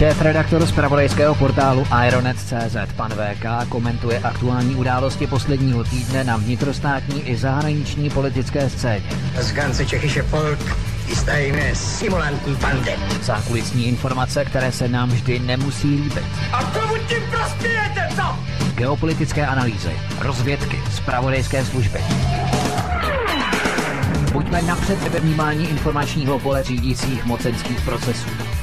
Šéf-redaktor z pravodejského portálu Ironet.cz pan VK komentuje aktuální události posledního týdne na vnitrostátní i zahraniční politické scéně. Z ganze Čechische Volk ist eine simulantní bande. Zákulisní informace, které se nám vždy nemusí líbit. A komu tím prospějete, co? Geopolitické analýzy, rozvědky, zpravodajské služby. Buďme napřed ve vnímání informačního pole řídících mocenských procesů.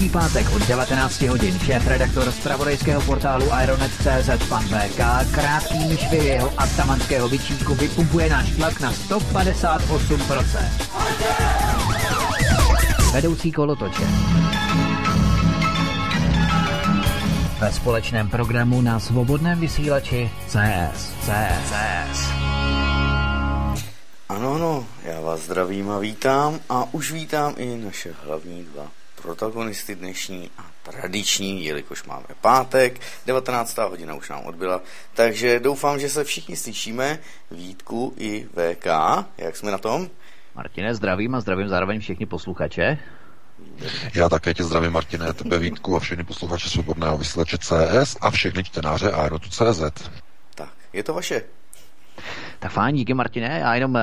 Každý pátek od 19 hodin šéf-redaktor z pravodejského portálu Ironet.cz pan VK krátkými švy jeho atamanského vyčíku vypumpuje náš tlak na 158%. Vedoucí kolotoče. Ve společném programu na svobodném vysílači CS. CS. CS. Ano, ano, já vás zdravím a vítám a už vítám i naše hlavní dva protagonisty dnešní a tradiční, jelikož máme pátek, 19. hodina už nám odbyla, takže doufám, že se všichni slyšíme, Vítku i VK, jak jsme na tom? Martine, zdravím a zdravím zároveň všechny posluchače. Já také tě zdravím, Martine, tebe Vítku a všechny posluchače Svobodného vysílače CS a všechny čtenáře Aerotu.cz. Tak, je to vaše. Tak fajn, díky Martine. Já jenom eh,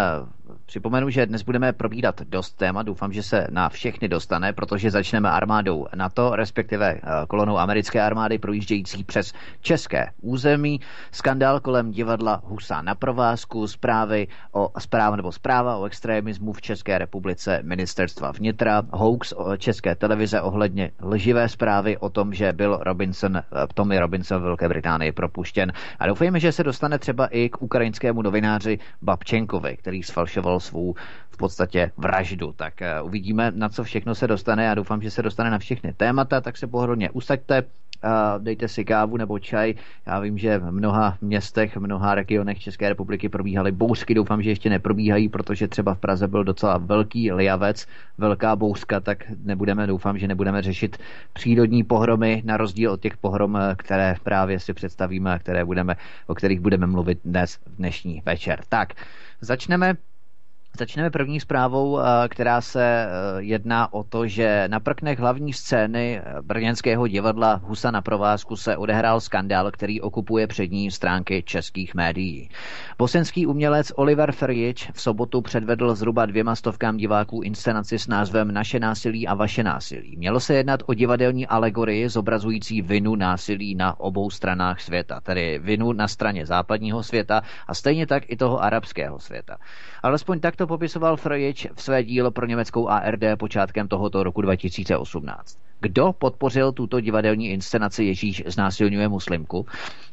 Připomenu, že dnes budeme probírat dost téma, doufám, že se na všechny dostane, protože začneme armádou NATO, respektive eh, kolonou americké armády projíždějící přes české území. Skandál kolem divadla Husa na provázku, zprávy o zpráva nebo zpráva o extremismu v České republice ministerstva vnitra, hoax o české televize ohledně lživé zprávy o tom, že byl Robinson, eh, Tommy Robinson v Velké Británii propuštěn. A doufejme, že se dostane třeba i k ukrajinskému novináři Babčenkovi, který sfalšoval svou v podstatě vraždu. Tak uh, uvidíme, na co všechno se dostane. Já doufám, že se dostane na všechny témata, tak se pohodlně usaďte, uh, dejte si kávu nebo čaj. Já vím, že v mnoha městech, v mnoha regionech České republiky probíhaly bouřky. Doufám, že ještě neprobíhají, protože třeba v Praze byl docela velký liavec, velká bouřka, tak nebudeme, doufám, že nebudeme řešit přírodní pohromy, na rozdíl od těch pohrom, které právě si představíme, které budeme, o kterých budeme mluvit dnes v dnešní večer. Tak, začneme Začneme první zprávou, eh, která se eh, jedná o to, že na prknech hlavní scény eh, brněnského divadla Husa na provázku se odehrál skandál, který okupuje přední stránky českých médií. Bosenský umělec Oliver Ferjič v sobotu předvedl zhruba dvěma stovkám diváků inscenaci s názvem Naše násilí a vaše násilí. Mělo se jednat o divadelní alegorii zobrazující vinu násilí na obou stranách světa, tedy vinu na straně západního světa a stejně tak i toho arabského světa. Alespoň takto popisoval Frejič v své dílo pro německou ARD počátkem tohoto roku 2018. Kdo podpořil tuto divadelní inscenaci Ježíš znásilňuje muslimku?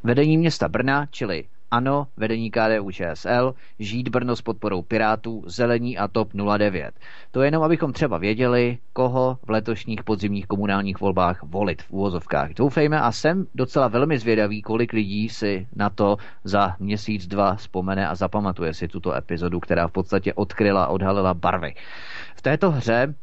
Vedení města Brna, čili ANO, vedení KDU ČSL, Žít Brno s podporou Pirátů, Zelení a TOP 09. To je jenom, abychom třeba věděli, koho v letošních podzimních komunálních volbách volit v úvozovkách. Doufejme a jsem docela velmi zvědavý, kolik lidí si na to za měsíc, dva vzpomene a zapamatuje si tuto epizodu, která v podstatě odkryla, odhalila barvy. V této hře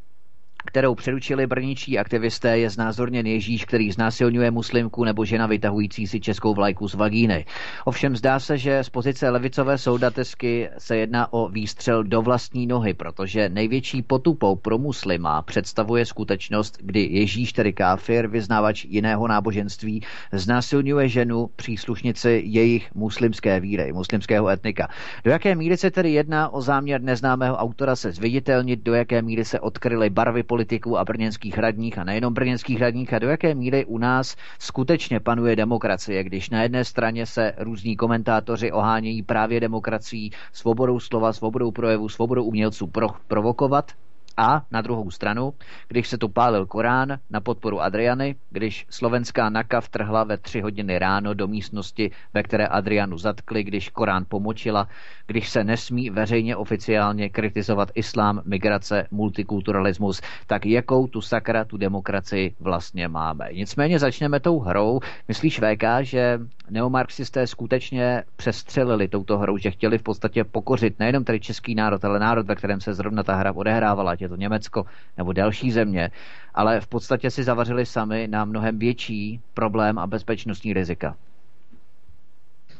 kterou přeručili brničí aktivisté, je znázorněn Ježíš, který znásilňuje muslimku nebo žena vytahující si českou vlajku z vagíny. Ovšem zdá se, že z pozice levicové soudatesky se jedná o výstřel do vlastní nohy, protože největší potupou pro muslima představuje skutečnost, kdy Ježíš, tedy káfir, vyznávač jiného náboženství, znásilňuje ženu příslušnici jejich muslimské víry, muslimského etnika. Do jaké míry se tedy jedná o záměr neznámého autora se zviditelnit, do jaké míry se odkryly barvy politiků a brněnských radních a nejenom brněnských radních a do jaké míry u nás skutečně panuje demokracie, když na jedné straně se různí komentátoři ohánějí právě demokracií, svobodou slova, svobodou projevu, svobodou umělců pro, provokovat, a na druhou stranu, když se tu pálil Korán na podporu Adriany, když slovenská NAKA vtrhla ve tři hodiny ráno do místnosti, ve které Adrianu zatkli, když Korán pomočila, když se nesmí veřejně oficiálně kritizovat islám, migrace, multikulturalismus, tak jakou tu sakra, tu demokracii vlastně máme. Nicméně začneme tou hrou. Myslíš, VK, že neomarxisté skutečně přestřelili touto hrou, že chtěli v podstatě pokořit nejenom tady český národ, ale národ, ve kterém se zrovna ta hra odehrávala, ať je to Německo nebo další země, ale v podstatě si zavařili sami na mnohem větší problém a bezpečnostní rizika.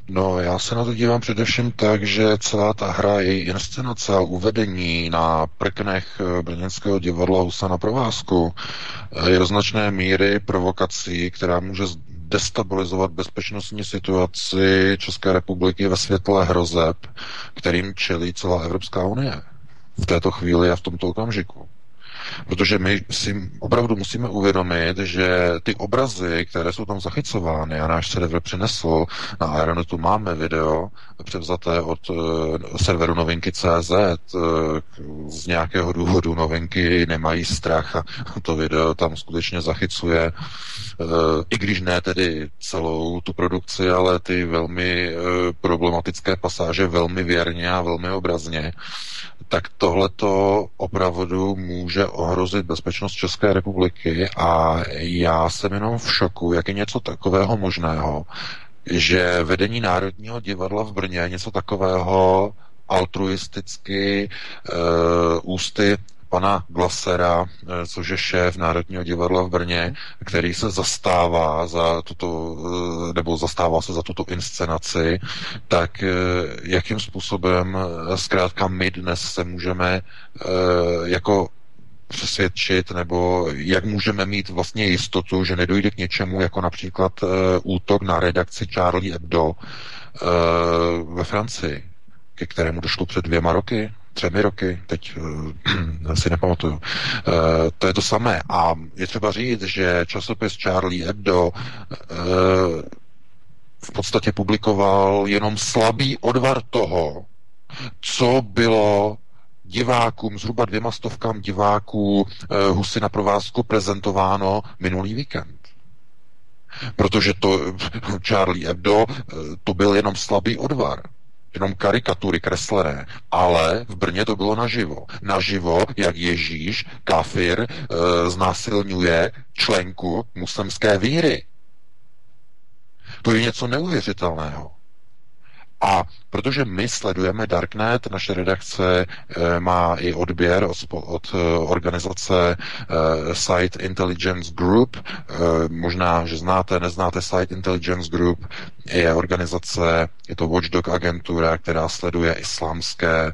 No, já se na to dívám především tak, že celá ta hra, její inscenace a uvedení na prknech eh, brněnského divadla Husa na provázku eh, je do značné míry provokací, která může destabilizovat bezpečnostní situaci České republiky ve světle hrozeb, kterým čelí celá Evropská unie v této chvíli a v tomto okamžiku. Protože my si opravdu musíme uvědomit, že ty obrazy, které jsou tam zachycovány, a náš server přinesl, na Aeronetu máme video převzaté od uh, serveru novinky.cz, uh, z nějakého důvodu novinky nemají strach a to video tam skutečně zachycuje, uh, i když ne tedy celou tu produkci, ale ty velmi problematické pasáže velmi věrně a velmi obrazně, tak tohleto opravdu může ohrozit bezpečnost České republiky a já jsem jenom v šoku, jak je něco takového možného, že vedení Národního divadla v Brně něco takového altruisticky uh, ústy pana Glasera, eh, což je šéf Národního divadla v Brně, který se zastává za tuto, eh, nebo zastává se za tuto inscenaci, tak jakým způsobem zkrátka my dnes se můžeme jako přesvědčit, nebo jak můžeme mít vlastně jistotu, že nedojde k něčemu, jako například útok na redakci Charlie Hebdo ve Francii, ke kterému došlo před dvěma roky, třemi roky, teď uh, si nepamatuju. Uh, to je to samé. A je třeba říct, že časopis Charlie Hebdo uh, v podstatě publikoval jenom slabý odvar toho, co bylo divákům, zhruba dvěma stovkám diváků eh, Husy na provázku prezentováno minulý víkend. Protože to Charlie Hebdo, eh, to byl jenom slabý odvar jenom karikatury kreslené, ale v Brně to bylo naživo. Naživo, jak Ježíš, kafir, e, znásilňuje členku muslimské víry. To je něco neuvěřitelného. A protože my sledujeme Darknet, naše redakce e, má i odběr od, od e, organizace e, Site Intelligence Group. Možná, že znáte, neznáte Site Intelligence Group. Je organizace, je to watchdog agentura, která sleduje islámské Eh,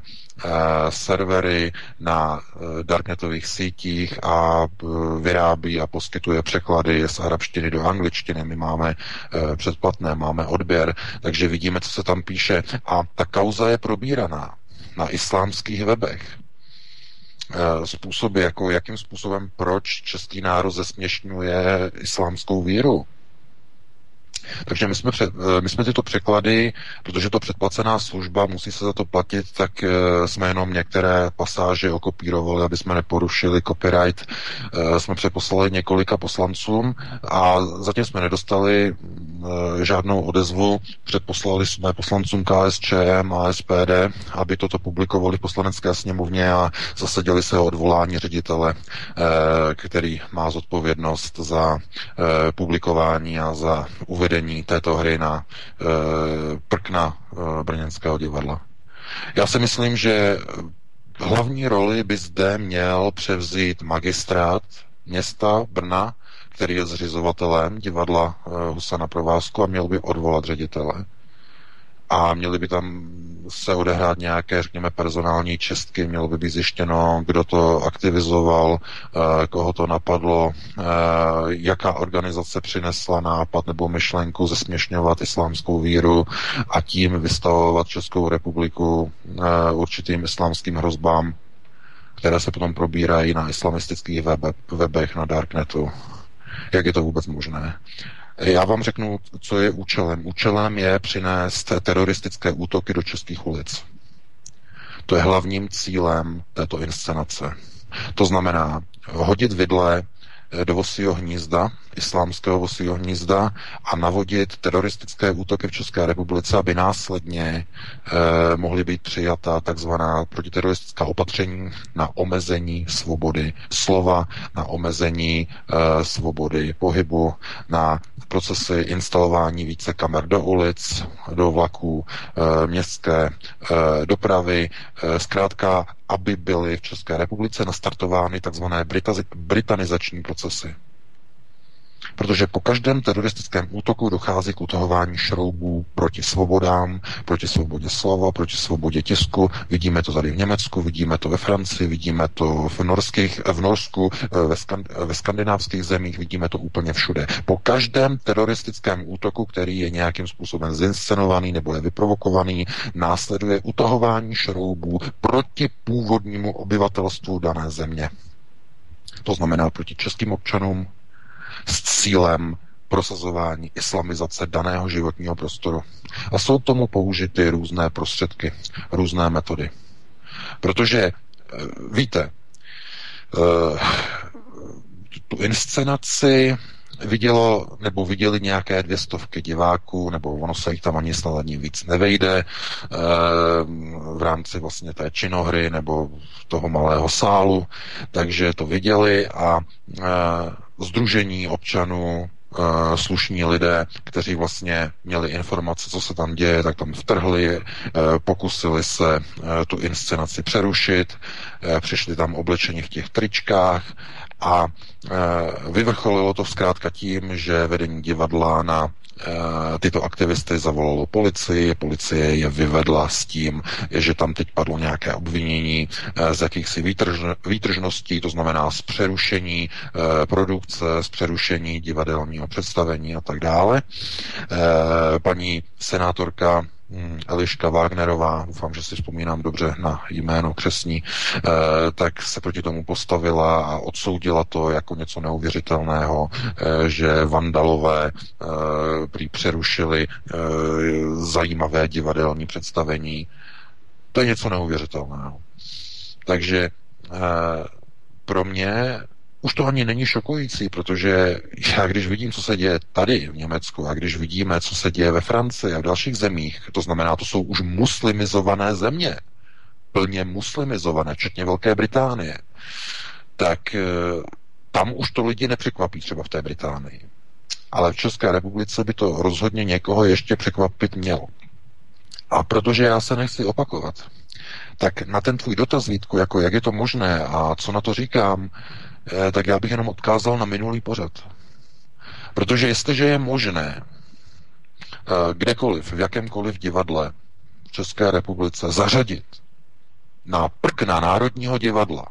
servery na eh, darknetových sítích a eh, vyrábí a poskytuje překlady z arabštiny do angličtiny. My máme předplatné, máme odběr, takže vidíme, co se tam píše. A ta kauza je probíraná na islámských webech způsoby, jako jakým způsobem, proč český národ zesměšňuje islámskou víru. Takže my jsme, před, eh, my jsme tyto překlady, protože to předplacená služba, musí se za to platit, tak eh, jsme jenom některé pasáže okopírovali, aby jsme neporušili copyright. Eh, jsme přeposlali několika poslancům a zatím jsme nedostali žádnou odezvu. Předposlali jsme poslancům KSČM a SPD, aby toto publikovali v poslanecké sněmovně a zasadili se o odvolání ředitele, který má zodpovědnost za publikování a za uvedení této hry na prkna brněnského divadla. Já si myslím, že hlavní roli by zde měl převzít magistrát města Brna, který je zřizovatelem divadla eh, Husa na provázku a měl by odvolat ředitele a měly by tam se odehrát nějaké, řekněme, personální čestky, mělo by být zjištěno, kdo to aktivizoval, eh, koho to napadlo, eh, jaká organizace přinesla nápad nebo myšlenku zesměšňovat islámskou víru a tím vystavovat Českou republiku eh, určitým islámským hrozbám, které se potom probírají na islamistických webech na Darknetu. Jak je to vůbec možné? Já vám řeknu, co je účelem. Účelem je přinést teroristické útoky do českých ulic. To je hlavním cílem této inscenace. To znamená hodit vidle Eh, do vosího hnízda, islámského vosího hnízda a navodit teroristické útoky v České republice, aby následně eh, mohly být přijata takzvaná protiteroristická opatření na omezení svobody slova, na omezení eh, svobody pohybu, na procesy instalování více kamer do ulic, do vlaků, eh, městské eh, dopravy, eh, zkrátka aby byly v České republice nastartovány takzvané britanizační procesy. Protože po každém teroristickém útoku dochází k utahování šroubů proti svobodám, proti svobodě slova, proti svobodě tisku. Vidíme to tady v Německu, vidíme to ve Francii, vidíme to v, norských, v Norsku, ve, skand, ve skandinávských zemích, vidíme to úplně všude. Po každém teroristickém útoku, který je nějakým způsobem zinscenovaný nebo je vyprovokovaný, následuje utahování šroubů proti původnímu obyvatelstvu dané země. To znamená proti českým občanům, s cílem prosazování islamizace daného životního prostoru. A jsou tomu použity různé prostředky, různé metody. Protože eh, víte, eh, tu inscenaci vidělo, nebo viděli nějaké dvě stovky diváků, nebo ono se jich tam ani snad ani víc nevejde eh, v rámci vlastně té činohry nebo toho malého sálu, takže to viděli a združení občanů, eh, slušní lidé, kteří vlastně měli informace, co se tam děje, tak tam vtrhli, eh, pokusili se eh, tu inscenaci přerušit, přišli tam oblečeni v těch tričkách a vyvrcholilo to zkrátka tím, že vedení divadla na Eh, tyto aktivisty zavolalo policii, policie je vyvedla s tím, že tam teď padlo nějaké obvinění eh, z jakýchsi výtrž, výtržností, to znamená z přerušení eh, produkce, z přerušení divadelního představení a tak dále. Paní senátorka Eliška Wagnerová, doufám, že si vzpomínám dobře na jméno křesní, eh, tak se proti tomu postavila a odsoudila to jako něco neuvěřitelného, eh, že vandalové eh, přerušili zajímavé divadelní představení. To je něco neuvěřitelného. Takže pro mě už to ani není šokující, protože já když vidím, co se děje tady v Německu a když vidíme, co se děje ve Francii a v dalších zemích, to znamená, to jsou už muslimizované země, plně muslimizované, včetně Velké Británie, tak eh, tam už to lidi nepřekvapí třeba v té Británii. Ale v České republice by to rozhodně někoho ještě překvapit mělo. A protože já se nechci opakovat, tak na ten tvůj dotaz, Vítku, jako jak je to možné a co na to říkám, tak já bych jenom odkázal na minulý pořad. Protože jestliže je možné eh, kdekoliv, v jakémkoliv divadle v České republice zařadit na prkna Národního divadla,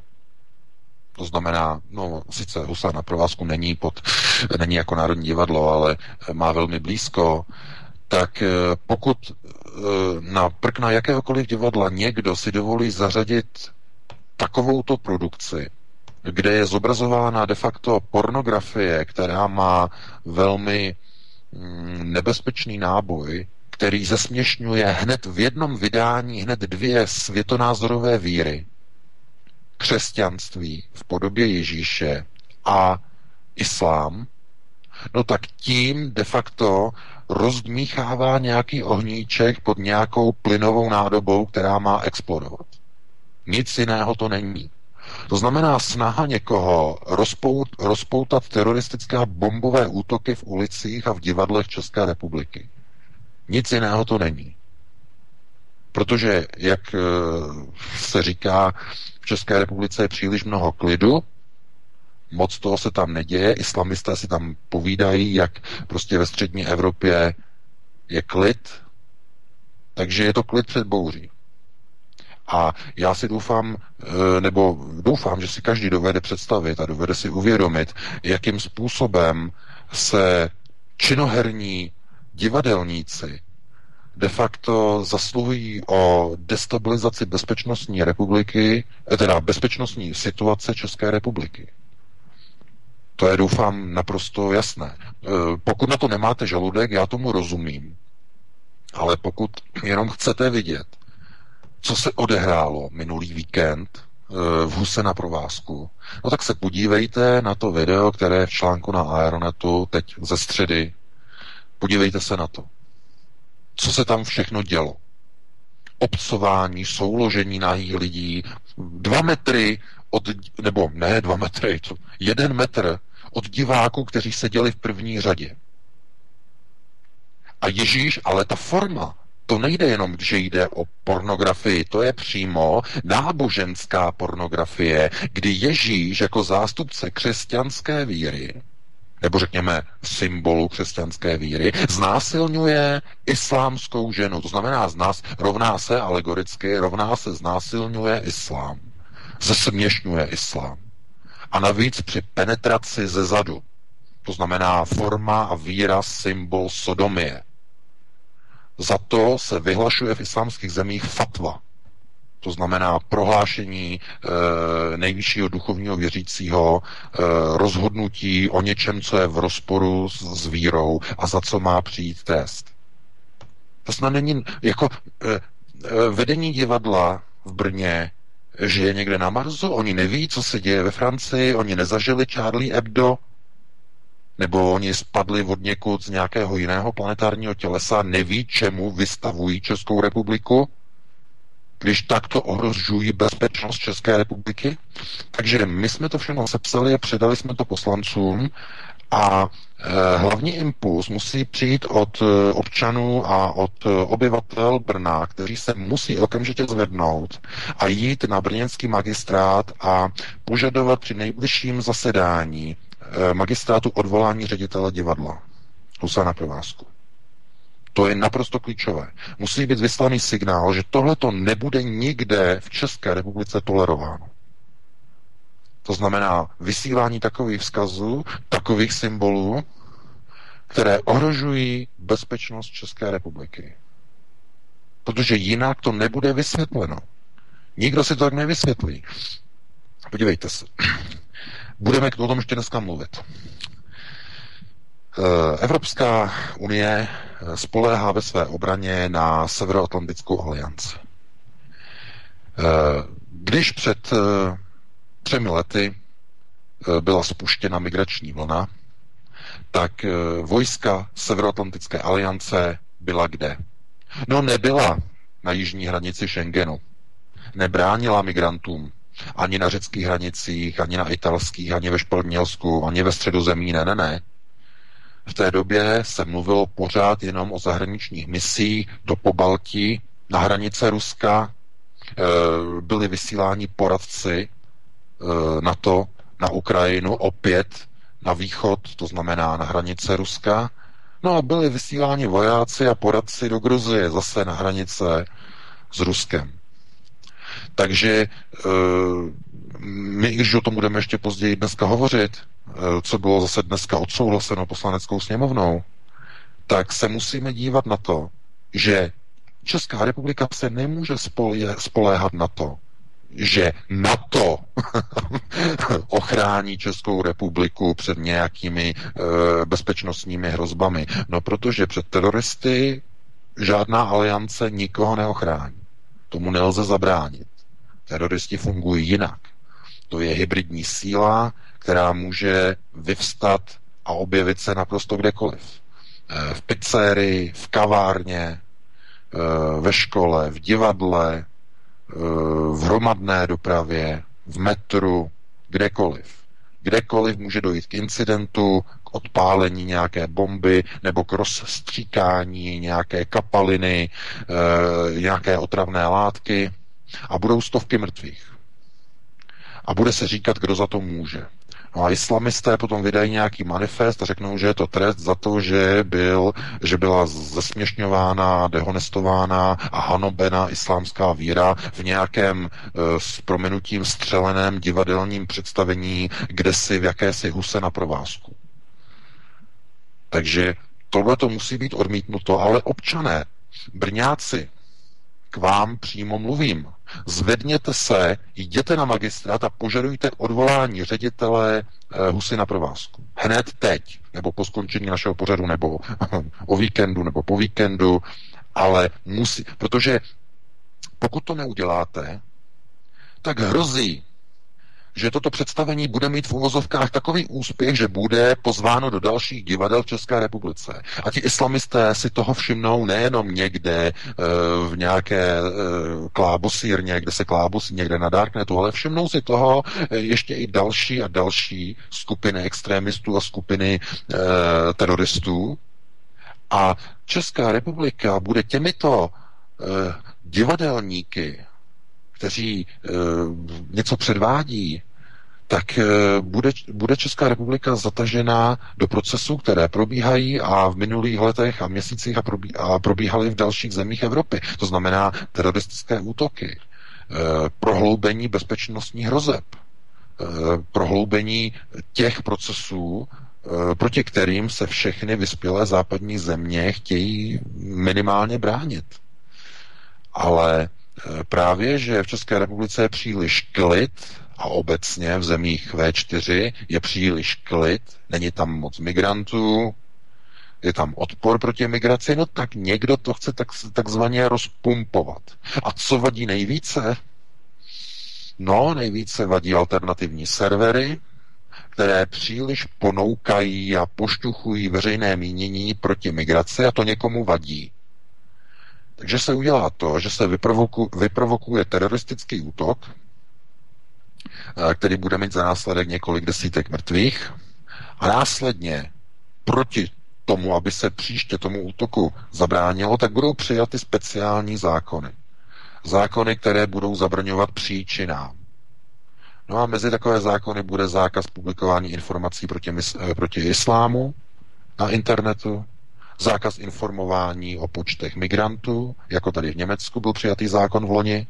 to znamená, no sice Husa na provázku není pod, není jako Národní divadlo, ale má velmi blízko, tak eh, pokud na prkna jakéhokoliv divadla někdo si dovolí zařadit takovouto produkci, kde je zobrazována de facto pornografie, která má velmi mm, nebezpečný náboj, který zesměšňuje hned v jednom vydání hned dvě světonázorové víry. Křesťanství v podobě Ježíše a islám, no tak tím de facto rozdmíchává nějaký ohníček pod nějakou plynovou nádobou, která má explodovat. Nic jiného to není. To znamená snaha někoho rozpout, rozpoutat teroristické bombové útoky v ulicích a v divadlech České republiky. Nic jiného to není. Protože, jak eh, se říká, v České republice je příliš mnoho klidu, moc toho se tam neděje, islamisté si tam povídají, jak prostě ve střední Evropě je klid, takže je to klid před bouří. A já si doufám, eh, nebo doufám, že si každý dovede představit a dovede si uvědomit, jakým způsobem se činoherní divadelníci de facto zasluhují o destabilizaci bezpečnostní republiky, eh, teda bezpečnostní situace České republiky. To je, doufám, naprosto jasné. Eh, pokud na to nemáte žaludek, já tomu rozumím. Ale pokud jenom chcete vidět, co se odehrálo minulý víkend eh, v Huse na provázku, no tak se podívejte na to video, které je v článku na Aeronetu teď ze středy. Podívejte se na to. Co se tam všechno dělo? Obcování, souložení nahých lidí, dva metry od, nebo ne dva metry, to jeden metr od diváků, kteří seděli v první řadě. A Ježíš, ale ta forma, to nejde jenom, že jde o pornografii, to je přímo náboženská pornografie, kdy Ježíš jako zástupce křesťanské víry, nebo řekněme symbolu křesťanské víry, znásilňuje islámskou ženu. To znamená, z nás rovná se alegoricky, rovná se znásilňuje islám. Zesměšňuje islám. A navíc při penetraci ze zadu. To znamená forma a výraz symbol sodomie. Za to se vyhlašuje v islámských zemích fatva. To znamená prohlášení e, nejvyššího duchovního věřícího, e, rozhodnutí o něčem, co je v rozporu s, s vírou a za co má přijít test. To snad není jako e, e, vedení divadla v Brně že je někde na Marsu, oni neví, co se děje ve Francii, oni nezažili Charlie Hebdo, nebo oni spadli od někud z nějakého jiného planetárního tělesa, neví, čemu vystavují Českou republiku, když takto ohrožují bezpečnost České republiky. Takže my jsme to všechno sepsali a předali jsme to poslancům a e, hlavní impuls musí přijít od e, občanů a od e, obyvatel Brna, kteří se musí okamžitě zvednout a jít na brněnský magistrát a požadovat při nejbližším zasedání magistrátu odvolání ředitele divadla Husana Provázku. To je naprosto klíčové. Musí být vyslaný signál, že tohle to nebude nikde v České republice tolerováno. To znamená vysílání takových vzkazů, takových symbolů, které ohrožují bezpečnost České republiky. Protože jinak to nebude vysvětleno. Nikdo si to tak nevysvětlí. Podívejte se. Budeme o tom ještě dneska mluvit. Eh, Evropská unie eh, spoléhá ve své obraně na Severoatlantickou alianci. Eh, když před třemi lety byla spuštěna migrační vlna, tak vojska Severoatlantické aliance byla kde? No nebyla na jižní hranici Schengenu. Nebránila migrantům ani na řeckých hranicích, ani na italských, ani ve Španělsku, ani ve středozemí, ne, ne, ne. V té době se mluvilo pořád jenom o zahraničních misích do Pobaltí, na hranice Ruska, e, byli vysíláni poradci e, na to, na Ukrajinu, opět na východ, to znamená na hranice Ruska. No a byli vysíláni vojáci a poradci do Gruzie, zase na hranice s Ruskem. Takže e, my, když o tom budeme ještě později dneska hovořit, Eh, co bylo zase dneska odsouhlaseno poslaneckou sněmovnou, tak se musíme dívat na to, že Česká republika se nemůže spoléhat na to, že NATO ochrání Českou republiku před nějakými e, bezpečnostními hrozbami. No protože před teroristy žádná aliance nikoho neochrání. Tomu nelze zabránit. Teroristi fungují jinak. To je hybridní síla, která může vyvstat a objevit se naprosto kdekoliv. eh, v pizzerii, v kavárně, eh, ve škole, v divadle, v hromadné dopravě, v metru, kdekoliv. Kdekoliv může dojít k incidentu, k odpálení nějaké bomby nebo k rozstříkání nějaké kapaliny, nějaké otravné látky a budou stovky mrtvých. A bude se říkat, kdo za to může. No a islamisté potom vydají nějaký manifest a řeknou, že je to trest za to, že, byl, že byla zesměšňována, dehonestována a hanobena islámská víra v nějakém e, s prominutím střeleném divadelním představení, kde si v jakési huse na provázku. Takže tohle to musí být odmítnuto, ale občané, Brňáci, vám přímo mluvím. Zvedněte se, jděte na magistrát a požadujte odvolání ředitele eh, Husy na provázku. Hned teď, nebo po skončení našeho pořadu, nebo o víkendu, nebo po víkendu, ale musí, protože pokud to neuděláte, tak hrozí, že toto představení bude mít v uvozovkách takový úspěch, že bude pozváno do dalších divadel v České republice. A ti islamisté si toho všimnou nejenom někde eh, v nějaké eh, klábosírně, kde se klábosí někde na Darknetu, ale všimnou si toho eh, ještě i další a další skupiny extrémistů a skupiny teroristů. A Česká republika bude těmito divadelníky, kteří e, něco předvádí, tak eh, bude, bude Česká republika zatažená do procesů, které probíhají a v minulých letech a měsících a, probí, a probíhaly v dalších zemích Evropy. To znamená teroristické útoky, eh, prohloubení bezpečnostních hrozeb, eh, prohloubení těch procesů, proti kterým se všechny vyspělé západní země chtějí minimálně bránit. Ale právě, že v České republice je příliš klid a obecně v zemích V4 je příliš klid, není tam moc migrantů, je tam odpor proti migraci, no tak někdo to chce tak, takzvaně rozpumpovat. A co vadí nejvíce? No, nejvíce vadí alternativní servery, které příliš ponoukají a pošťuchují veřejné mínění proti migraci a to někomu vadí. Takže se udělá to, že se vyprovoku, vyprovokuje teroristický útok, který bude mít za následek několik desítek mrtvých a následně proti tomu, aby se příště tomu útoku zabránilo, tak budou přijaty speciální zákony. Zákony, které budou zabraňovat příčinám. No a mezi takové zákony bude zákaz publikování informací proti, eh, proti islámu na internetu, zákaz informování o počtech migrantů, jako tady v Německu byl přijatý zákon v loni,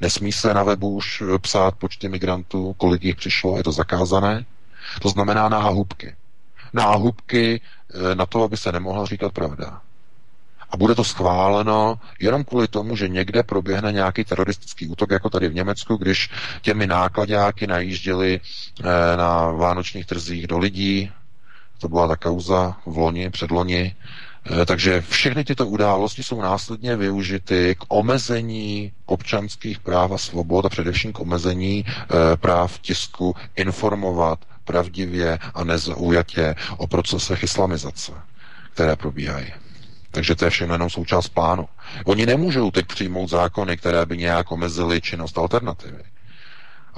Nesmí se na webu už eh, psát počty migrantů, kolik jich přišlo, je to zakázané. To znamená náhubky. Náhubky eh, na to, aby se nemohla říkat pravda. A bude to schváleno jenom kvůli tomu, že někde proběhne nějaký teroristický útok, jako tady v Německu, když těmi nákladáky najížděli eh, na vánočních trzích do lidí. To byla ta kauza v loni, předloni, takže všechny tyto události jsou následně využity k omezení občanských práv a svobod a především k omezení eh, práv tisku informovat pravdivě a nezaujatě o procesech islamizace, které probíhají. Takže to je všechno jenom součást plánu. Oni nemůžou teď přijmout zákony, které by nějak omezily činnost alternativy.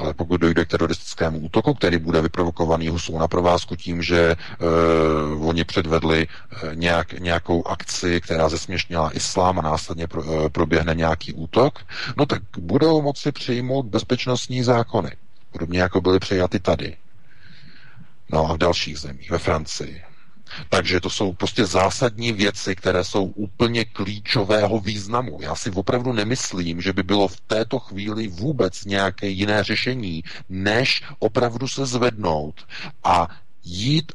Ale pokud dojde k teroristickému útoku, který bude vyprovokovaný husou na provázku tím, že uh, oni předvedli uh, nějak, nějakou akci, která zesměšnila islám a následně pro, uh, proběhne nějaký útok, no tak budou moci přijmout bezpečnostní zákony. Podobně jako byly přijaty tady. No a v dalších zemích, ve Francii, takže to jsou prostě zásadní věci, které jsou úplně klíčového významu. Já si opravdu nemyslím, že by bylo v této chvíli vůbec nějaké jiné řešení, než opravdu se zvednout a jít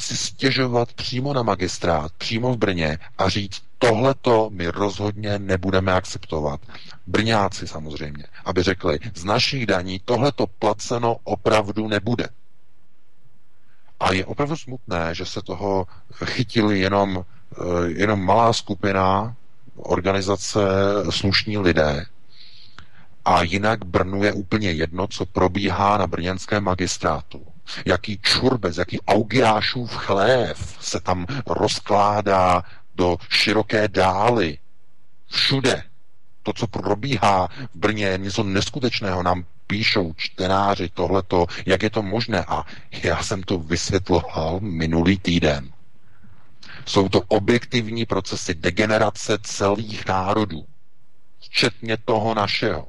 si stěžovat přímo na magistrát, přímo v Brně a říct, tohleto my rozhodně nebudeme akceptovat. Brňáci samozřejmě, aby řekli, z našich daní tohleto placeno opravdu nebude. A je opravdu smutné, že se toho chytili jenom, eh, jenom malá skupina, organizace, slušní lidé. A jinak Brnu je úplně jedno, co probíhá na brněnském magistrátu. jaký čurbec, jaký augiášův chlév se tam rozkládá do široké dály. Všude. To, co probíhá v Brně, je něco neskutečného. Nám píšou čtenáři tohleto, jak je to možné. A já jsem to vysvětloval minulý týden. Jsou to objektivní procesy degenerace celých národů, včetně toho našeho,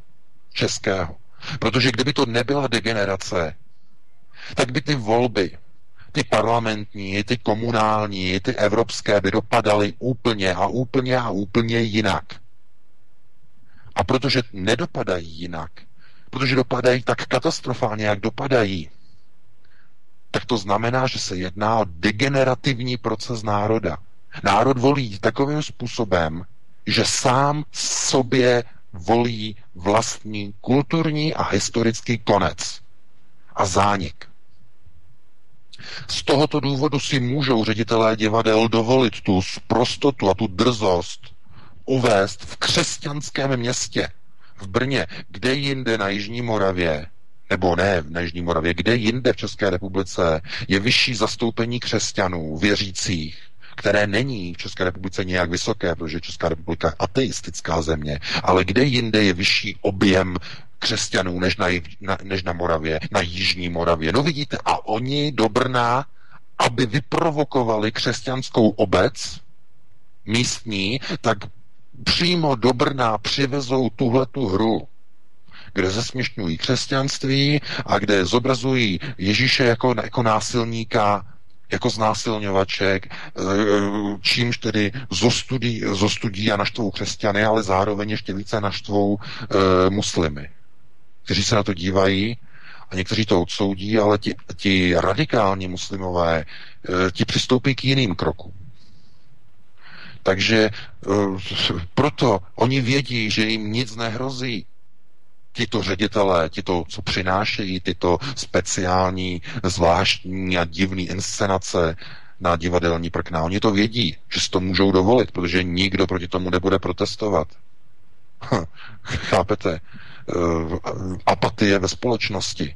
českého. Protože kdyby to nebyla degenerace, tak by ty volby, ty parlamentní, ty komunální, ty evropské by dopadaly úplně a úplně a úplně jinak. A protože nedopadají jinak, protože dopadají tak katastrofálně, jak dopadají, tak to znamená, že se jedná o degenerativní proces národa. Národ volí takovým způsobem, že sám sobě volí vlastní kulturní a historický konec a zánik. Z tohoto důvodu si můžou ředitelé divadel dovolit tu prostotu a tu drzost uvést v křesťanském městě, v Brně, kde jinde na Jižní Moravě, nebo ne na Jižní Moravě, kde jinde v České republice je vyšší zastoupení křesťanů, věřících, které není v České republice nějak vysoké, protože Česká republika je ateistická země, ale kde jinde je vyšší objem křesťanů než na, na, než na Moravě, na Jižní Moravě. No vidíte, a oni do Brna, aby vyprovokovali křesťanskou obec místní, tak přímo do Brna přivezou tuhletu hru kde zesměšňují křesťanství a kde zobrazují Ježíše jako, jako násilníka, jako znásilňovaček, eh, čímž tedy zostudí, zostudí a naštvou křesťany, ale zároveň ještě více naštvou e, muslimy, kteří se na to dívají a někteří to odsoudí, ale ti, ti radikální muslimové, e, ti přistoupí k jiným krokům. Takže e, proto oni vědí, že jim nic nehrozí tito ředitelé, tito, co přinášejí tyto speciální, zvláštní a divné inscenace na divadelní prkna, oni to vědí, že si to můžou dovolit, protože nikdo proti tomu nebude protestovat. Chápete? Uh, apatie ve společnosti.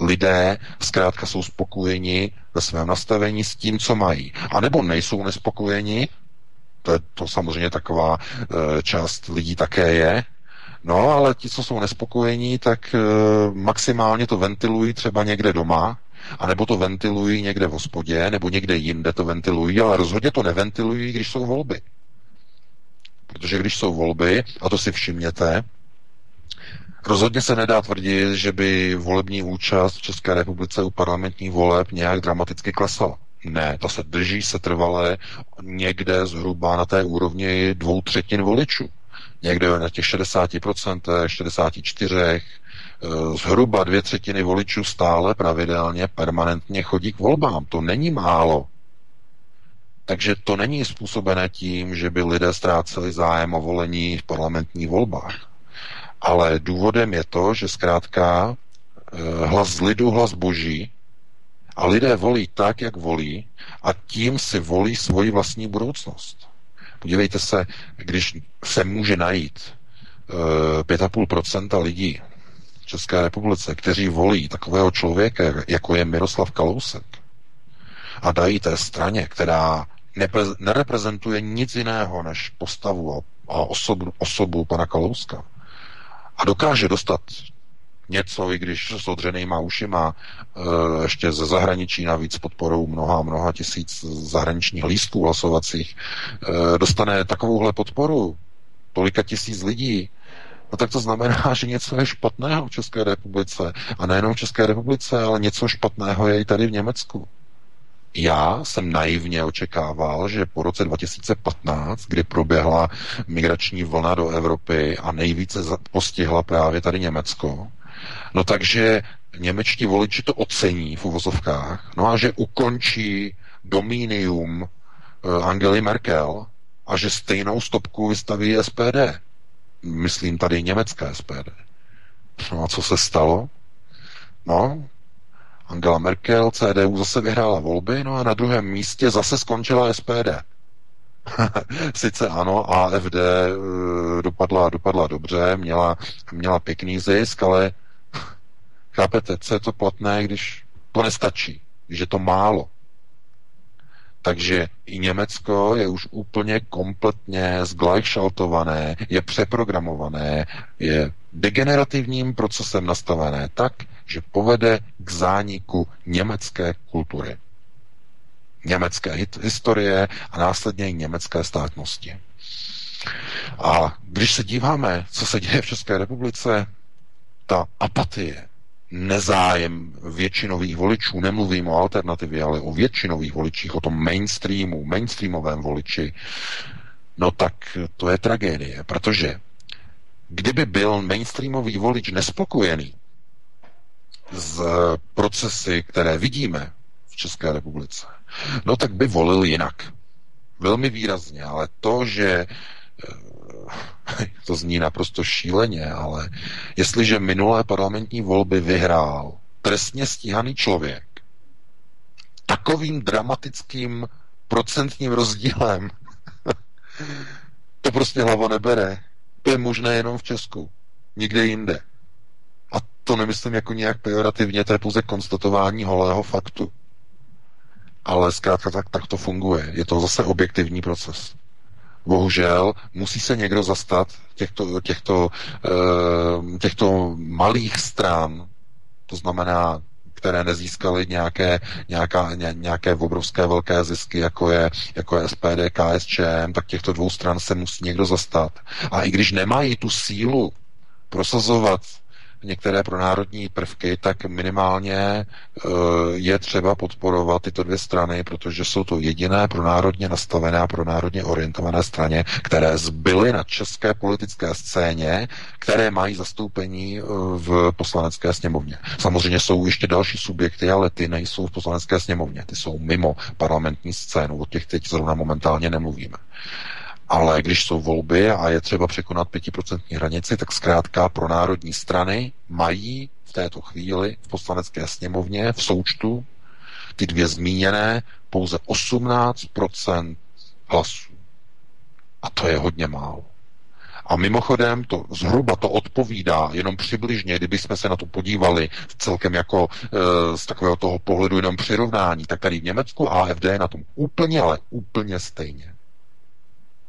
Lidé zkrátka jsou spokojeni ve svém nastavení s tím, co mají. A nebo nejsou nespokojeni, to to samozřejmě taková uh, část lidí také je, No, ale ti, co jsou nespokojení, tak e, maximálně to ventilují třeba někde doma, anebo to ventilují někde v hospodě, nebo někde jinde to ventilují, ale rozhodně to neventilují, když jsou volby. Protože když jsou volby, a to si všimněte, rozhodně se nedá tvrdit, že by volební účast v České republice u parlamentních voleb nějak dramaticky klesala. Ne, to se drží se trvalé někde zhruba na té úrovni dvou třetin voličů někde na těch 60%, 64%, eh, zhruba dvě třetiny voličů stále pravidelně, permanentně chodí k volbám. To není málo. Takže to není způsobené tím, že by lidé ztráceli zájem o volení v parlamentních volbách. Ale důvodem je to, že zkrátka eh, hlas lidu, hlas boží a lidé volí tak, jak volí a tím si volí svoji vlastní budoucnost. Podívejte se, když se může najít 5,5% eh, lidí v České republice, kteří volí takového člověka, jako je Miroslav Kalousek, a dají té straně, která nereprezentuje nic jiného než postavu a osobu, osobu pana Kalouska a dokáže dostat něco, i když s odřenýma ušima, e, ještě ze zahraničí navíc podporou mnoha, mnoha tisíc zahraničních lístků hlasovacích, e, dostane takovouhle podporu tolika tisíc lidí, no tak to znamená, že něco je špatného v České republice. A nejenom v České republice, ale něco špatného je i tady v Německu. Já jsem naivně očekával, že po roce 2015, kdy proběhla migrační vlna do Evropy a nejvíce postihla právě tady Německo, No takže němečtí voliči to ocení v uvozovkách, no a že ukončí domínium eh, Angely Merkel a že stejnou stopku vystaví SPD. Myslím tady německé SPD. No a co se stalo? No, Angela Merkel, CDU zase vyhrála volby, no a na druhém místě zase skončila SPD. Sice ano, AFD eh, dopadla, dopadla dobře, měla, měla pěkný zisk, ale Chápete, co je to platné, když to nestačí, že to málo. Takže i Německo je už úplně kompletně zglajšaltované, je přeprogramované, je degenerativním procesem nastavené tak, že povede k zániku německé kultury, německé historie a následně i německé státnosti. A když se díváme, co se děje v České republice, ta apatie, nezájem většinových voličů, nemluvím o alternativě, ale o většinových voličích, o tom mainstreamu, mainstreamovém voliči, no tak to je tragédie, protože kdyby byl mainstreamový volič nespokojený z procesy, které vidíme v České republice, no tak by volil jinak. Velmi výrazně, ale to, že to zní naprosto šíleně, ale jestliže minulé parlamentní volby vyhrál trestně stíhaný člověk takovým dramatickým procentním rozdílem, to prostě hlava nebere. To je možné jenom v Česku, nikde jinde. A to nemyslím jako nějak pejorativně, to je pouze konstatování holého faktu. Ale zkrátka tak, tak to funguje. Je to zase objektivní proces bohužel musí se někdo zastat těchto, těchto, eh, těchto malých stran, to znamená které nezískaly nějaké, nějaká, ně, nějaké obrovské velké zisky, jako je, jako je SPD, KSČM, tak těchto dvou stran se musí někdo zastat. A i když nemají tu sílu prosazovat některé pronárodní prvky, tak minimálně eh, je třeba podporovat tyto dvě strany, protože jsou to jediné pronárodně nastavené a pronárodně orientované straně, které zbyly na české politické scéně, které mají zastoupení eh, v poslanecké sněmovně. Samozřejmě jsou ještě další subjekty, ale ty nejsou v poslanecké sněmovně, ty jsou mimo parlamentní scénu, o těch teď zrovna momentálně nemluvíme. Ale když jsou volby a je třeba překonat 5% hranici, tak zkrátka pro národní strany mají v této chvíli v poslanecké sněmovně v součtu ty dvě zmíněné pouze 18% hlasů. A to je hodně málo. A mimochodem to zhruba to odpovídá jenom přibližně, kdybychom se na to podívali celkem jako e, z takového toho pohledu jenom přirovnání, tak tady v Německu AFD je na tom úplně, ale úplně stejně.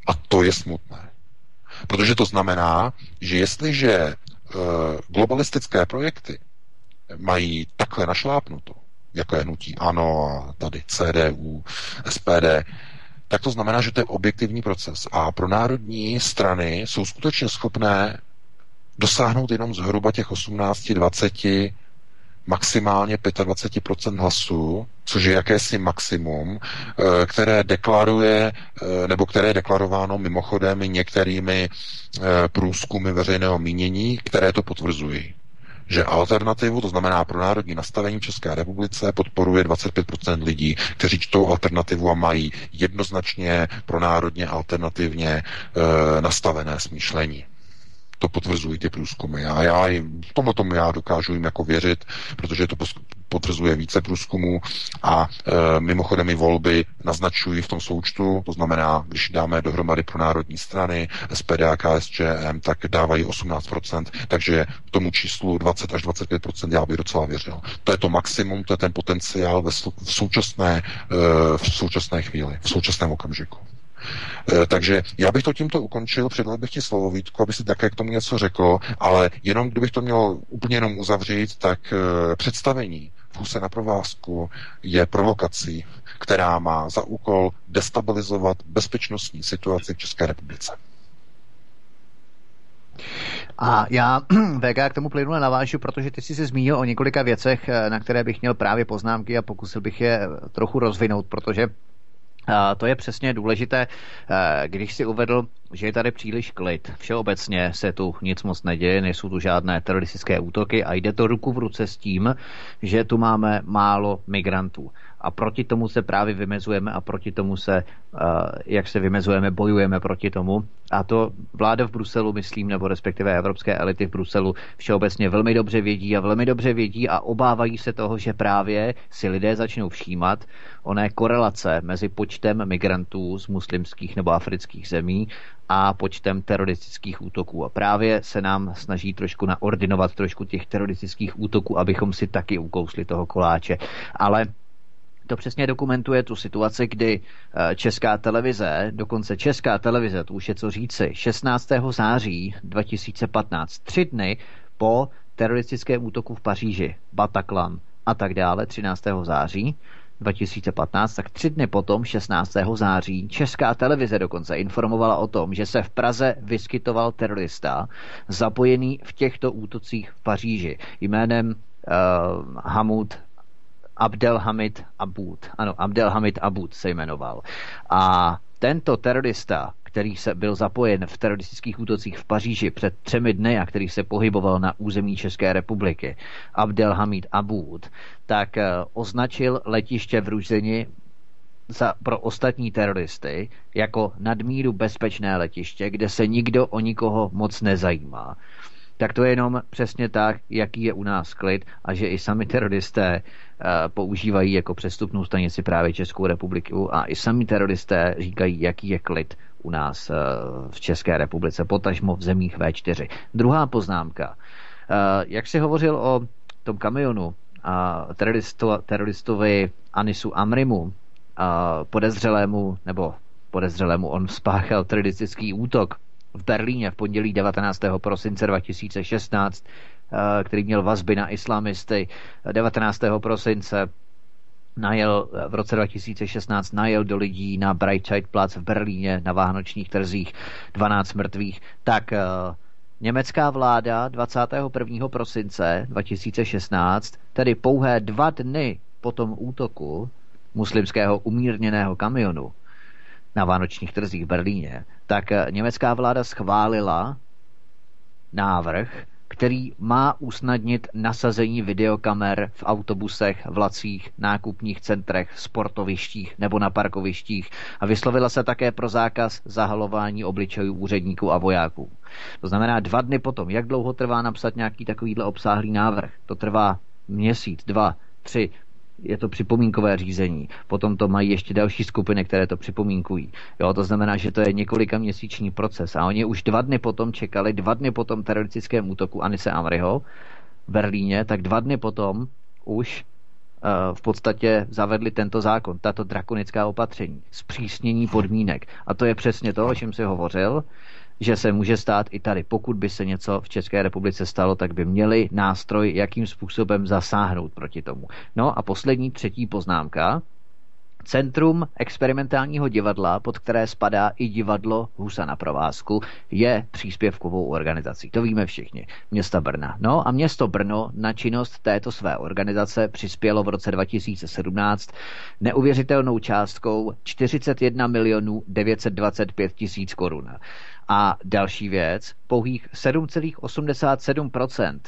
A to je smutné. Protože to znamená, že jestliže e, globalistické projekty mají takhle našlápnuto, jako je nutí ANO a tady CDU, SPD, tak to znamená, že to je objektivní proces. A pro národní strany jsou skutečně schopné dosáhnout jenom zhruba těch 18-20 maximálně 25% hlasů, což je jakési maximum, eh, které deklaruje, eh, nebo které je deklarováno mimochodem některými eh, průzkumy veřejného mínění, které to potvrzují. Že alternativu, to znamená pro národní nastavení v České republice, podporuje 25% lidí, kteří čtou alternativu a mají jednoznačně pro národně alternativně nastavené smýšlení to potvrzují ty průzkumy. A já jim, tomu tomu já dokážu jim jako věřit, protože to potvrzuje více průzkumů a e, mimochodem i volby naznačují v tom součtu, to znamená, když dáme dohromady pro národní strany, SPD a KSČM, tak dávají 18%, takže tomu číslu 20 až 25% já bych docela věřil. To je to maximum, to je ten potenciál ve, v současné, e, v současné chvíli, v současném okamžiku. Eh, takže já bych to tímto ukončil, předal bych ti slovo Vítku, aby si také k tomu něco řekl, ale jenom kdybych to měl úplně jenom uzavřít, tak eh, představení v Huse na provázku je provokací, která má za úkol destabilizovat bezpečnostní situaci v České republice. A já, VK, k tomu plynule navážu, protože ty jsi se zmínil o několika věcech, eh, na které bych měl právě poznámky a pokusil bych je trochu rozvinout, protože to je přesně důležité, eh, když si uvedl, že je tady příliš klid. Všeobecně se tu nic moc neděje, nejsou tu žádné teroristické útoky a jde to ruku v ruce s tím, že tu máme málo migrantů. A proti tomu se právě vymezujeme a proti tomu se, jak se vymezujeme, bojujeme proti tomu. A to vláda v Bruselu, myslím, nebo respektive evropské elity v Bruselu všeobecně velmi dobře vědí a velmi dobře vědí a obávají se toho, že právě si lidé začnou všímat oné korelace mezi počtem migrantů z muslimských nebo afrických zemí a počtem teroristických útoků. A právě se nám snaží trošku naordinovat trošku těch teroristických útoků, abychom si taky ukousli toho koláče. Ale to přesně dokumentuje tu situaci, kdy eh, česká televize, dokonce česká televize, to už je co říci, 16. září 2015, tři dny po teroristickém útoku v Paříži, Bataclan a tak dále, 13. září, 2015, tak tři dny potom, 16. září, Česká televize dokonce informovala o tom, že se v Praze vyskytoval terorista zapojený v těchto útocích v Paříži jménem uh, Hamud Abdelhamid Abud. Ano, Abdelhamid Abud se jmenoval. A tento terorista, který se byl zapojen v teroristických útocích v Paříži před třemi dny a který se pohyboval na území České republiky, Abdelhamid Abud, tak eh, označil letiště v Ruženi za, pro ostatní teroristy jako nadmíru bezpečné letiště, kde se nikdo o nikoho moc nezajímá tak to je jenom přesně tak, jaký je u nás klid a že i sami teroristé uh, používají jako přestupnou stanici právě Českou republiku a i sami teroristé říkají, jaký je klid u nás uh, v České republice, potažmo v zemích V4. Druhá poznámka. Uh, jak si hovořil o tom kamionu a teroristo, teroristovi Anisu Amrimu, podezřelému, nebo podezřelému, on spáchal teroristický útok v Berlíně v pondělí 19. prosince 2016, eh, který měl vazby na islamisty. 19. prosince najel v roce 2016 najel do lidí na Breitscheidplatz v Berlíně na vánočních trzích 12 mrtvých, tak eh, německá vláda 21. prosince 2016, tedy pouhé dva dny po tom útoku muslimského umírněného kamionu, na vánočních trzích v Berlíně, tak eh, německá vláda schválila návrh, který má usnadnit nasazení videokamer v autobusech, vlacích, nákupních centrech, sportovištích nebo na parkovištích a vyslovila se také pro zákaz zahalování obličejů úředníků a vojáků. To znamená dva dny potom, jak dlouho trvá napsat nějaký takovýhle obsáhlý návrh? To trvá měsíc, dva, tři, je to připomínkové řízení. Potom to mají ještě další skupiny, které to připomínkují. Jo, to znamená, že to je několika měsíční proces. A oni už dva dny potom čekali, dva dny potom teroristickém útoku Anise Amriho v Berlíně, tak dva dny potom už uh, v podstatě zavedli tento zákon, tato drakonická opatření, zpřísnění podmínek. A to je přesně to, o čem si hovořil, že se může stát i tady. Pokud by se něco v České republice stalo, tak by měli nástroj, jakým způsobem zasáhnout proti tomu. No a poslední třetí poznámka. Centrum experimentálního divadla, pod které spadá i divadlo Husa na provázku, je příspěvkovou organizací. To víme všichni. Města Brna. No a město Brno na činnost této své organizace přispělo v roce 2017 neuvěřitelnou částkou 41 milionů 925 tisíc korun. A další věc, pouhých 7,87%,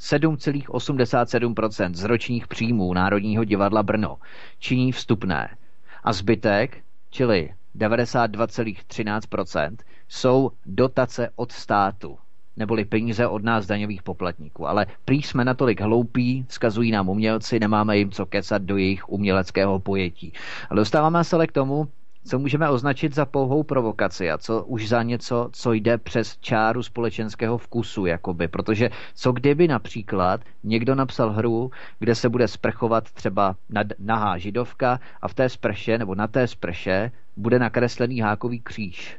7,87% z ročních příjmů Národního divadla Brno činí vstupné. A zbytek, čili 92,13%, jsou dotace od státu neboli peníze od nás daňových poplatníků. Ale prý jsme natolik hloupí, skazují nám umělci, nemáme jim co kecat do jejich uměleckého pojetí. Ale dostáváme se ale k tomu, co můžeme označit za pouhou provokaci a co už za něco, co jde přes čáru společenského vkusu, jakoby. Protože co kdyby například někdo napsal hru, kde se bude sprchovat třeba nahá židovka a v té sprše nebo na té sprše bude nakreslený hákový kříž.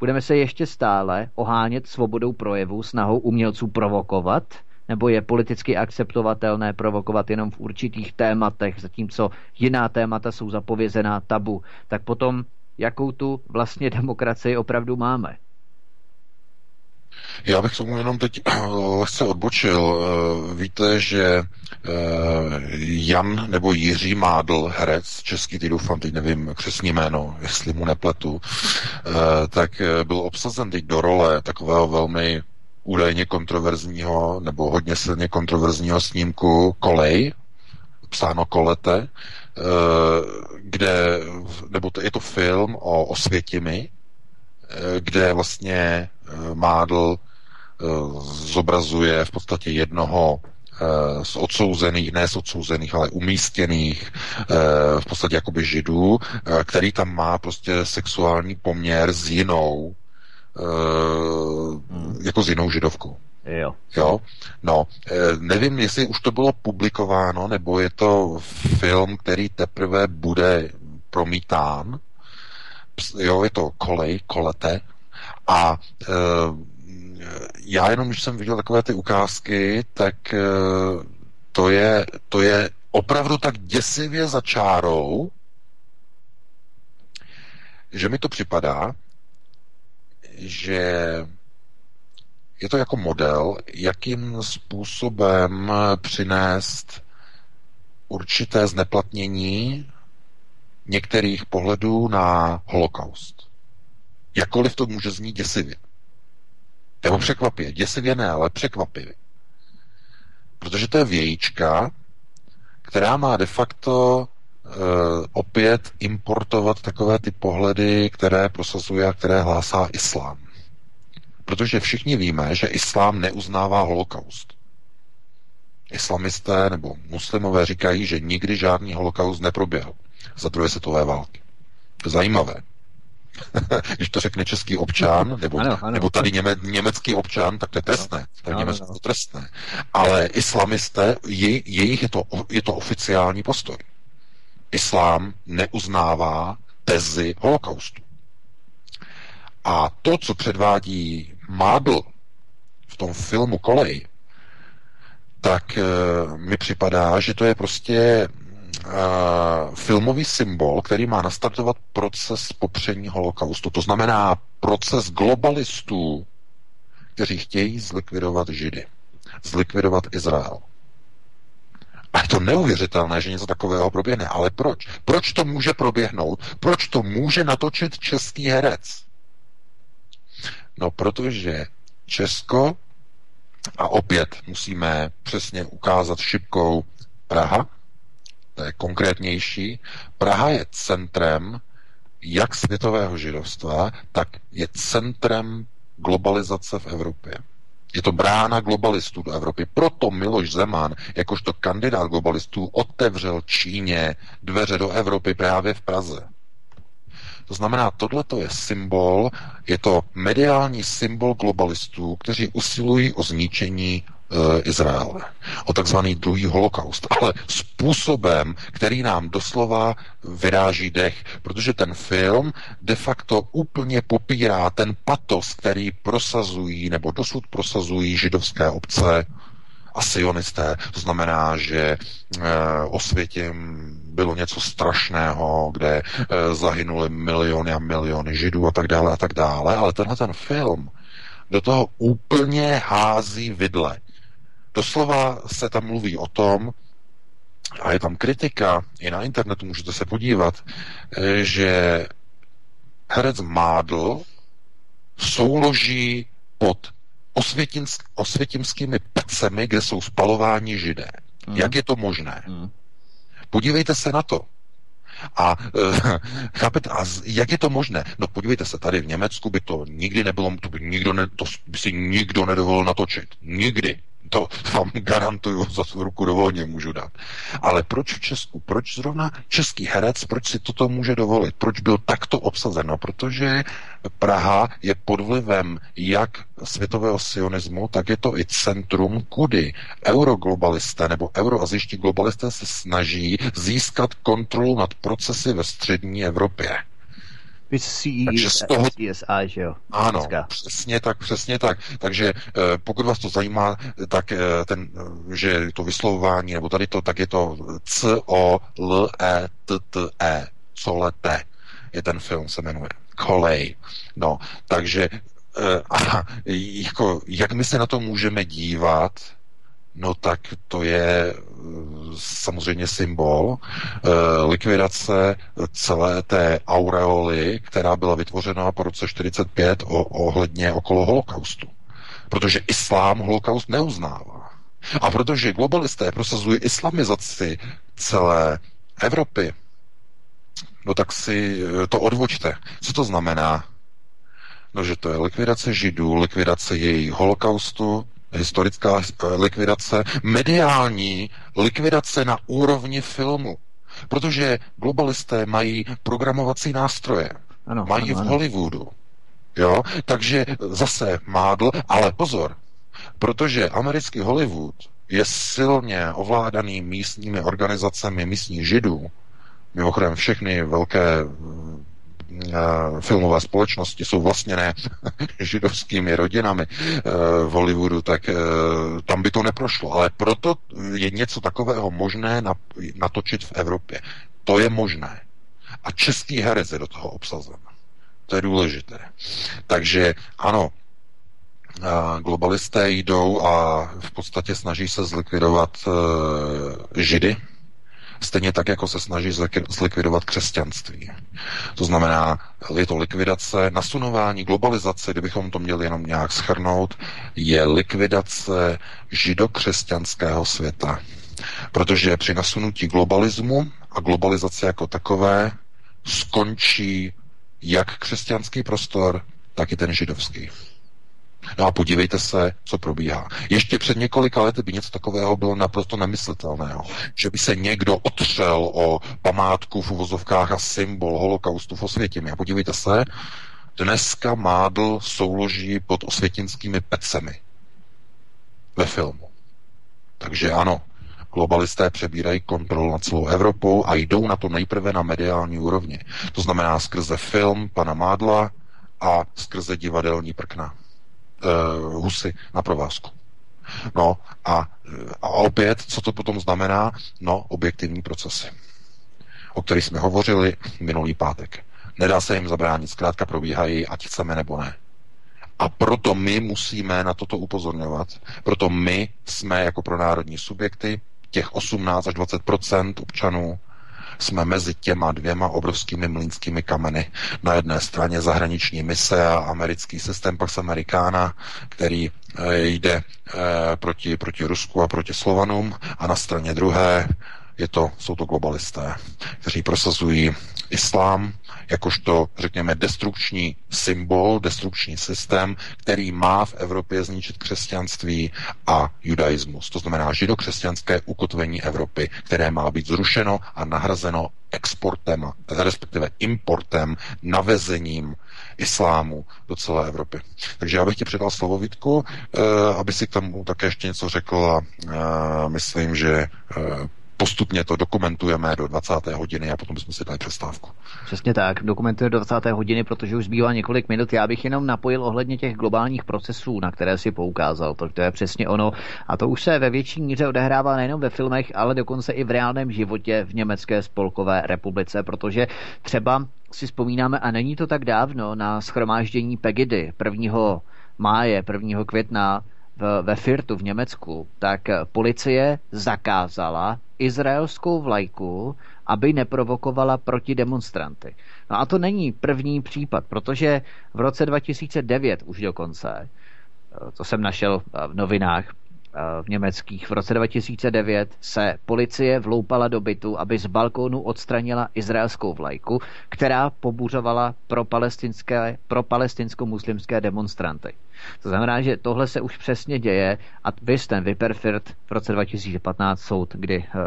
Budeme se ještě stále ohánět svobodou projevu, snahou umělců provokovat – nebo je politicky akceptovatelné provokovat jenom v určitých tématech, zatímco jiná témata jsou zapovězená tabu, tak potom jakou tu vlastně demokracii opravdu máme? Já bych tomu jenom teď lehce odbočil. Eh, víte, že eh, Jan nebo Jiří Mádl, herec, český, ty doufám, teď nevím křesní jméno, jestli mu nepletu, eh, tak byl obsazen teď do role takového velmi údajně kontroverzního nebo hodně silně kontroverzního snímku Kolej, psáno Kolete, kde, nebo to, je to film o Osvětimi, kde vlastně Mádl zobrazuje v podstatě jednoho z odsouzených, ne z odsouzených, ale umístěných v podstatě jakoby židů, který tam má prostě sexuální poměr s jinou, jako s jinou židovkou. Jo. Jo? No, eh, nevím, jestli už to bylo publikováno, nebo je to film, který teprve bude promítán. Jo, je to kolej, kolete. A e, já jenom, když jsem viděl takové ty ukázky, tak e, to je, to je opravdu tak děsivě za čárou, že mi to připadá, že je to jako model, jakým způsobem přinést určité zneplatnění některých pohledů na holokaust. Jakkoliv to může znít děsivě. Nebo překvapivě. Děsivě ne, ale překvapivě. Protože to je vějíčka, která má de facto opět importovat takové ty pohledy, které prosazuje a které hlásá islám. Protože všichni víme, že islám neuznává holokaust. Islamisté nebo muslimové říkají, že nikdy žádný holokaust neproběhl za druhé světové války. Zajímavé. Když to řekne český občan, nebo, ano, ano. nebo tady něme, německý občan, tak to je trestné. Ano, Německo to trestné. Ale islamisté, je, jejich je to, je to oficiální postoj. Islám neuznává tezi holokaustu. A to, co předvádí Mádl v tom filmu Kolej, tak uh, mi připadá, že to je prostě uh, filmový symbol, který má nastartovat proces popření holokaustu. To znamená proces globalistů, kteří chtějí zlikvidovat Židy, zlikvidovat Izrael. A je to neuvěřitelné, že něco takového proběhne. Ale proč? Proč to může proběhnout? Proč to může natočit český herec? No, protože Česko, a opět musíme přesně ukázat šipkou Praha, to je konkrétnější, Praha je centrem jak světového židovstva, tak je centrem globalizace v Evropě. Je to brána globalistů do Evropy. Proto Miloš Zeman, jakožto kandidát globalistů, otevřel Číně dveře do Evropy právě v Praze. To znamená, tohle je symbol, je to mediální symbol globalistů, kteří usilují o zničení Izraele, o takzvaný druhý holokaust, ale způsobem, který nám doslova vyráží dech, protože ten film de facto úplně popírá ten patos, který prosazují nebo dosud prosazují židovské obce a sionisté. To znamená, že e, o světě bylo něco strašného, kde e, zahynuli miliony a miliony židů a tak dále a tak dále, ale tenhle ten film do toho úplně hází vidle. Doslova se tam mluví o tom, a je tam kritika, i na internetu můžete se podívat, e, že herec Mádl souloží pod osvětimsk, osvětimskými pecemi, kde jsou spalováni židé. Mm. Jak je to možné? Mm. Podívejte se na to. A e, chápete, a jak je to možné? No podívejte se, tady v Německu by to nikdy nebylo, to by, nikdo ne, to by si nikdo nedovolil natočit. Nikdy. To vám garantuju, za svou ruku dovolně můžu dát. Ale proč v Česku? Proč zrovna český herec, proč si toto může dovolit? Proč byl takto obsazen? No, protože Praha je pod vlivem jak světového sionismu, tak je to i centrum, kudy euroglobalisté nebo euroazijští globalisté se snaží získat kontrolu nad procesy ve střední Evropě. Takže z toho... CSI, že jo? Ano, Dneska. přesně tak, přesně tak. Takže eh, pokud vás to zajímá, tak eh, ten, eh, že to vyslovování, nebo tady to, tak je to C-O-L-E-T-T-E, Colete, je ten film, se jmenuje. Kolej. No, takže a jako, jak my se na to můžeme dívat, No tak to je eh, samozřejmě symbol eh, likvidace celé té aureoly, která byla vytvořena po roce 45 ohledně okolo holokaustu. Protože islám holokaust neuznává. A protože globalisté prosazují islamizaci celé Evropy, no tak si eh, to odvočte. Co to znamená? No, že to je likvidace židů, likvidace jejich holokaustu, historická eh, likvidace, mediální likvidace na úrovni filmu. Protože globalisté mají programovací nástroje. Ano, mají ano, v Hollywoodu. Jo? Takže zase mádl, ale pozor, protože americký Hollywood je silně ovládaný místními organizacemi místních židů, mimochodem všechny velké filmové společnosti jsou vlastněné židovskými rodinami eh, v Hollywoodu, tak eh, tam by to neprošlo. Ale proto je něco takového možné natočit v Evropě. To je možné. A český herec je do toho obsazen. To je důležité. Takže ano, globalisté jdou a v podstatě snaží se zlikvidovat židy, Stejně tak, jako se snaží zlikvidovat křesťanství. To znamená, je to likvidace, nasunování, globalizace, kdybychom to měli jenom nějak schrnout, je likvidace židokřesťanského světa. Protože při nasunutí globalismu a globalizace jako takové skončí jak křesťanský prostor, tak i ten židovský. No a podívejte se, co probíhá. Ještě před několika lety by něco takového bylo naprosto nemyslitelného. Že by se někdo otřel o památku v uvozovkách a symbol holokaustu v Osvětimi. A podívejte se, dneska mádl souloží pod osvětinskými pecemi ve filmu. Takže ano, globalisté přebírají kontrolu nad celou Evropou a jdou na to nejprve na mediální úrovni. To znamená skrze film pana Mádla a skrze divadelní prkna husy na provázku. No a, a opět, co to potom znamená? No, objektivní procesy, o kterých jsme hovořili minulý pátek. Nedá se jim zabránit, zkrátka probíhají, ať chceme nebo ne. A proto my musíme na toto upozorňovat. Proto my jsme jako pronárodní subjekty, těch 18 až 20% občanů, jsme mezi těma dvěma obrovskými mlínskými kameny. Na jedné straně zahraniční mise a americký systém Pax Americana, který eh, jde eh, proti, proti Rusku a proti Slovanům a na straně druhé je to, jsou to globalisté, kteří prosazují islám jakožto, řekněme, destrukční symbol, destrukční systém, který má v Evropě zničit křesťanství a judaismus. To znamená židokřesťanské ukotvení Evropy, které má být zrušeno a nahrazeno exportem, respektive importem, navezením islámu do celé Evropy. Takže já bych ti předal slovo Vítku, eh, aby si k tomu také ještě něco řekl a eh, myslím, že eh, postupně to dokumentujeme do 20. hodiny a potom bychom si dali přestávku. Přesně tak, dokumentujeme do 20. hodiny, protože už zbývá několik minut. Já bych jenom napojil ohledně těch globálních procesů, na které si poukázal. To, to je přesně ono. A to už se ve větší míře odehrává nejenom ve filmech, ale dokonce i v reálném životě v Německé spolkové republice, protože třeba si vzpomínáme, a není to tak dávno, na schromáždění Pegidy 1. máje, 1. května ve Firtu v Německu, tak policie zakázala izraelskou vlajku, aby neprovokovala proti demonstranty. No a to není první případ, protože v roce 2009 už dokonce, to jsem našel v novinách, v německých. V roce 2009 se policie vloupala do bytu, aby z balkónu odstranila izraelskou vlajku, která pobuřovala pro, pro palestinsko-muslimské demonstranty. To znamená, že tohle se už přesně děje a vy ten Wipperfirt v roce 2015 soud, kdy eh,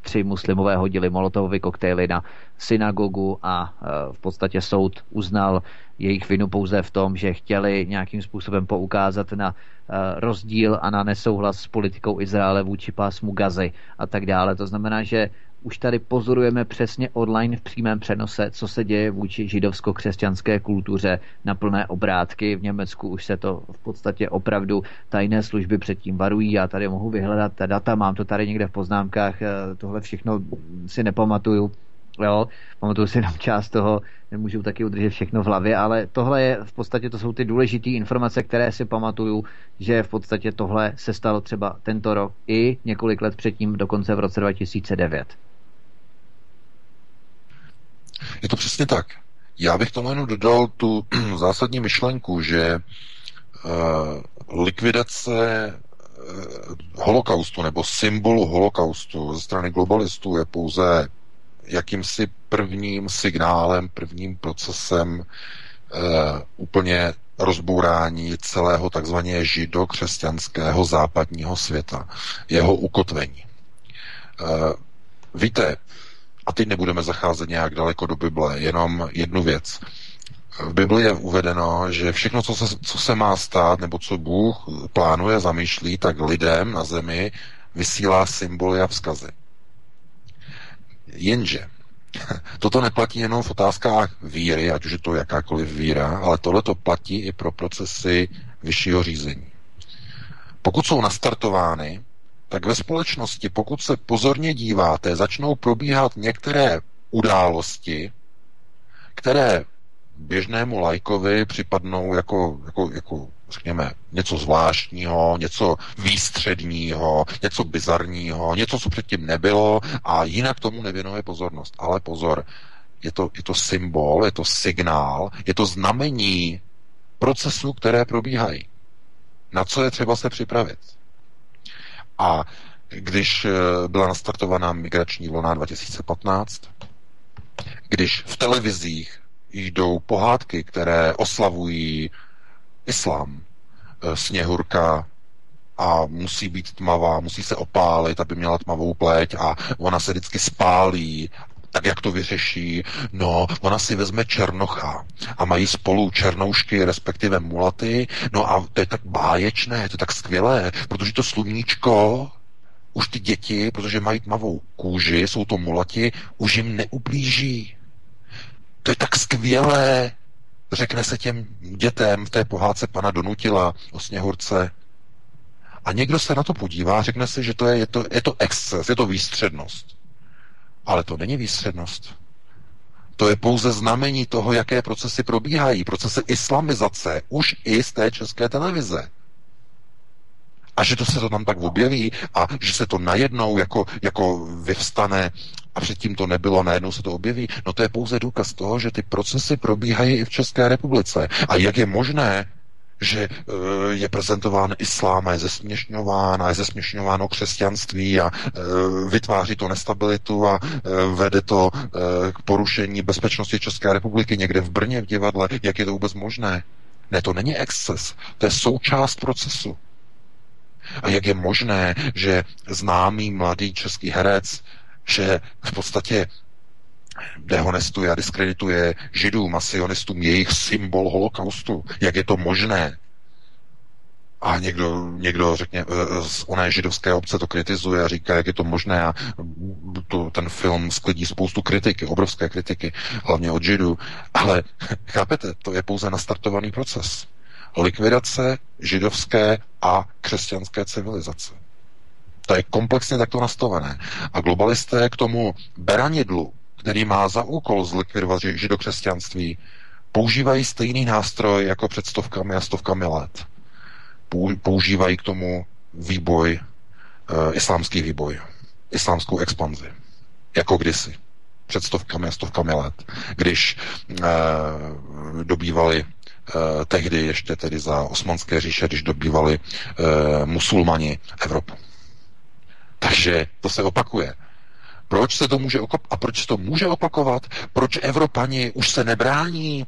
tři muslimové hodili molotovové koktejly na synagogu a eh, v podstatě soud uznal jejich vinu pouze v tom, že chtěli nějakým způsobem poukázat na eh, rozdíl a na nesouhlas s politikou Izraele vůči pásmu Gazy a tak dále. To znamená, že už tady pozorujeme přesně online v přímém přenose, co se děje vůči židovsko-křesťanské kultuře na plné obrátky. V Německu už se to v podstatě opravdu tajné služby předtím varují. Já tady mohu vyhledat ta data, mám to tady někde v poznámkách, eh, tohle všechno si nepamatuju. Jo, pamatuju si jenom část toho, nemůžu taky udržet všechno v hlavě, ale tohle je v podstatě, to jsou ty důležité informace, které si pamatuju, že v podstatě tohle se stalo třeba tento rok i několik let předtím, dokonce v roce 2009. Je to přesně tak. Já bych tomu jenom dodal tu zásadní myšlenku, že uh, likvidace uh, holokaustu nebo symbolu holokaustu ze strany globalistů je pouze jakýmsi prvním signálem, prvním procesem e, úplně rozbourání celého takzvaně židokřesťanského západního světa, jeho ukotvení. Víte, a teď nebudeme zacházet nějak daleko do Bible, jenom jednu věc. V Bibli je uvedeno, že všechno, co se, co se má stát, nebo co Bůh plánuje, zamýšlí, tak lidem na zemi vysílá symboly a vzkazy. Jenže toto neplatí jenom v otázkách víry, ať už je to jakákoliv víra, ale tohle to platí i pro procesy vyššího řízení. Pokud jsou nastartovány, tak ve společnosti, pokud se pozorně díváte, začnou probíhat některé události, které běžnému lajkovi připadnou jako, jako, jako řekněme, něco zvláštního, něco výstředního, něco bizarního, něco, co předtím nebylo a jinak tomu nevěnuje pozornost. Ale pozor, je to, je to symbol, je to signál, je to znamení procesů, které probíhají. Na co je třeba se připravit. A když eh, byla nastartovaná migrační vlna 2015, když v televizích jdou pohádky, které oslavují islám, eh, sněhurka a musí být tmavá, musí se opálit, aby měla tmavou pleť a ona se vždycky spálí tak jak to vyřeší? No, ona si vezme černocha a mají spolu černoušky, respektive mulaty, no a to je tak báječné, to je tak skvělé, protože to sluníčko už ty děti, protože mají tmavou kůži, jsou to mulati, už jim neublíží. To je tak skvělé, řekne se těm dětem v té pohádce pana Donutila o sněhurce. A někdo se na to podívá, řekne si, že to je, je, to, je to exces, je to výstřednost. Ale to není výstřednost. To je pouze znamení toho, jaké procesy probíhají. Procesy islamizace už i z té české televize. A že to se to tam tak objeví a že se to najednou jako, jako vyvstane a předtím to nebylo, najednou se to objeví, no to je pouze důkaz toho, že ty procesy probíhají i v České republice. A jak je možné, že eh, je prezentován islám a je zesměšňován a je zesměšňováno křesťanství a eh, vytváří to nestabilitu a eh, vede to k porušení bezpečnosti České republiky někde v Brně v divadle. Jak je to vůbec možné? Ne, to není exces, to je součást procesu. A jak je možné, že známý mladý český herec, že v podstatě dehonestuje a diskredituje židům a sionistům jejich symbol holokaustu. Jak je to možné? A někdo, někdo řekně, eh, z oné židovské obce to kritizuje a říká, jak je to možné a to, ten film sklidí spoustu kritiky, obrovské kritiky, hlavně od židů. Ale chápete, to je pouze nastartovaný proces. Likvidace židovské a křesťanské civilizace. To je komplexně takto nastavené. A globalisté k tomu beranidlu, který má za úkol zlikvidovat židokřesťanství, používají stejný nástroj jako před stovkami a stovkami let. Používají k tomu výboj, e, islámský výboj, islámskou expanzi, jako kdysi, před stovkami a stovkami let, když e, dobývali e, tehdy ještě tedy za osmanské říše, když dobývali e, musulmani Evropu. Takže to se opakuje. Proč se to může opakovat? A proč se to může opakovat? Proč Evropani už se nebrání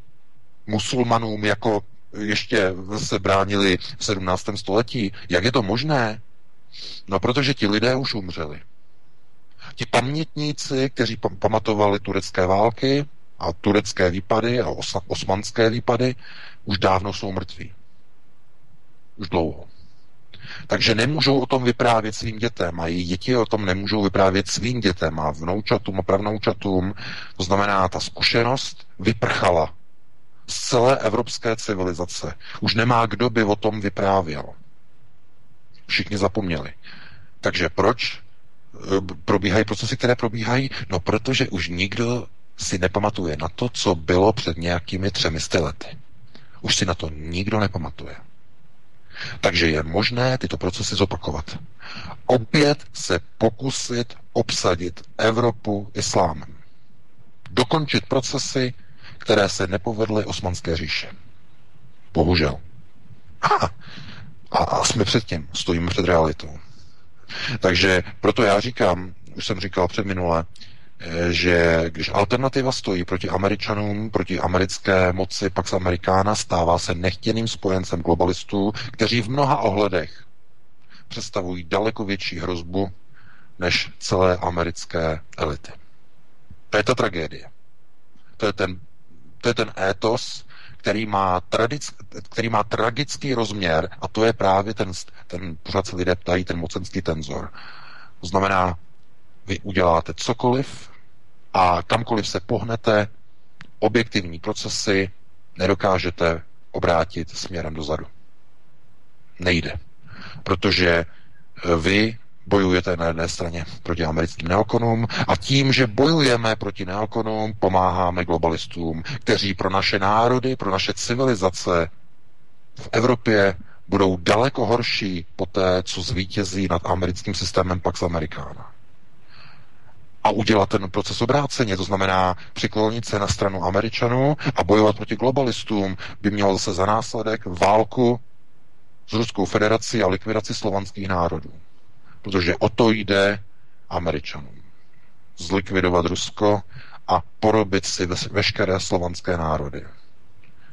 musulmanům, jako ještě se bránili v 17. století? Jak je to možné? No, protože ti lidé už umřeli. Ti pamětníci, kteří pamatovali turecké války a turecké výpady a osmanské výpady, už dávno jsou mrtví. Už dlouho. Takže nemůžou o tom vyprávět svým dětem a její děti o tom nemůžou vyprávět svým dětem a vnoučatům a pravnoučatům. To znamená, ta zkušenost vyprchala z celé evropské civilizace. Už nemá kdo by o tom vyprávěl. Všichni zapomněli. Takže proč eh, probíhají procesy, které probíhají? No, protože už nikdo si nepamatuje na to, co bylo před nějakými třemi lety. Už si na to nikdo nepamatuje. Takže je možné tyto procesy zopakovat. Opět se pokusit obsadit Evropu islámem. Dokončit procesy, které se nepovedly osmanské říše. Bohužel. A, a, a jsme před tím, stojíme před realitou. Takže proto já říkám, už jsem říkal před minule, že když alternativa stojí proti Američanům, proti americké moci Pax Americana, stává se nechtěným spojencem globalistů, kteří v mnoha ohledech představují daleko větší hrozbu než celé americké elity. To je ta tragédie. To je ten, to je ten étos, který má, tradic, který má tragický rozměr a to je právě ten, ten pořád se lidé ptají, ten mocenský tenzor. To znamená, vy uděláte cokoliv a kamkoliv se pohnete, objektivní procesy nedokážete obrátit směrem dozadu. Nejde. Protože eh, vy bojujete na jedné straně proti americkým neokonům a tím, že bojujeme proti neokonům, pomáháme globalistům, kteří pro naše národy, pro naše civilizace v Evropě budou daleko horší po té, co zvítězí nad americkým systémem Pax Americana. A udělat ten proces obráceně, to znamená přiklonit se na stranu Američanů a bojovat proti globalistům, by mělo zase za následek válku s Ruskou federací a likvidaci slovanských národů. Protože o to jde Američanům. Zlikvidovat Rusko a porobit si veškeré slovanské národy.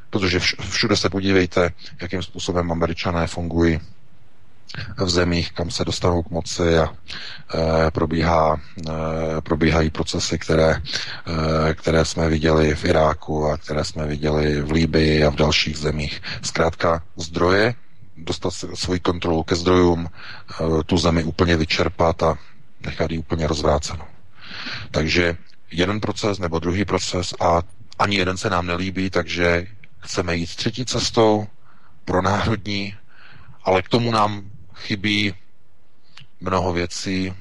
Protože všude se podívejte, jakým způsobem američané fungují v zemích, kam se dostanou k moci a e, probíhá, e, probíhají procesy, které, e, které jsme viděli v Iráku a které jsme viděli v Líbii a v dalších zemích. Zkrátka zdroje, dostat svoji kontrolu ke zdrojům, tu zemi úplně vyčerpat a nechat ji úplně rozvrácenou. Takže jeden proces nebo druhý proces a ani jeden se nám nelíbí, takže chceme jít třetí cestou pro národní, ale k tomu nám chybí mnoho věcí,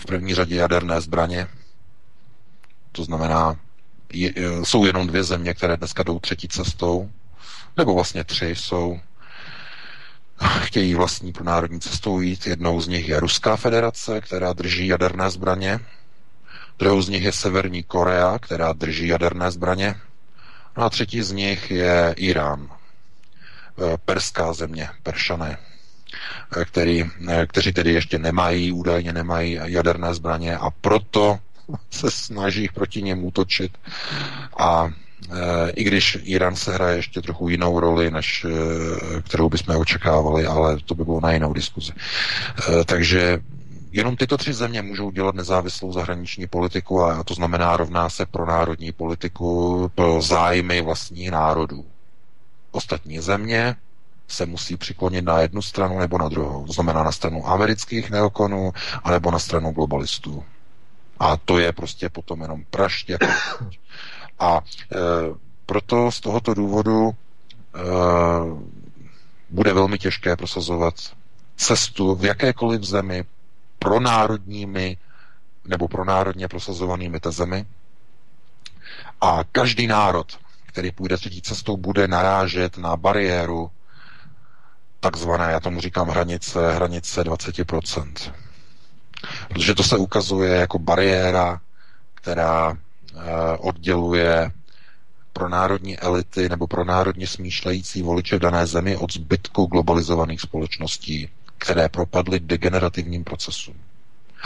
v první řadě jaderné zbraně. To znamená, je, jsou jenom dvě země, které dneska jdou třetí cestou, nebo vlastně tři jsou, chtějí vlastní pro národní cestou jít. Jednou z nich je Ruská federace, která drží jaderné zbraně. Druhou z nich je Severní Korea, která drží jaderné zbraně. No a třetí z nich je Irán, e, perská země, Peršané, který, e, kteří tedy ještě nemají, údajně nemají jaderné zbraně a proto se snaží proti něm útočit a i když Irán se hraje ještě trochu jinou roli, než kterou bychom očekávali, ale to by bylo na jinou diskuzi. Takže Jenom tyto tři země můžou dělat nezávislou zahraniční politiku a to znamená rovná se pro národní politiku, pro zájmy vlastních národů. Ostatní země se musí přiklonit na jednu stranu nebo na druhou. To znamená na stranu amerických neokonů anebo na stranu globalistů. A to je prostě potom jenom praště. A e, proto z tohoto důvodu e, bude velmi těžké prosazovat cestu v jakékoliv zemi pronárodními nebo pronárodně prosazovanými tezemi. A každý národ, který půjde třetí cestou, bude narážet na bariéru takzvané, já tomu říkám hranice, hranice 20%. Protože to se ukazuje jako bariéra, která eh, odděluje pro národní elity nebo pro národně smýšlející voliče v dané zemi od zbytku globalizovaných společností které propadly degenerativním procesům.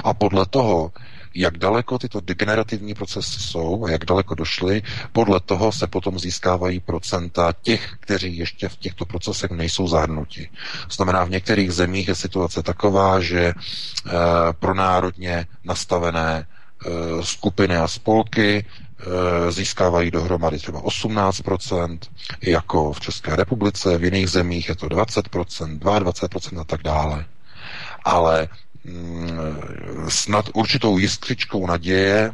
A podle toho, jak daleko tyto degenerativní procesy jsou a jak daleko došly, podle toho se potom získávají procenta těch, kteří ještě v těchto procesech nejsou zahrnuti. Znamená, v některých zemích je situace taková, že e, pro národně nastavené e, skupiny a spolky Eh, získávají dohromady třeba 18%, jako v České republice, v jiných zemích je to 20%, 22% a tak dále. Ale snad určitou jiskřičkou naděje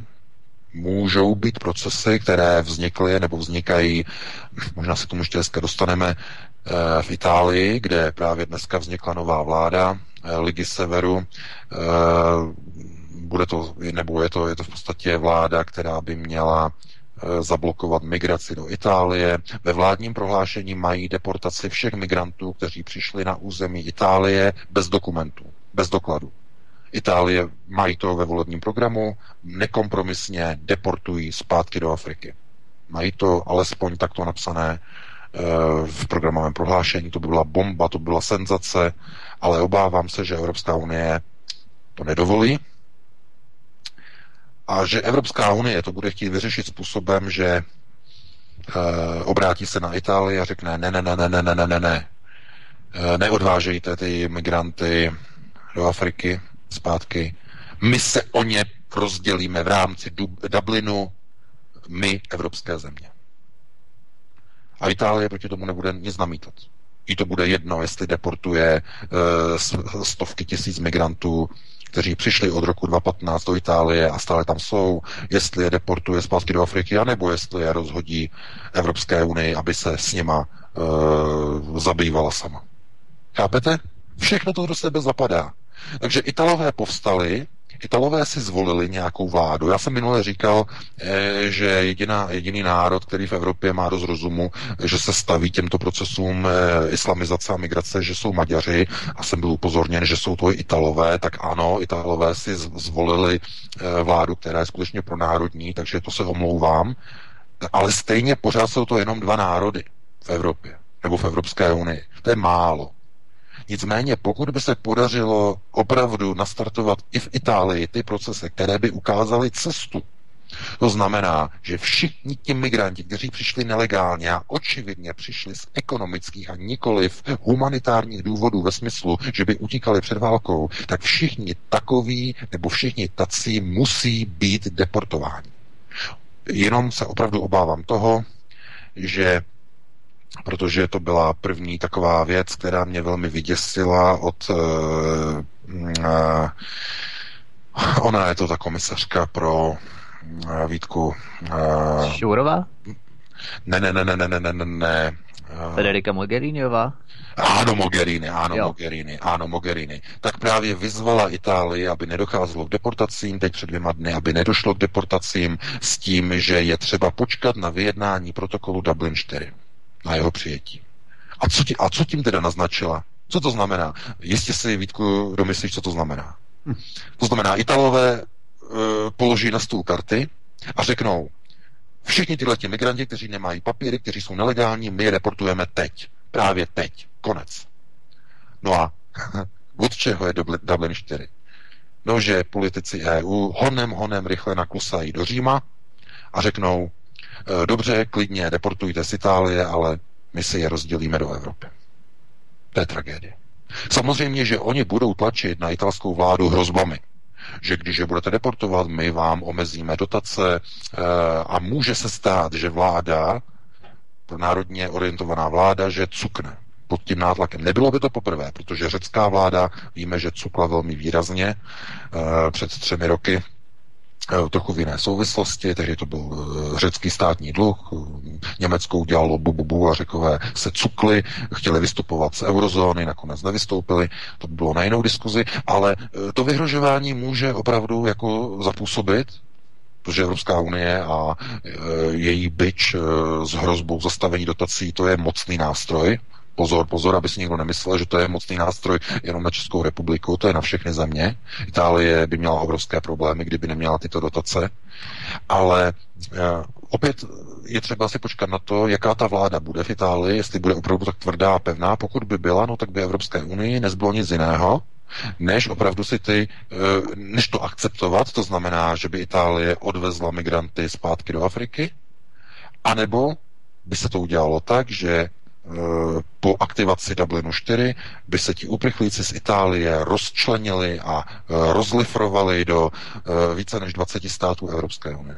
můžou být procesy, které vznikly nebo vznikají, možná se k tomu ještě dneska dostaneme, eh, v Itálii, kde právě dneska vznikla nová vláda eh, Ligy Severu, bude to, nebo je to, je to v podstatě vláda, která by měla zablokovat migraci do Itálie. Ve vládním prohlášení mají deportaci všech migrantů, kteří přišli na území Itálie bez dokumentů, bez dokladů. Itálie mají to ve volebním programu, nekompromisně deportují zpátky do Afriky. Mají to alespoň takto napsané e, v programovém prohlášení. To by byla bomba, to byla senzace, ale obávám se, že Evropská unie to nedovolí, A že Evropská unie to bude chtít vyřešit způsobem, že e, obrátí se na Itálii a řekne ne, ne, ne, ne, ne, ne, ne, ne, ne. E, neodvážejte ty migranty do Afriky zpátky. My se o ně rozdělíme v rámci Dublinu, my, evropské země. A Itálie proti tomu nebude nic namítat. Jí to bude jedno, jestli deportuje uh, stovky tisíc migrantů, kteří přišli od roku 2015 do Itálie a stále tam jsou, jestli je deportuje zpátky do Afriky, anebo jestli je rozhodí Evropské unii, aby se s nima uh, zabývala sama. Chápete? Všechno to do sebe zapadá. Takže Italové povstali Italové si zvolili nějakou vládu. Já jsem minule říkal, eh, že jediná, jediný národ, který v Evropě má dost rozumu, že se staví těmto procesům eh, islamizace a migrace, že jsou Maďaři a jsem byl upozorněn, že jsou to i Italové, tak ano, Italové si zvolili eh, vládu, která je skutečně pro národní, takže to se omlouvám, ale stejně pořád jsou to jenom dva národy v Evropě nebo v Evropské unii. To je málo. Nicméně, pokud by se podařilo opravdu nastartovat i v Itálii ty procesy, které by ukázaly cestu, to znamená, že všichni ti migranti, kteří přišli nelegálně a očividně přišli z ekonomických a nikoliv humanitárních důvodů ve smyslu, že by utíkali před válkou, tak všichni takoví nebo všichni tací musí být deportováni. Jenom se opravdu obávám toho, že protože to byla první taková věc, která mě velmi vyděsila od uh, uh, ona je to ta komisařka pro uh, Vítku. Uh, Šourová? Ne, ne, ne, ne, ne, ne, ne, ne. Federica Mogheriniová? Ano, Mogherini, ano, jo. Mogherini, ano, Mogherini. Tak právě vyzvala Itálii, aby nedocházelo k deportacím teď před dvěma dny, aby nedošlo k deportacím s tím, že je třeba počkat na vyjednání protokolu Dublin 4 na jeho přijetí. A co, ti, a co tím teda naznačila? Co to znamená? Jistě si, Vítku, domyslíš, co to znamená. Hm. To znamená, Italové e, položí na stůl karty a řeknou, všichni tyhle ti migranti, kteří nemají papíry, kteří jsou nelegální, my je reportujeme teď. Právě teď. Konec. No a od čeho je Dublin 4? No, že politici EU honem, honem rychle naklusají do Říma a řeknou, dobře, klidně deportujte z Itálie, ale my si je rozdělíme do Evropy. To je tragédie. Samozřejmě, že oni budou tlačit na italskou vládu hrozbami, že když je budete deportovat, my vám omezíme dotace eh, a může se stát, že vláda, pro národně orientovaná vláda, že cukne pod tím nátlakem. Nebylo by to poprvé, protože řecká vláda víme, že cukla velmi výrazně eh, před třemi roky Eh, trochu v jiné souvislosti, tehdy to byl eh, řecký státní dluh, Německo udělalo bu, bu, a řekové se cukli, chtěli vystupovat z eurozóny, nakonec nevystoupili, to by bylo na jinou diskuzi, ale eh, to vyhrožování může opravdu jako zapůsobit, protože Evropská unie a její byč s hrozbou zastavení dotací, to je mocný nástroj, Pozor, pozor, aby si někdo nemyslel, že to je mocný nástroj jenom na Českou republiku, to je na všechny země. Itálie by měla obrovské problémy, kdyby neměla tyto dotace. Ale uh, opět je třeba si počkat na to, jaká ta vláda bude v Itálii, jestli bude opravdu tak tvrdá a pevná. Pokud by byla, no tak by Evropské unii nezbylo nic jiného, než opravdu si ty, eh, než to akceptovat, to znamená, že by Itálie odvezla migranty zpátky do Afriky, anebo by se to udělalo tak, že Eh, po aktivaci Dublinu 4 by se ti uprchlíci z Itálie rozčlenili a eh, rozlifrovali do eh, více než 20 států Evropské unie.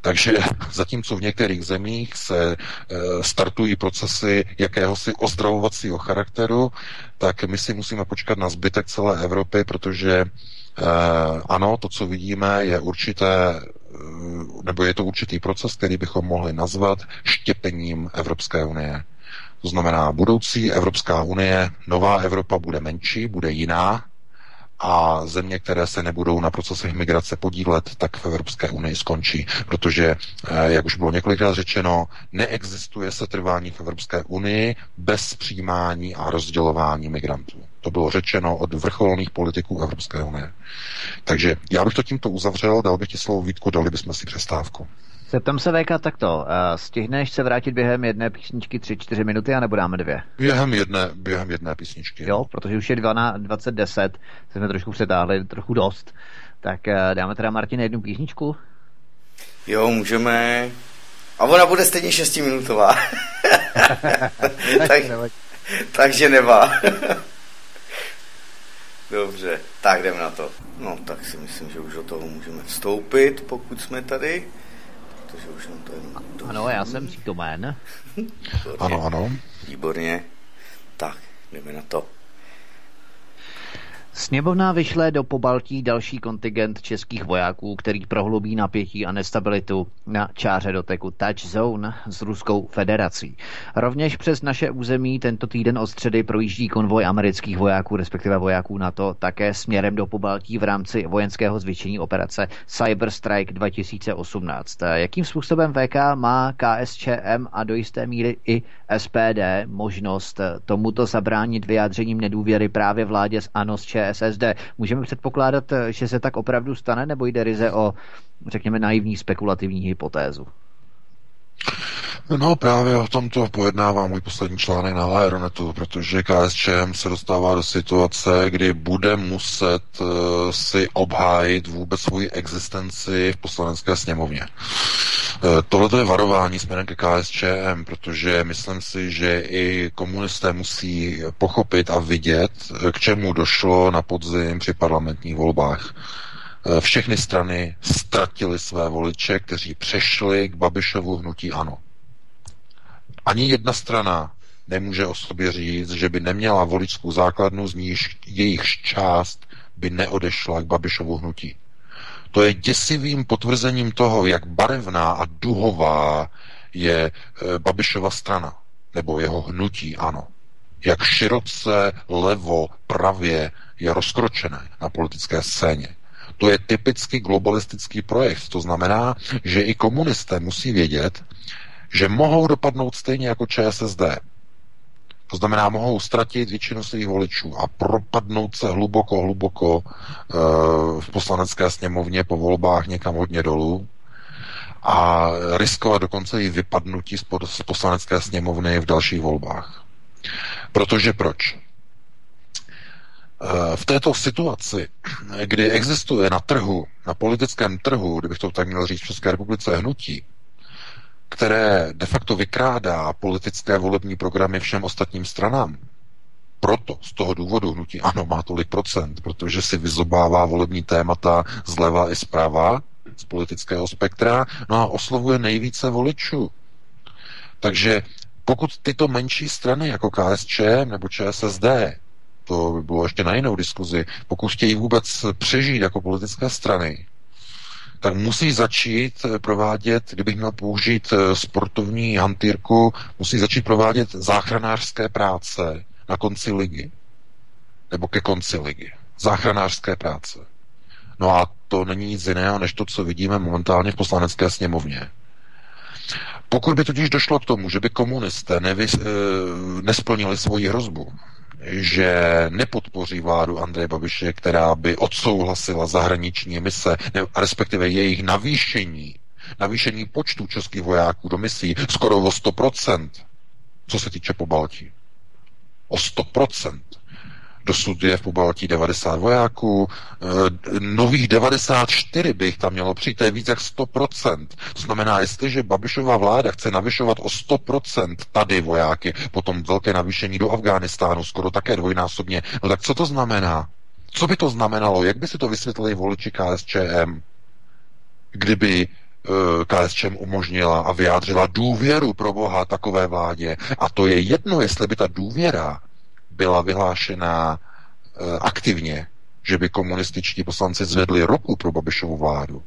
Takže zatímco v některých zemích se startují procesy jakéhosi ozdravovacího charakteru, tak my si musíme počkat na zbytek celé Evropy, protože ano, to, co vidíme, je určité nebo je to určitý proces, který bychom mohli nazvat štěpením Evropské unie. To znamená, budoucí Evropská unie, nová Evropa bude menší, bude jiná a země, které se nebudou na procesech migrace podílet, tak v Evropské unii skončí, protože, eh, jak už bylo několikrát řečeno, neexistuje setrvání v Evropské unii bez přijímání a rozdělování migrantů. To bylo řečeno od vrcholných politiků Evropské unie. Takže já bych to tímto uzavřel, dal bych ti slovo Vítku, dali bychom si přestávku. Zeptám se VK takto. Uh, stihneš se vrátit během jedné písničky 3-4 minuty, anebo dáme dvě? Během jedné, během jedné písničky. Jo, protože už je 20.10, jsme trošku přetáhli, trochu dost. Tak eh, dáme teda Martin jednu písničku? Jo, můžeme. A ona bude stejně šestiminutová. tak, takže nevá. Dobře, tak jdeme na to. No, tak si myslím, že už do toho můžeme vstoupit, pokud jsme tady. Protože už nám to jenom... Ano, já jsem přítomen. ano, ano. Výborně. Tak, jdeme na to. Sněmovna vyšle do Pobaltí další kontingent českých vojáků, který prohlubí napětí a nestabilitu na čáře doteku Touch Zone s Ruskou federací. Rovněž přes naše území tento týden od středy projíždí konvoj amerických vojáků, respektive vojáků NATO, také směrem do Pobaltí v rámci vojenského zvětšení operace Cyber Strike 2018. Jakým způsobem VK má KSČM a do jisté míry i SPD možnost tomuto zabránit vyjádřením nedůvěry právě vládě z ANO z ČSSD. Můžeme předpokládat, že se tak opravdu stane, nebo jde ryze o, řekněme, naivní spekulativní hypotézu? No právě o tomto pojednává můj poslední článek na Aeronetu, protože KSČM se dostává do situace, kdy bude muset uh, si obhájit vůbec svoji existenci v poslanecké sněmovně. Uh, Tohle je varování směrem ke KSČM, protože myslím si, že i komunisté musí pochopit a vidět, k čemu došlo na podzim při parlamentních volbách. Uh, všechny strany ztratily své voliče, kteří přešli k Babišovu hnutí ANO. Ani jedna strana nemůže o sobě říct, že by neměla voličskou základnu, z níž jejich část by neodešla k Babišovu hnutí. To je děsivým potvrzením toho, jak barevná a duhová je e, Babišova strana, nebo jeho hnutí, ano. Jak široce levo, pravě je rozkročené na politické scéně. To je typicky globalistický projekt. To znamená, že i komunisté musí vědět, že mohou dopadnout stejně jako ČSSD. To znamená, mohou ztratit většinu svých voličů a propadnout se hluboko, hluboko e, v poslanecké sněmovně po volbách někam hodně dolů a riskovat dokonce i vypadnutí z, z poslanecké sněmovny v dalších volbách. Protože proč? Eh, v této situaci, kdy existuje na trhu, na politickém trhu, kdybych to tak měl říct v České republice, hnutí, které de facto vykrádá politické volební programy všem ostatním stranám. Proto z toho důvodu hnutí ano má tolik procent, protože si vyzobává volební témata zleva i zprava z politického spektra, no a oslovuje nejvíce voličů. Takže pokud tyto menší strany jako KSČ nebo ČSSD, to by bylo ještě na jinou diskuzi, pokud chtějí vůbec přežít jako politické strany, tak musí začít eh, provádět, kdybych měl použít eh, sportovní hantýrku, musí začít provádět záchranářské práce na konci ligy. Nebo ke konci ligy. Záchranářské práce. No a to není nic jiného, než to, co vidíme momentálně v poslanecké sněmovně. Pokud by totiž došlo k tomu, že by komunisté nevy, e, nesplnili svoji hrozbu, že nepodpoří vládu Andreje Babiše, která by odsouhlasila zahraniční mise, respektive jejich navýšení, navýšení počtu českých vojáků do misí skoro o 100%, co se týče po Baltí. O 100%. Dosud je v Pobaltí 90 vojáků, e, nových 94 by jich tam mělo přijít, to je víc jak 100%. To znamená, jestliže Babišová vláda chce navyšovat o 100% tady vojáky, potom velké navýšení do Afghánistánu, skoro také dvojnásobně, no tak co to znamená? Co by to znamenalo? Jak by si to vysvětlili voliči KSČM, kdyby eh, KSČM umožnila a vyjádřila důvěru pro Boha takové vládě. A to je jedno, jestli by ta důvěra byla vyhlášena e, aktivně, že by komunističtí poslanci zvedli roku pro Babišovu vládu.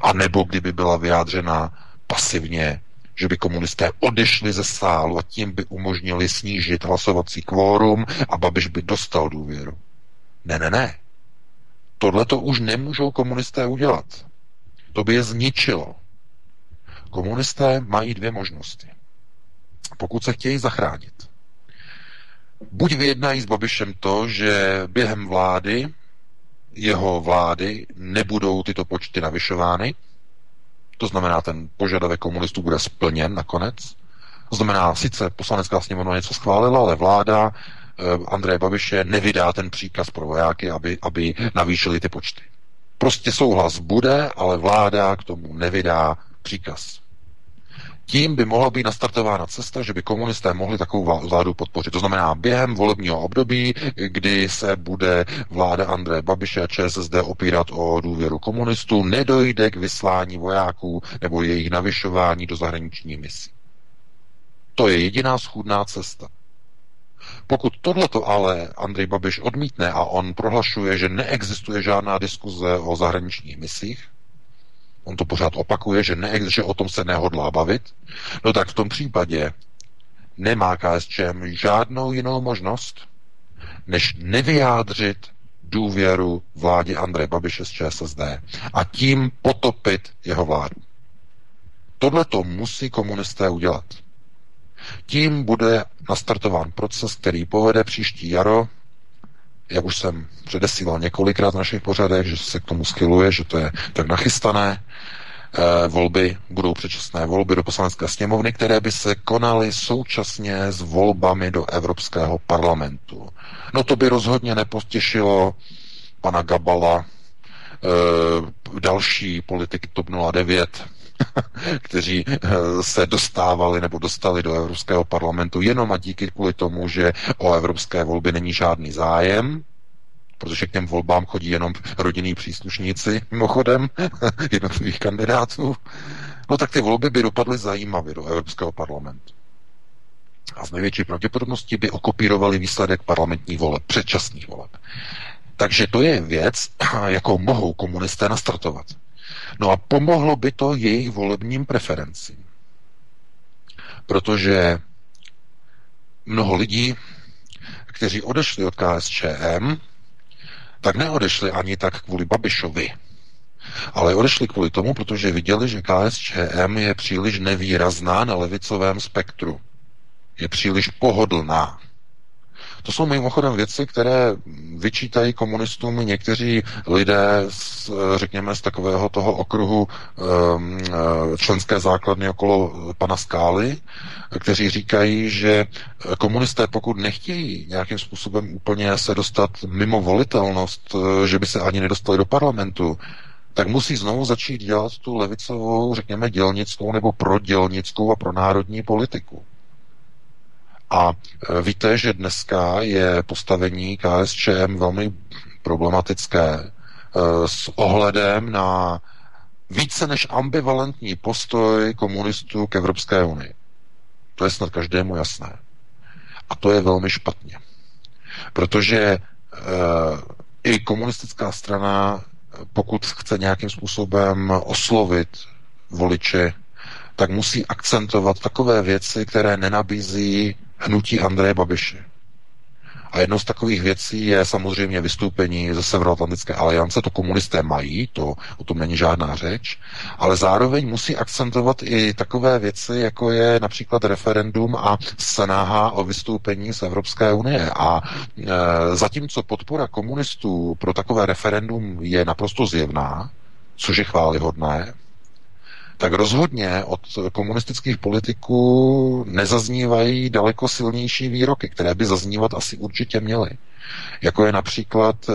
A nebo kdyby byla vyjádřena pasivně, že by komunisté odešli ze sálu a tím by umožnili snížit hlasovací kvórum a Babiš by dostal důvěru. Ne, ne, ne. Tohle to už nemůžou komunisté udělat. To by je zničilo. Komunisté mají dvě možnosti. Pokud se chtějí zachránit, buď vyjednají s Babišem to, že během vlády, jeho vlády, nebudou tyto počty navyšovány, to znamená, ten požadavek komunistů bude splněn nakonec. To znamená, sice poslanecká sněmovna něco schválila, ale vláda eh, Andreje Babiše nevydá ten příkaz pro vojáky, aby, aby navýšili ty počty. Prostě souhlas bude, ale vláda k tomu nevydá příkaz. Tím by mohla být nastartována cesta, že by komunisté mohli takovou vládu podpořit. To znamená, během volebního období, kdy se bude vláda Andreje Babiše a ČSSD opírat o důvěru komunistů, nedojde k vyslání vojáků nebo jejich navyšování do zahraniční misí. To je jediná schůdná cesta. Pokud tohleto ale Andrej Babiš odmítne a on prohlašuje, že neexistuje žádná diskuze o zahraničních misích, on to pořád opakuje, že, ne, že o tom se nehodlá bavit, no tak v tom případě nemá KSČM žádnou jinou možnost, než nevyjádřit důvěru vládě Andreje Babiše z ČSSD a tím potopit jeho vládu. Tohle to musí komunisté udělat. Tím bude nastartován proces, který povede příští jaro, jak už jsem předesílal několikrát v našich pořadech, že se k tomu skiluje, že to je tak nachystané, eh, volby, budou předčasné volby do poslanecké sněmovny, které by se konaly současně s volbami do Evropského parlamentu. No to by rozhodně nepotěšilo pana Gabala, e, další politiky TOP 09, kteří eh, se dostávali nebo dostali do Evropského parlamentu jenom a díky kvůli tomu, že o evropské volby není žádný zájem, protože k těm volbám chodí jenom rodinní příslušníci, mimochodem, jednotlivých kandidátů, no tak ty volby by dopadly zajímavě do Evropského parlamentu. A z největší pravděpodobností by okopírovali výsledek parlamentních voleb, předčasných voleb. Takže to je věc, jakou mohou komunisté nastartovat. No a pomohlo by to jejich volebním preferencím. Protože mnoho lidí, kteří odešli od KSČM, tak neodešli ani tak kvůli Babišovi, ale odešli kvůli tomu, protože viděli, že KSČM je příliš nevýrazná na levicovém spektru. Je příliš pohodlná. To jsou mimochodem věci, které vyčítají komunistům někteří lidé, z, řekněme, z takového toho okruhu um, členské základny okolo pana Skály, kteří říkají, že komunisté, pokud nechtějí nějakým způsobem úplně se dostat mimo volitelnost, že by se ani nedostali do parlamentu, tak musí znovu začít dělat tu levicovou, řekněme, dělnickou nebo prodělnickou a pronárodní politiku. A e, víte, že dneska je postavení KSČM velmi problematické e, s ohledem na více než ambivalentní postoj komunistů k Evropské unii. To je snad každému jasné. A to je velmi špatně. Protože e, i komunistická strana, pokud chce nějakým způsobem oslovit voliče, tak musí akcentovat takové věci, které nenabízí hnutí Andreje Babiše. A jednou z takových věcí je samozřejmě vystoupení ze Severoatlantické aliance. To komunisté mají, to o tom není žádná řeč, ale zároveň musí akcentovat i takové věci, jako je například referendum a snaha o vystoupení z Evropské unie. A e, zatímco podpora komunistů pro takové referendum je naprosto zjevná, což je chválihodné, tak rozhodně od komunistických politiků nezaznívají daleko silnější výroky, které by zaznívat asi určitě měly. Jako je například e,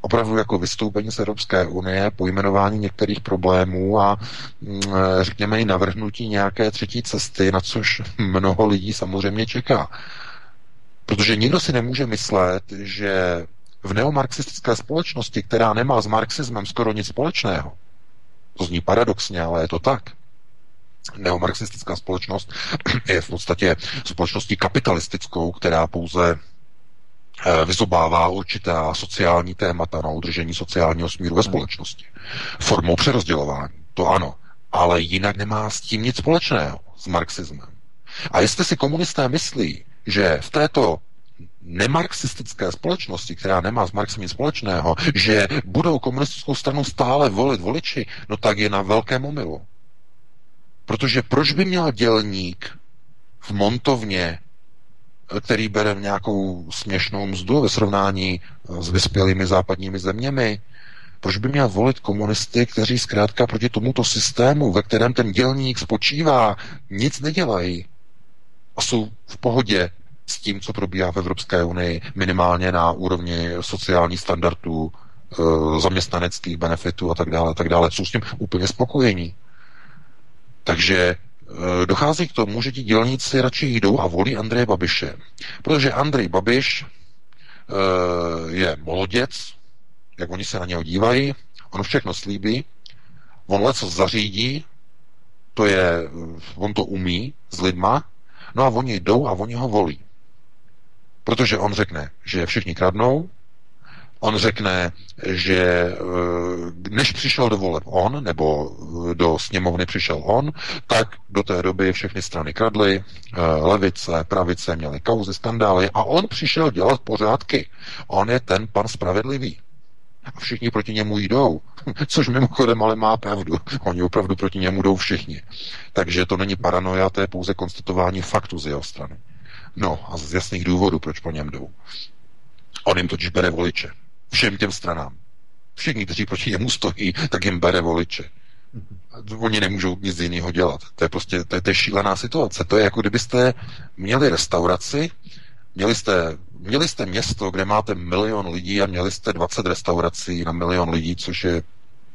opravdu jako vystoupení z Evropské unie, pojmenování některých problémů a e, řekněme i navrhnutí nějaké třetí cesty, na což mnoho lidí samozřejmě čeká. Protože nikdo si nemůže myslet, že v neomarxistické společnosti, která nemá s marxismem skoro nic společného, to zní paradoxně, ale je to tak. Neomarxistická společnost je v podstatě společností kapitalistickou, která pouze eh, vyzobává určitá sociální témata na udržení sociálního smíru ve společnosti. Formou přerozdělování, to ano, ale jinak nemá s tím nic společného, s marxismem. A jestli si komunisté myslí, že v této nemarxistické společnosti, která nemá s Marxem nic společného, že budou komunistickou stranu stále volit voliči, no tak je na velkém omylu. Protože proč by měl dělník v montovně, který bere nějakou směšnou mzdu ve srovnání s vyspělými západními zeměmi, proč by měl volit komunisty, kteří zkrátka proti tomuto systému, ve kterém ten dělník spočívá, nic nedělají a jsou v pohodě s tím, co probíhá v Evropské unii, minimálně na úrovni sociálních standardů zaměstnaneckých benefitů a tak dále, tak dále. Jsou s tím úplně spokojení. Takže e, dochází k tomu, že ti dělníci radši jdou a volí Andreje Babiše. Protože Andrej Babiš e, je moloděc, jak oni se na něho dívají, on všechno slíbí, on leco zařídí, to je, on to umí s lidma, no a oni jdou a oni ho volí. Protože on řekne, že všichni kradnou, On řekne, že eh, než přišel do voleb on, nebo eh, do sněmovny přišel on, tak do té doby všechny strany kradly, eh, levice, pravice měly kauzy, skandály a on přišel dělat pořádky. On je ten pan spravedlivý. A všichni proti němu jdou. Což mimochodem ale má pravdu. Oni opravdu proti němu jdou všichni. Takže to není paranoia, to je pouze konstatování faktu z jeho strany. No a z jasných důvodů, proč po něm jdou. On jim totiž bere voliče všem těm stranám. Všichni, kteří proti němu stojí, tak jim bere voliče. Oni nemůžou nic jiného dělat. To je prostě to je, to je šílená situace. To je jako kdybyste měli restauraci, měli jste, měli jste město, kde máte milion lidí a měli jste 20 restaurací na milion lidí, což je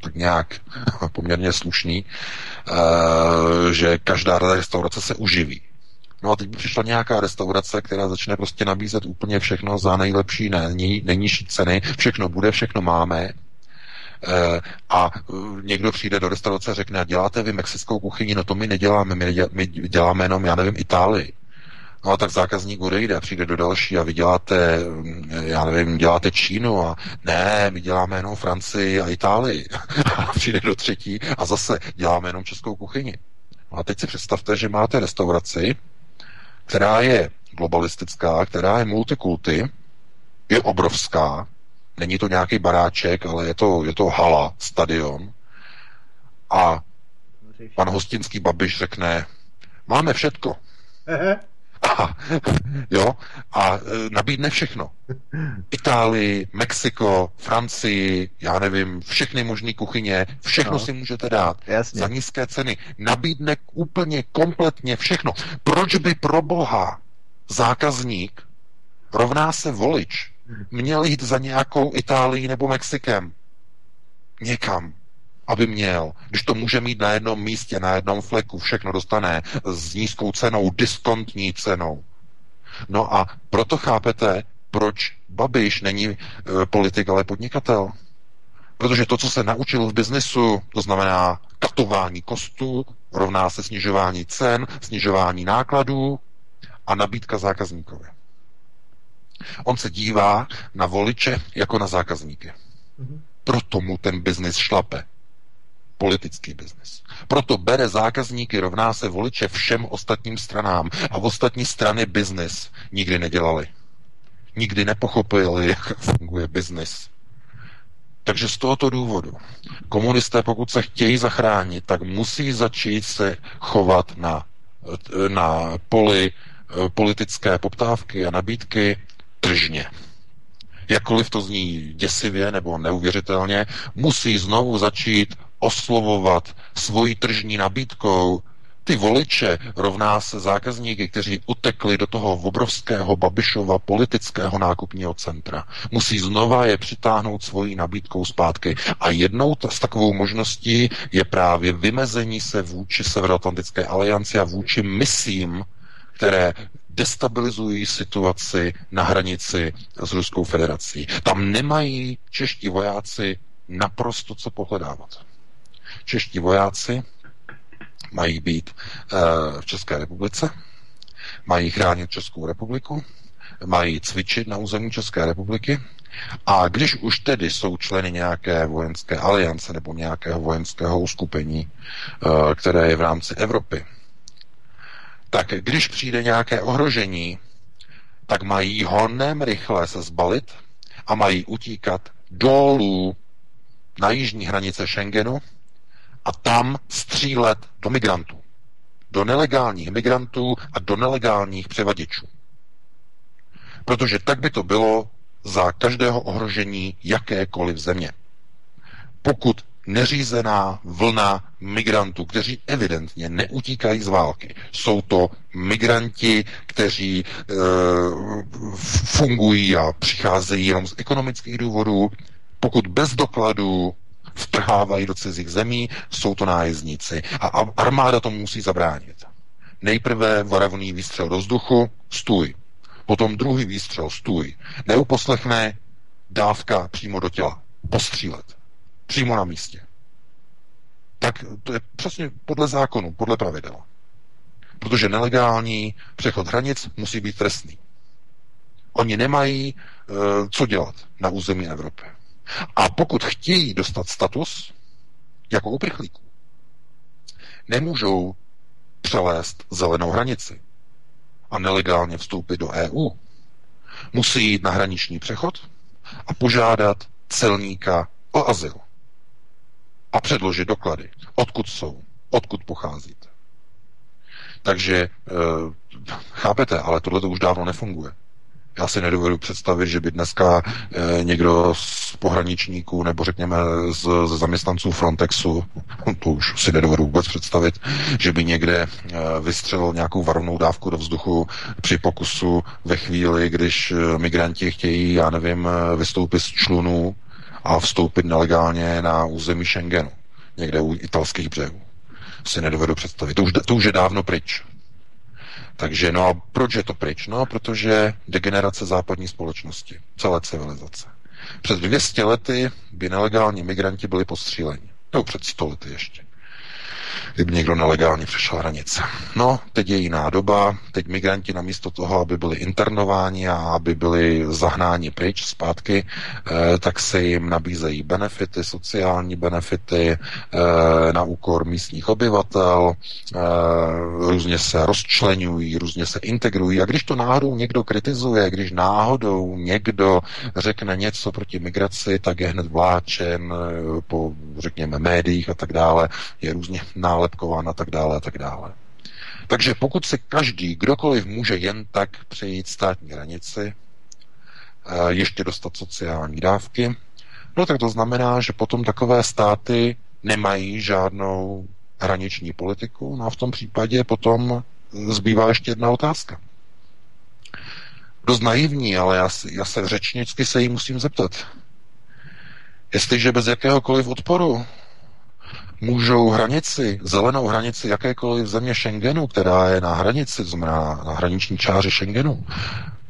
tak nějak poměrně slušný, uh, že každá restaurace se uživí. No a teď by přišla nějaká restaurace, která začne prostě nabízet úplně všechno za nejlepší, nej, nejnižší ceny, všechno bude, všechno máme. E, a e, někdo přijde do restaurace a řekne, a děláte vy mexickou kuchyni, no to my neděláme, my, my děláme jenom, já nevím, Itálii. No a tak zákazník odejde, přijde do další a vy děláte, já nevím, děláte Čínu a ne, my děláme jenom Francii a Itálii. A přijde do třetí a zase děláme jenom českou kuchyni. No a teď si představte, že máte restauraci, která je globalistická, která je multikulty, je obrovská, není to nějaký baráček, ale je to, je to hala, stadion. A pan hostinský Babiš řekne, máme všetko. A, jo, a e, nabídne všechno. Itálii, Mexiko, Francii, já nevím, všechny možné kuchyně, všechno no. si můžete dát Jasně. za nízké ceny. Nabídne úplně kompletně všechno. Proč by pro boha zákazník rovná se volič měl jít za nějakou Itálií nebo Mexikem? Někam aby měl, když to může mít na jednom místě, na jednom fleku, všechno dostane s nízkou cenou, diskontní cenou. No a proto chápete, proč Babiš není e, politik, ale podnikatel. Protože to, co se naučil v biznesu, to znamená katování kostů, rovná se snižování cen, snižování nákladů a nabídka zákazníkovi. On se dívá na voliče jako na zákazníky. Mhm. Proto mu ten biznis šlape politický biznis. Proto bere zákazníky, rovná se voliče všem ostatním stranám a ostatní strany biznis nikdy nedělali. Nikdy nepochopili, jak funguje biznis. Takže z tohoto důvodu komunisté, pokud se chtějí zachránit, tak musí začít se chovat na, na poli eh, politické poptávky a nabídky tržně jakkoliv to zní děsivě nebo neuvěřitelně, musí znovu začít oslovovat svojí tržní nabídkou ty voliče rovná se zákazníky, kteří utekli do toho obrovského Babišova politického nákupního centra. Musí znova je přitáhnout svojí nabídkou zpátky. A jednou z takovou možností je právě vymezení se vůči Severoatlantické alianci a vůči misím, které destabilizují situaci na hranici s Ruskou federací. Tam nemají čeští vojáci naprosto co pohledávat. Čeští vojáci mají být uh, v České republice, mají chránit Českou republiku, mají cvičit na území České republiky a když už tedy jsou členy nějaké vojenské aliance nebo nějakého vojenského uskupení, uh, které je v rámci Evropy, tak když přijde nějaké ohrožení, tak mají honem rychle se zbalit a mají utíkat dolů na jižní hranice Schengenu a tam střílet do migrantů. Do nelegálních migrantů a do nelegálních převaděčů. Protože tak by to bylo za každého ohrožení jakékoliv země. Pokud neřízená vlna migrantů, kteří evidentně neutíkají z války. Jsou to migranti, kteří e, fungují a přicházejí jenom z ekonomických důvodů, Pokud bez dokladů vtrhávají do cizích zemí, jsou to nájezdníci. A armáda tomu musí zabránit. Nejprve varavný výstřel do vzduchu, stůj. Potom druhý výstřel, stůj. Neuposlechne, dávka přímo do těla. Postřílet. Přímo na místě. Tak to je přesně podle zákonu, podle pravidel. Protože nelegální přechod hranic musí být trestný. Oni nemají uh, co dělat na území Evropy. A pokud chtějí dostat status jako uprchlíků, nemůžou přelézt zelenou hranici a nelegálně vstoupit do EU. Musí jít na hraniční přechod a požádat celníka o azyl a předložit doklady, odkud jsou, odkud pocházíte. Takže e, chápete, ale tohle to už dávno nefunguje. Já si nedovedu představit, že by dneska e, někdo z pohraničníků nebo řekněme z, z zaměstnanců Frontexu, to už si nedovedu vůbec představit, že by někde e, vystřelil nějakou varovnou dávku do vzduchu při pokusu ve chvíli, když e, migranti chtějí, já nevím, vystoupit z člunu a vstoupit nelegálně na území Schengenu, někde u italských břehů. Si nedovedu představit. To už, to už je dávno pryč. Takže no a proč je to pryč? No, protože degenerace západní společnosti, celé civilizace. Před 200 lety by nelegální migranti byli postříleni. Nebo před 100 lety ještě kdyby někdo nelegálně přešel hranice. No, teď je jiná doba, teď migranti namísto toho, aby byli internováni a aby byli zahnáni pryč zpátky, eh, tak se jim nabízejí benefity, sociální benefity eh, na úkor místních obyvatel, eh, různě se rozčlenují, různě se integrují a když to náhodou někdo kritizuje, když náhodou někdo řekne něco proti migraci, tak je hned vláčen po, řekněme, médiích a tak dále, je různě nálepkován a tak dále a tak dále. Takže pokud si každý, kdokoliv může jen tak přejít státní hranici, eh, ještě dostat sociální dávky, no tak to znamená, že potom takové státy nemají žádnou hraniční politiku, no a v tom případě potom zbývá ještě jedna otázka. Dost naivní, ale já, já se řečnicky se jí musím zeptat. Jestliže bez jakéhokoliv odporu můžou hranici, zelenou hranici jakékoliv země Schengenu, která je na hranici, znamená na hraniční čáře Schengenu,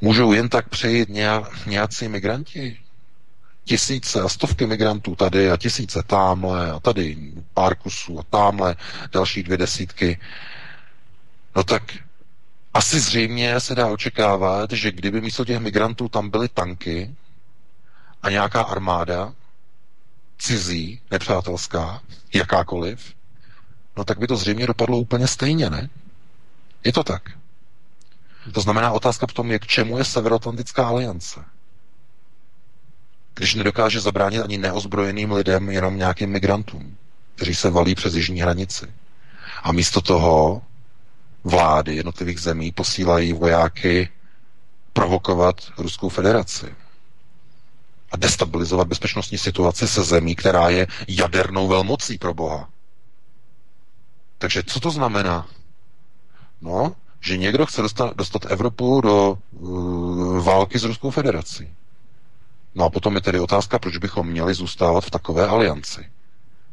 můžou jen tak přejít nějací migranti? Tisíce a stovky migrantů tady a tisíce tamhle a tady pár kusů a tamhle další dvě desítky. No tak asi zřejmě se dá očekávat, že kdyby místo těch migrantů tam byly tanky a nějaká armáda, cizí, nepřátelská, jakákoliv, no tak by to zřejmě dopadlo úplně stejně, ne? Je to tak. To znamená, otázka v tom je, k čemu je Severoatlantická aliance. Když nedokáže zabránit ani neozbrojeným lidem, jenom nějakým migrantům, kteří se valí přes jižní hranici. A místo toho vlády jednotlivých zemí posílají vojáky provokovat Ruskou federaci a destabilizovat bezpečnostní situaci se zemí, která je jadernou velmocí pro Boha. Takže co to znamená? No, že někdo chce dostat, dostat Evropu do uh, války s Ruskou federací. No a potom je tedy otázka, proč bychom měli zůstávat v takové alianci,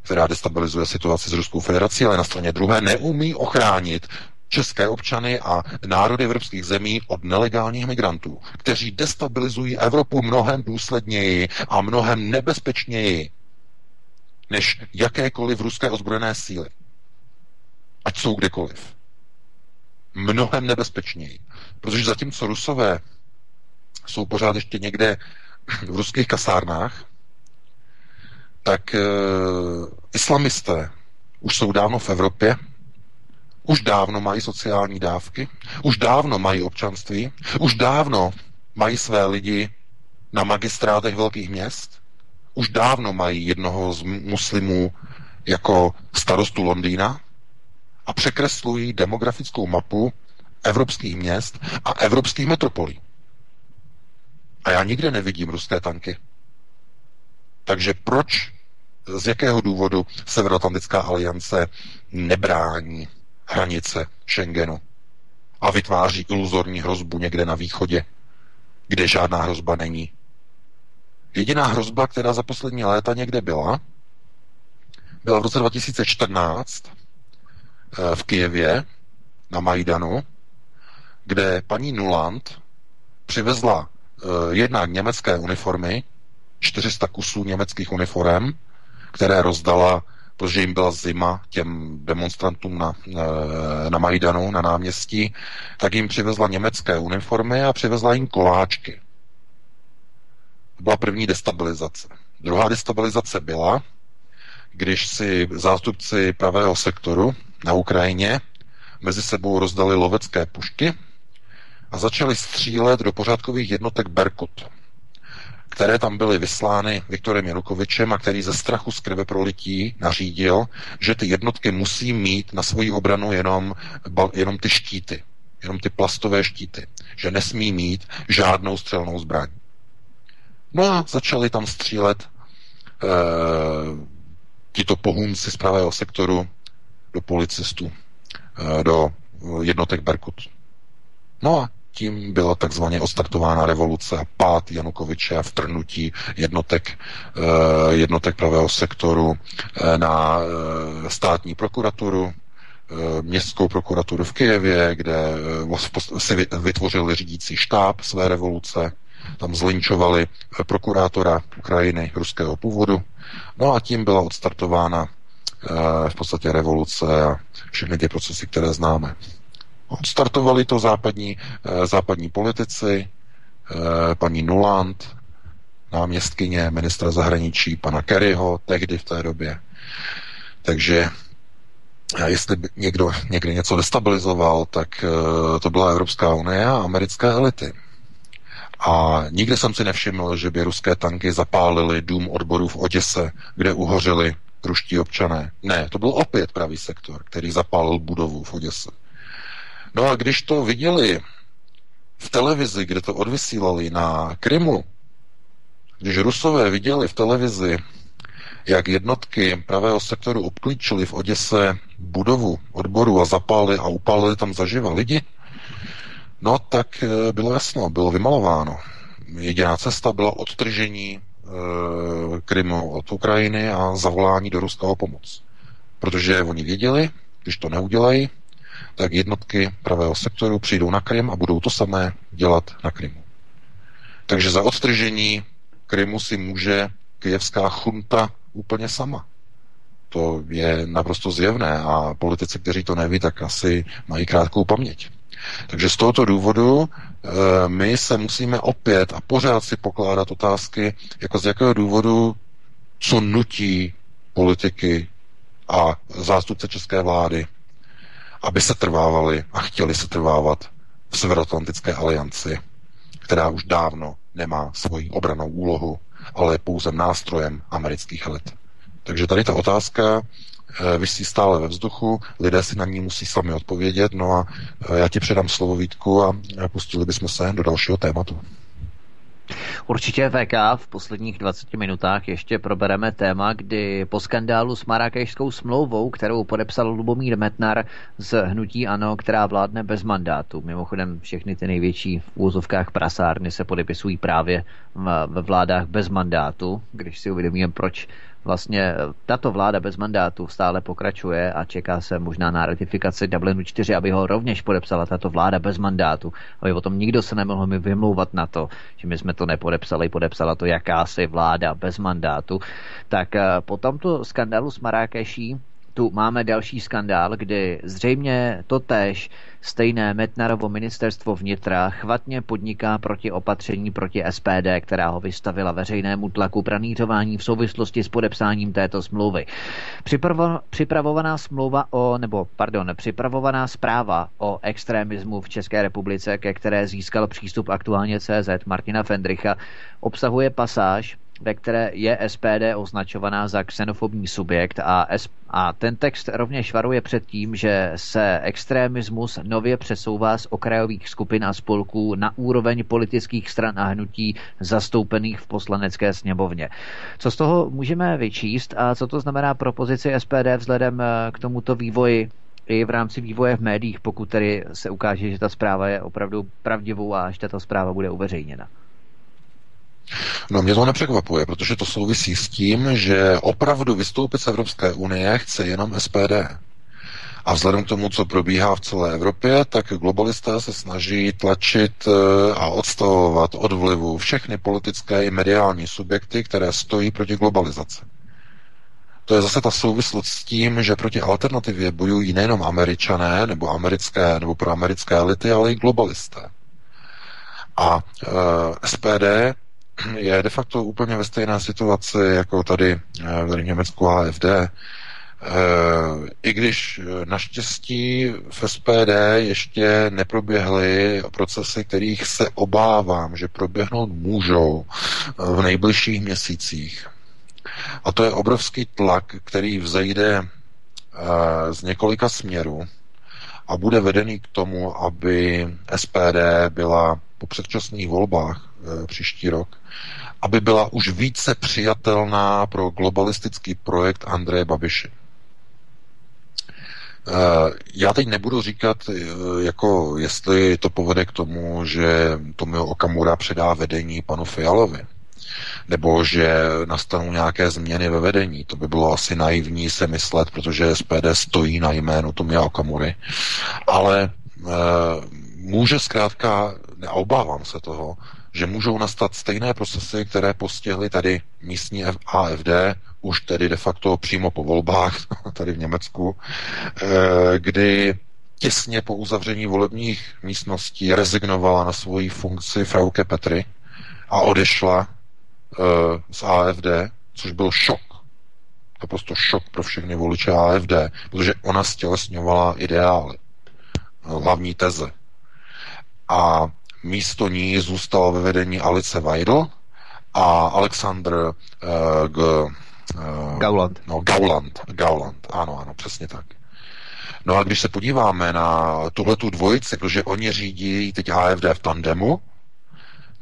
která destabilizuje situaci s Ruskou federací, ale na straně druhé neumí ochránit české občany a národy evropských zemí od nelegálních migrantů, kteří destabilizují Evropu mnohem důsledněji a mnohem nebezpečněji než jakékoliv ruské ozbrojené síly. Ať jsou kdekoliv. Mnohem nebezpečněji. Protože zatímco rusové jsou pořád ještě někde v ruských kasárnách, tak e, islamisté už jsou dávno v Evropě už dávno mají sociální dávky, už dávno mají občanství, už dávno mají své lidi na magistrátech velkých měst, už dávno mají jednoho z muslimů jako starostu Londýna a překreslují demografickou mapu evropských měst a evropských metropolí. A já nikde nevidím ruské tanky. Takže proč, z jakého důvodu Severoatlantická aliance nebrání hranice Schengenu a vytváří iluzorní hrozbu někde na východě, kde žádná hrozba není. Jediná hrozba, která za poslední léta někde byla, byla v roce 2014 eh, v Kijevě na Majdanu, kde paní Nuland přivezla eh, jednak německé uniformy, 400 kusů německých uniform, které rozdala, protože jim byla zima těm demonstrantům na, eh, na Majdanu, na náměstí, tak jim přivezla německé uniformy a přivezla jim koláčky. To byla první destabilizace. Druhá destabilizace byla, když si zástupci pravého sektoru na Ukrajině mezi sebou rozdali lovecké pušky a začali střílet do pořádkových jednotek Berkut, které tam byly vyslány Viktorem Janukovičem a který ze strachu z krve prolití nařídil, že ty jednotky musí mít na svoji obranu jenom, jenom ty štíty, jenom ty plastové štíty, že nesmí mít žádnou střelnou zbraň. No a začali tam střílet e, tito pohunci z pravého sektoru do policistů, e, do jednotek Berkut. No a tím byla takzvaně ostartována revoluce a pád Janukoviče a vtrnutí jednotek, eh, jednotek pravého sektoru eh, na eh, státní prokuraturu, městskou prokuraturu v Kijevě, kde si vytvořili řídící štáb své revoluce, tam zlinčovali prokurátora Ukrajiny ruského původu. No a tím byla odstartována v podstatě revoluce a všechny ty procesy, které známe. Odstartovali to západní, eh, západní politici, eh, paní Nuland, náměstkyně ministra zahraničí pana Kerryho, tehdy v té době. Takže jestli by někdo někdy něco destabilizoval, tak eh, to byla Evropská unie a americké elity. A nikdy jsem si nevšiml, že by ruské tanky zapálily dům odborů v Oděse, kde uhořili ruští občané. Ne, to byl opět pravý sektor, který zapálil budovu v Oděse. No a když to viděli v televizi, kde to odvysílali na Krymu, když Rusové viděli v televizi, jak jednotky pravého sektoru obklíčili v Oděse budovu odboru a zapálili a upálili tam zaživa lidi, no tak eh, bylo jasno, bylo vymalováno. Jediná cesta byla odtržení e, Krymu od Ukrajiny a zavolání do Ruského pomoc. Protože oni věděli, když to neudělají, tak jednotky pravého sektoru přijdou na Krym a budou to samé dělat na Krymu. Takže za odstržení Krymu si může kijevská chunta úplně sama. To je naprosto zjevné a politici, kteří to neví, tak asi mají krátkou paměť. Takže z tohoto důvodu e, my se musíme opět a pořád si pokládat otázky, jako z jakého důvodu, co nutí politiky a zástupce české vlády aby se trvávali a chtěli se trvávat v Severoatlantické alianci, která už dávno nemá svoji obranou úlohu, ale je pouze nástrojem amerických elit. Takže tady ta otázka eh, vysí stále ve vzduchu, lidé si na ní musí sami odpovědět, no a eh, já ti předám slovo Vítku a pustili bychom se do dalšího tématu. Určitě VK v posledních 20 minutách ještě probereme téma, kdy po skandálu s Marrakešskou smlouvou, kterou podepsal Lubomír Metnar z Hnutí Ano, která vládne bez mandátu. Mimochodem všechny ty největší v úzovkách prasárny se podepisují právě ve vládách bez mandátu, když si uvědomíme, proč vlastně tato vláda bez mandátu stále pokračuje a čeká se možná na ratifikaci Dublinu 4, aby ho rovněž podepsala tato vláda bez mandátu, aby o tom nikdo se nemohl mi vymlouvat na to, že my jsme to nepodepsali, podepsala to jakási vláda bez mandátu. Tak eh, po tomto skandálu s Marrakeší tu máme další skandál, kdy zřejmě to tež stejné Metnarovo ministerstvo vnitra chvatně podniká proti opatření proti SPD, která ho vystavila veřejnému tlaku pranířování v souvislosti s podepsáním této smlouvy. Připravo, připravovaná smlouva o, nebo pardon, připravovaná zpráva o extremismu v České republice, ke které získal přístup aktuálně CZ Martina Fendricha, obsahuje pasáž, ve které je SPD označovaná za xenofobní subjekt a, a ten text rovněž varuje před tím, že se extremismus nově přesouvá z okrajových skupin a spolků na úroveň politických stran a hnutí zastoupených v poslanecké sněmovně. Co z toho můžeme vyčíst a co to znamená pro pozici SPD vzhledem eh, k tomuto vývoji i v rámci vývoje v médiích, pokud tedy se ukáže, že ta zpráva je opravdu pravdivou a až tato zpráva bude uveřejněna? No mě to nepřekvapuje, protože to souvisí s tím, že opravdu vystoupit z Evropské unie chce jenom SPD. A vzhledem k tomu, co probíhá v celé Evropě, tak globalisté se snaží tlačit eh, a odstavovat od vlivu všechny politické i mediální subjekty, které stojí proti globalizaci. To je zase ta souvislost s tím, že proti alternativě bojují nejenom američané nebo americké nebo pro americké elity, ale i globalisté. A e, eh, SPD je de facto úplně ve stejné situaci jako tady, eh, v Německu AFD. Eh, I když eh, naštěstí v SPD ještě neproběhly procesy, kterých se obávám, že proběhnout můžou v nejbližších měsících. A to je obrovský tlak, který vzejde z několika směrů a bude vedený k tomu, aby SPD byla po předčasných volbách příští rok, aby byla už více přijatelná pro globalistický projekt Andreje Babiše. Eh, já teď nebudu říkat, eh, jako jestli to povede k tomu, že Tomio Okamura předá vedení panu Fialovi, nebo že nastanou nějaké změny ve vedení. To by bylo asi naivní se myslet, protože SPD stojí na jménu Tomia Okamury. Ale může zkrátka, neobávám se toho, že můžou nastat stejné procesy, které postihly tady místní AFD, už tedy de facto přímo po volbách tady v Německu, eh, kdy těsně po uzavření volebních místností rezignovala na svoji funkci Frauke Petry a odešla eh, z AFD, což byl šok. Naprosto šok pro všechny voliče AFD, protože ona stělesňovala ideály, hlavní teze. A místo ní zůstala ve vedení Alice Weidl a Alexander uh, G, uh, Gauland. No, Gauland, Gauland, ano, ano, přesně tak. No a když se podíváme na tuhle tu dvojici, protože oni řídí teď AFD v tandemu,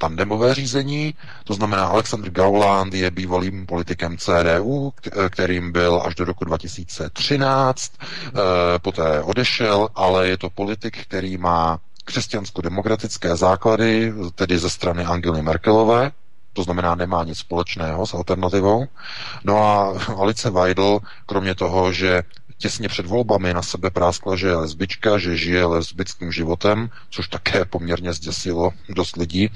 tandemové řízení, to znamená Alexander Gauland je bývalým politikem CDU, kterým byl až do roku 2013, eh, poté odešel, ale je to politik, který má křesťansko-demokratické základy, tedy ze strany Angely Merkelové, to znamená, nemá nic společného s alternativou. No a Alice Weidel, kromě toho, že těsně před volbami na sebe práskla, že je lesbička, že žije lesbickým životem, což také poměrně zděsilo dost lidí,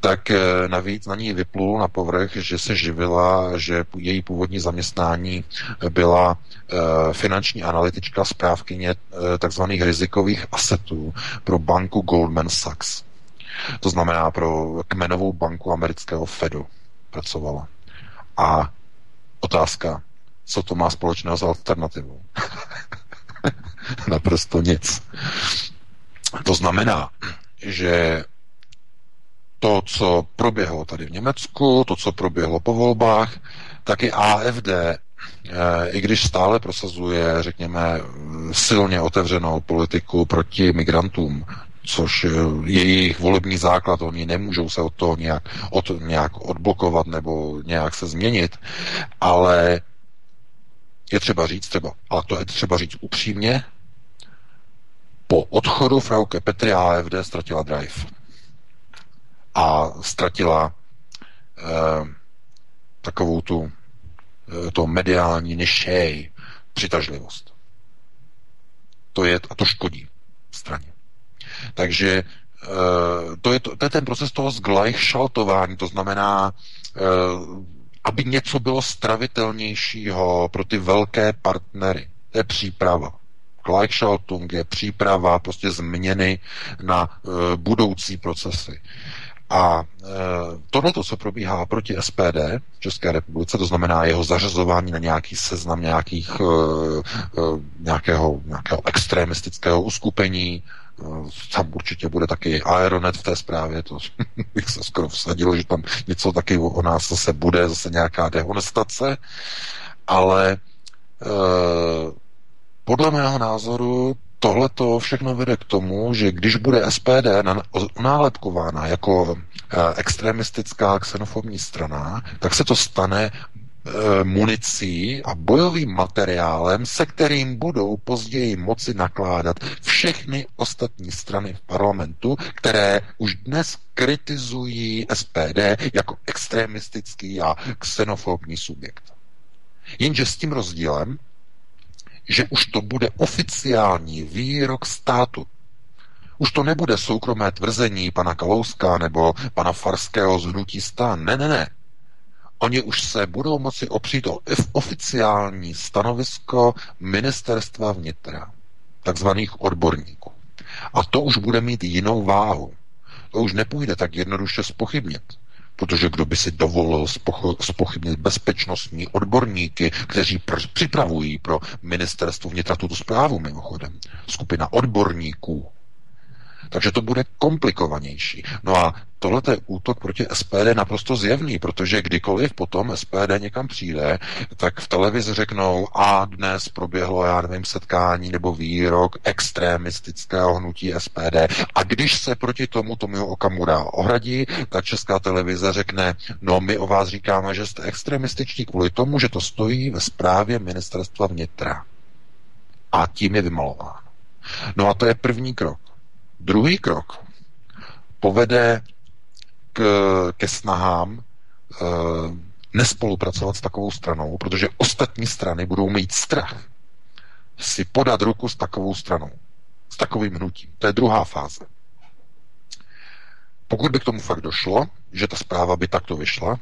tak eh, navíc na ní vyplul na povrch, že se živila, že její původní zaměstnání byla eh, finanční analytička správkyně eh, takzvaných rizikových asetů pro banku Goldman Sachs. To znamená pro kmenovou banku amerického Fedu pracovala. A otázka, co to má společného s alternativou? Naprosto nic. To znamená, že to, co proběhlo tady v Německu, to, co proběhlo po volbách, tak i AFD, eh, i když stále prosazuje, řekněme, silně otevřenou politiku proti migrantům, což eh, je jejich volební základ, oni nemůžou se od toho nějak, od, nějak odblokovat nebo nějak se změnit, ale je třeba říct třeba, ale to je třeba říct upřímně, po odchodu Frauke Petry AFD ztratila drive. A ztratila eh, takovou tu eh, to mediální nešej, přitažlivost. To je, a to škodí straně. Takže eh, to je, to, to je ten proces toho zglajšaltování, to znamená eh, aby něco bylo stravitelnějšího pro ty velké partnery. To je příprava. Gleichschaltung je příprava, prostě změny na e, budoucí procesy. A e, tohle, co probíhá proti SPD v České republice, to znamená jeho zařazování na nějaký seznam nějakých, e, e, nějakého, nějakého extremistického uskupení, tam určitě bude taky Aeronet v té zprávě, to bych se skoro vsadil, že tam něco taky o nás zase bude, zase nějaká dehonestace, ale e, podle mého názoru tohle to všechno vede k tomu, že když bude SPD nálepkována jako e, extremistická xenofobní strana, tak se to stane municí a bojovým materiálem, se kterým budou později moci nakládat všechny ostatní strany v parlamentu, které už dnes kritizují SPD jako extremistický a xenofobní subjekt. Jenže s tím rozdílem, že už to bude oficiální výrok státu. Už to nebude soukromé tvrzení pana Kalouska nebo pana Farského z Hnutí stan. Ne, ne, ne. Oni už se budou moci opřít o oficiální stanovisko ministerstva vnitra, takzvaných odborníků. A to už bude mít jinou váhu. To už nepůjde tak jednoduše spochybnit. Protože kdo by si dovolil spochybnit bezpečnostní odborníky, kteří pr- připravují pro ministerstvo vnitra tuto zprávu mimochodem. Skupina odborníků, takže to bude komplikovanější. No a tohle je útok proti SPD naprosto zjevný, protože kdykoliv potom SPD někam přijde, tak v televizi řeknou, a dnes proběhlo, já nevím, setkání nebo výrok extremistického hnutí SPD. A když se proti tomu Tomio Okamura ohradí, tak česká televize řekne, no my o vás říkáme, že jste extremističní kvůli tomu, že to stojí ve zprávě ministerstva vnitra. A tím je vymalováno. No a to je první krok. Druhý krok povede k, ke snahám e, nespolupracovat s takovou stranou, protože ostatní strany budou mít strach si podat ruku s takovou stranou, s takovým hnutím. To je druhá fáze. Pokud by k tomu fakt došlo, že ta zpráva by takto vyšla,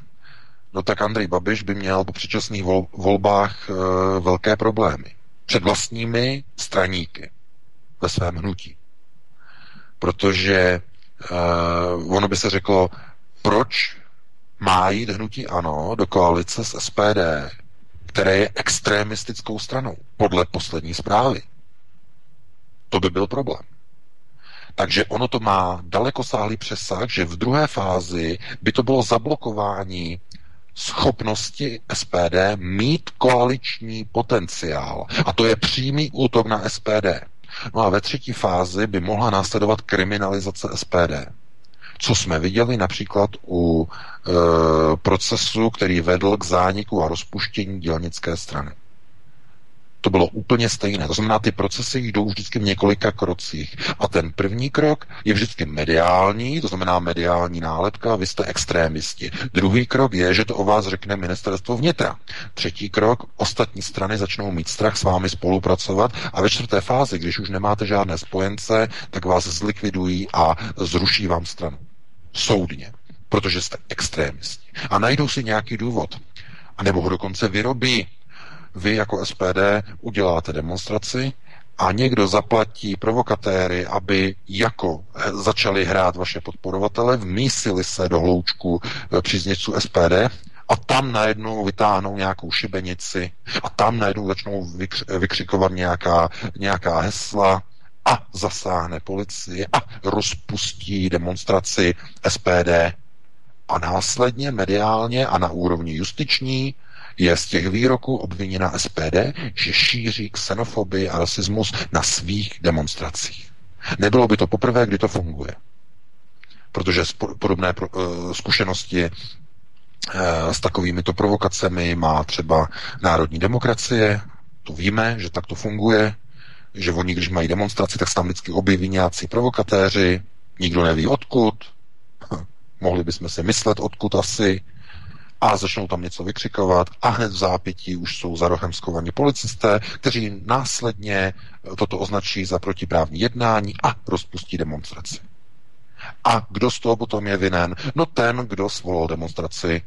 no tak Andrej Babiš by měl po předčasných vol, volbách e, velké problémy. Před vlastními straníky ve svém hnutí protože uh, ono by se řeklo, proč má jít hnutí ANO do koalice s SPD, které je extremistickou stranou, podle poslední zprávy. To by byl problém. Takže ono to má dalekosáhlý přesah, že v druhé fázi by to bylo zablokování schopnosti SPD mít koaliční potenciál. A to je přímý útok na SPD. No a ve třetí fázi by mohla následovat kriminalizace SPD. Co jsme viděli například u e, procesu, který vedl k zániku a rozpuštění dělnické strany to bylo úplně stejné. To znamená, ty procesy jdou vždycky v několika krocích. A ten první krok je vždycky mediální, to znamená mediální nálepka, vy jste extrémisti. Druhý krok je, že to o vás řekne ministerstvo vnitra. Třetí krok, ostatní strany začnou mít strach s vámi spolupracovat a ve čtvrté fázi, když už nemáte žádné spojence, tak vás zlikvidují a zruší vám stranu. Soudně. Protože jste extrémisti. A najdou si nějaký důvod. A nebo ho dokonce vyrobí vy jako SPD uděláte demonstraci a někdo zaplatí provokatéry, aby jako eh, začali hrát vaše podporovatele, vmísili se do hloučku eh, příznivců SPD a tam najednou vytáhnou nějakou šibenici a tam najednou začnou vykř- vykřikovat nějaká, nějaká hesla a zasáhne policie a rozpustí demonstraci SPD a následně mediálně a na úrovni justiční je z těch výroků obviněna SPD, že šíří xenofobii a rasismus na svých demonstracích. Nebylo by to poprvé, kdy to funguje. Protože podobné eh, zkušenosti eh, s takovými to provokacemi má třeba národní demokracie, to víme, že tak to funguje, že oni, když mají demonstraci, tak se tam vždycky objeví nějací provokatéři, nikdo neví odkud, mohli bychom si myslet, odkud asi, a začnou tam něco vykřikovat a hned v zápětí už jsou za rohem skovaní policisté, kteří následně toto označí za protiprávní jednání a rozpustí demonstraci. A kdo z toho potom je vinen? No ten, kdo svolal demonstraci,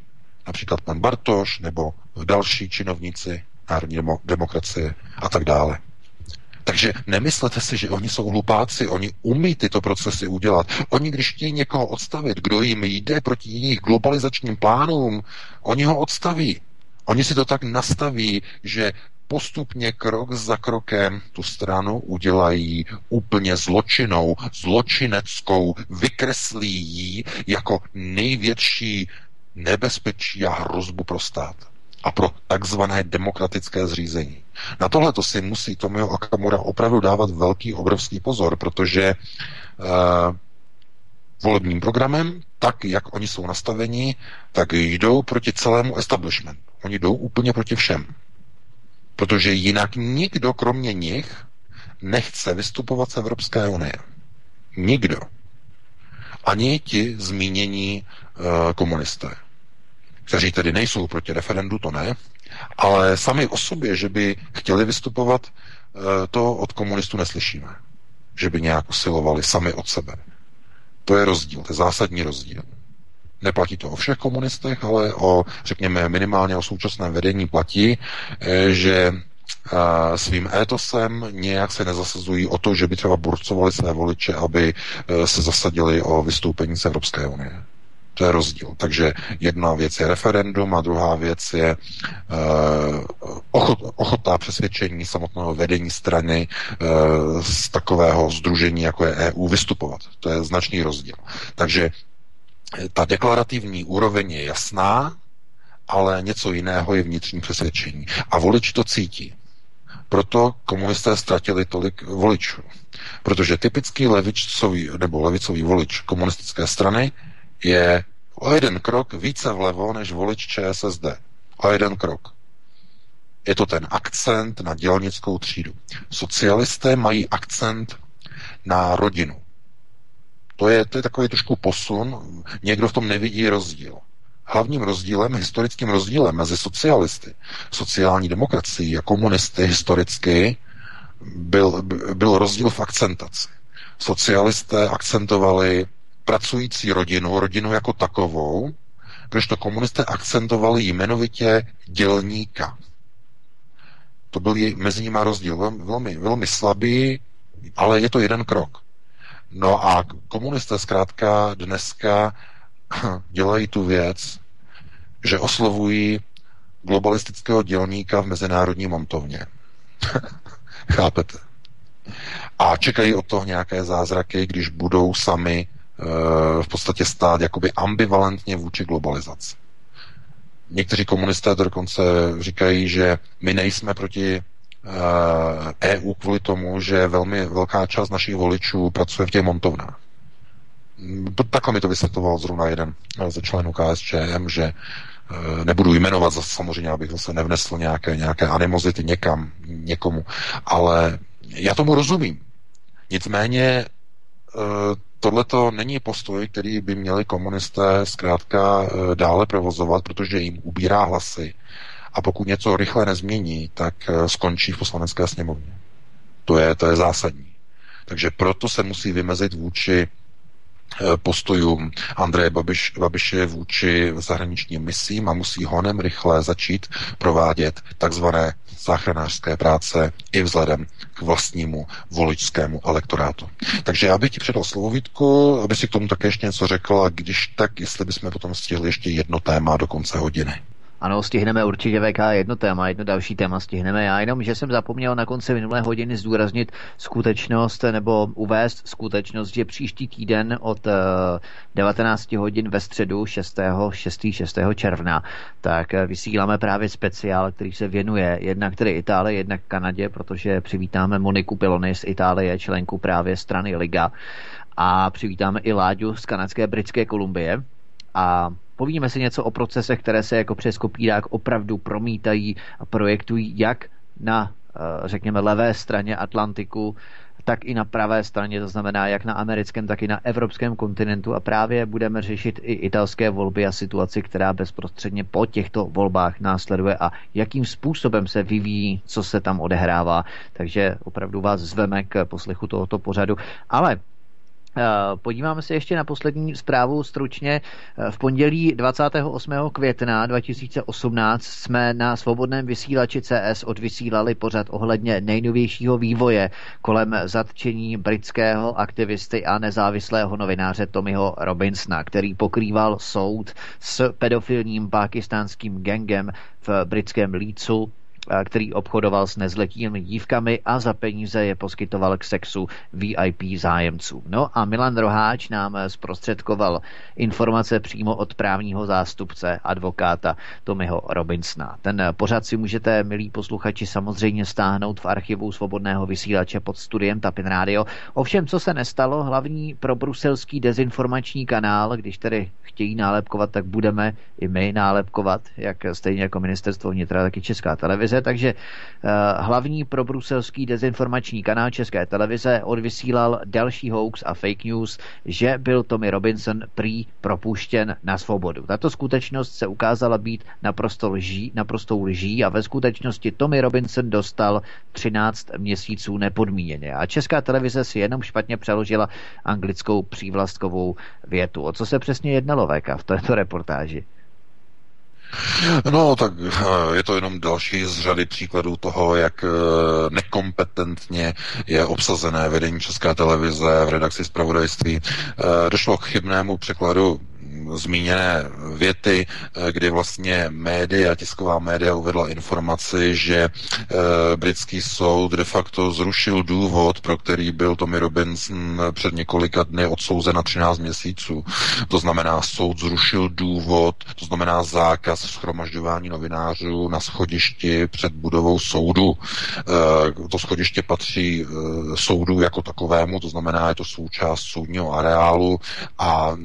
například pan Bartoš nebo další činovníci národní demokracie a tak dále. Takže nemyslete si, že oni jsou hlupáci, oni umí tyto procesy udělat. Oni, když chtějí někoho odstavit, kdo jim jde proti jejich globalizačním plánům, oni ho odstaví. Oni si to tak nastaví, že postupně krok za krokem tu stranu udělají úplně zločinou, zločineckou, vykreslí ji jako největší nebezpečí a hrozbu pro stát a pro takzvané demokratické zřízení. Na tohle to si musí Tomio Akamura opravdu dávat velký, obrovský pozor, protože uh, volebním programem, tak jak oni jsou nastaveni, tak jdou proti celému establishmentu. Oni jdou úplně proti všem. Protože jinak nikdo kromě nich nechce vystupovat z Evropské unie. Nikdo. Ani ti zmínění uh, komunisté, kteří tedy nejsou proti referendu, to ne, ale sami o sobě, že by chtěli vystupovat, uh, to od komunistů neslyšíme. Že by nějak usilovali sami od sebe. To je rozdíl, to je zásadní rozdíl. Neplatí to o všech komunistech, ale o, řekněme, minimálně o současném vedení platí, eh, že svým étosem nějak se nezasazují o to, že by třeba burcovali své voliče, aby eh, se zasadili o vystoupení z Evropské unie. To je rozdíl. Takže jedna věc je referendum a druhá věc je ochot, ochota přesvědčení samotného vedení strany uh, z takového združení, jako je EU, vystupovat. To je značný rozdíl. Takže ta deklarativní úroveň je jasná, ale něco jiného je vnitřní přesvědčení. A volič to cítí. Proto komunisté ztratili tolik voličů. Protože typický levicový nebo levicový volič komunistické strany je o jeden krok více vlevo než volič ČSSD. O jeden krok. Je to ten akcent na dělnickou třídu. Socialisté mají akcent na rodinu. To je, to je takový trošku posun. Někdo v tom nevidí rozdíl. Hlavním rozdílem, historickým rozdílem mezi socialisty, sociální demokracií a komunisty historicky byl, byl rozdíl v akcentaci. Socialisté akcentovali pracující rodinu, rodinu jako takovou, když to komunisté akcentovali jmenovitě dělníka. To byl mezi nimi rozdíl velmi, velmi slabý, ale je to jeden krok. No a komunisté zkrátka dneska dělají tu věc, že oslovují globalistického dělníka v mezinárodní montovně. Chápete? A čekají od toho nějaké zázraky, když budou sami v podstatě stát jakoby ambivalentně vůči globalizaci. Někteří komunisté to dokonce říkají, že my nejsme proti EU e kvůli tomu, že velmi velká část našich voličů pracuje v těch montovnách. Takhle mi to vysvětloval zrovna jeden ze členů KSČM, že e, nebudu jmenovat zase samozřejmě, abych zase nevnesl nějaké, nějaké animozity někam, někomu, ale já tomu rozumím. Nicméně tohle není postoj, který by měli komunisté zkrátka dále provozovat, protože jim ubírá hlasy a pokud něco rychle nezmění, tak eh, skončí v poslanecké sněmovně. To je, to je zásadní. Takže proto se musí vymezit vůči eh, postojům Andreje Babiš, Babiše vůči zahraničním misím a musí honem rychle začít provádět takzvané záchranářské práce i vzhledem k vlastnímu voličskému elektorátu. Takže já bych ti předal slovo Vítku, aby si k tomu také ještě něco řekl a když tak, jestli bychom potom stihli ještě jedno téma do konce hodiny. Ano, stihneme určitě VK jedno téma, jedno další téma stihneme. Já jenom, že jsem zapomněl na konci minulé hodiny zdůraznit skutečnost nebo uvést skutečnost, že příští týden od 19 eh, hodin ve středu 6. 6. 6. června, tak eh, vysíláme právě speciál, který se věnuje jednak tedy Itálii, jednak Kanadě, protože přivítáme Moniku Pilony z Itálie, členku právě strany Liga a přivítáme i Láďu z kanadské Britské Kolumbie a povíme si něco o procesech, které se jako přes kopírák opravdu promítají a projektují jak na, eh, řekněme, levé straně Atlantiku, tak i na pravé straně, to znamená jak na americkém, tak i na evropském kontinentu a právě budeme řešit i italské volby a situaci, která bezprostředně po těchto volbách následuje a jakým způsobem se vyvíjí, co se tam odehrává. Takže opravdu vás zveme k poslechu tohoto pořadu. Ale podíváme se ještě na poslední zprávu stručně. Eh, v pondělí 28. května 2018 jsme na svobodném vysílači CS odvysílali pořad ohledně nejnovějšího vývoje kolem zatčení britského aktivisty a nezávislého novináře Tommyho Robinsona, který pokrýval soud s pedofilním pakistánským gangem v britském Lícu který obchodoval s nezletými dívkami a za peníze je poskytoval k sexu VIP zájemců. No a Milan Roháč nám zprostředkoval informace přímo od právního zástupce advokáta Tomiho Robinsona. Ten pořad si můžete, milí posluchači, samozřejmě stáhnout v archivu svobodného vysílače pod studiem Tapin Radio. Ovšem, co se nestalo, hlavní pro bruselský dezinformační kanál, když tedy chtějí nálepkovat, tak budeme i my nálepkovat, jak stejně jako ministerstvo vnitra, tak i Česká televize. Takže uh, hlavní pro bruselský dezinformační kanál České televize odvysílal další hoax a fake news, že byl Tommy Robinson prý propuštěn na svobodu. Tato skutečnost se ukázala být naprosto lží, naprostou lží a ve skutečnosti Tommy Robinson dostal 13 měsíců nepodmíněně. A Česká televize si jenom špatně přeložila anglickou přívlastkovou větu. O co se přesně jednalo, VK, v této reportáži? No, tak eh, je to jenom další z řady příkladů toho, jak eh, nekompetentně je obsazené vedení České televize v redakci zpravodajství. Eh, došlo k chybnému překladu zmíněné věty, eh, kdy vlastně média, tisková média uvedla informaci, že e, britský soud de facto zrušil důvod, pro který byl Tommy Robinson před několika dny odsouzen na 13 měsíců. To znamená, soud zrušil důvod, to znamená zákaz schromažďování novinářů na schodišti před budovou soudu. E, to schodiště patří soudu jako takovému, to znamená, je to součást soudního areálu a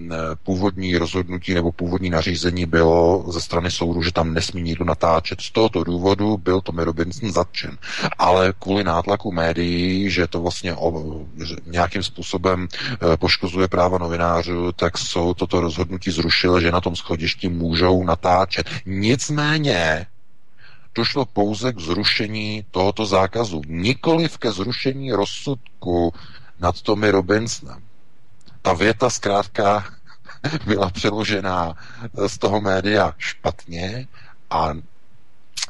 původní rozhodnutí nebo původní nařízení bylo ze strany soudu, že tam nesmí nikdo natáčet. Z tohoto důvodu byl Tommy Robinson zatčen. Ale kvůli nátlaku médií, že to vlastně o, že nějakým způsobem e, poškozuje práva novinářů, tak soud toto rozhodnutí zrušil, že na tom schodišti můžou natáčet. Nicméně došlo pouze k zrušení tohoto zákazu, nikoliv ke zrušení rozsudku nad Tommy Robinsonem. Ta věta zkrátka byla přeložená z toho média špatně a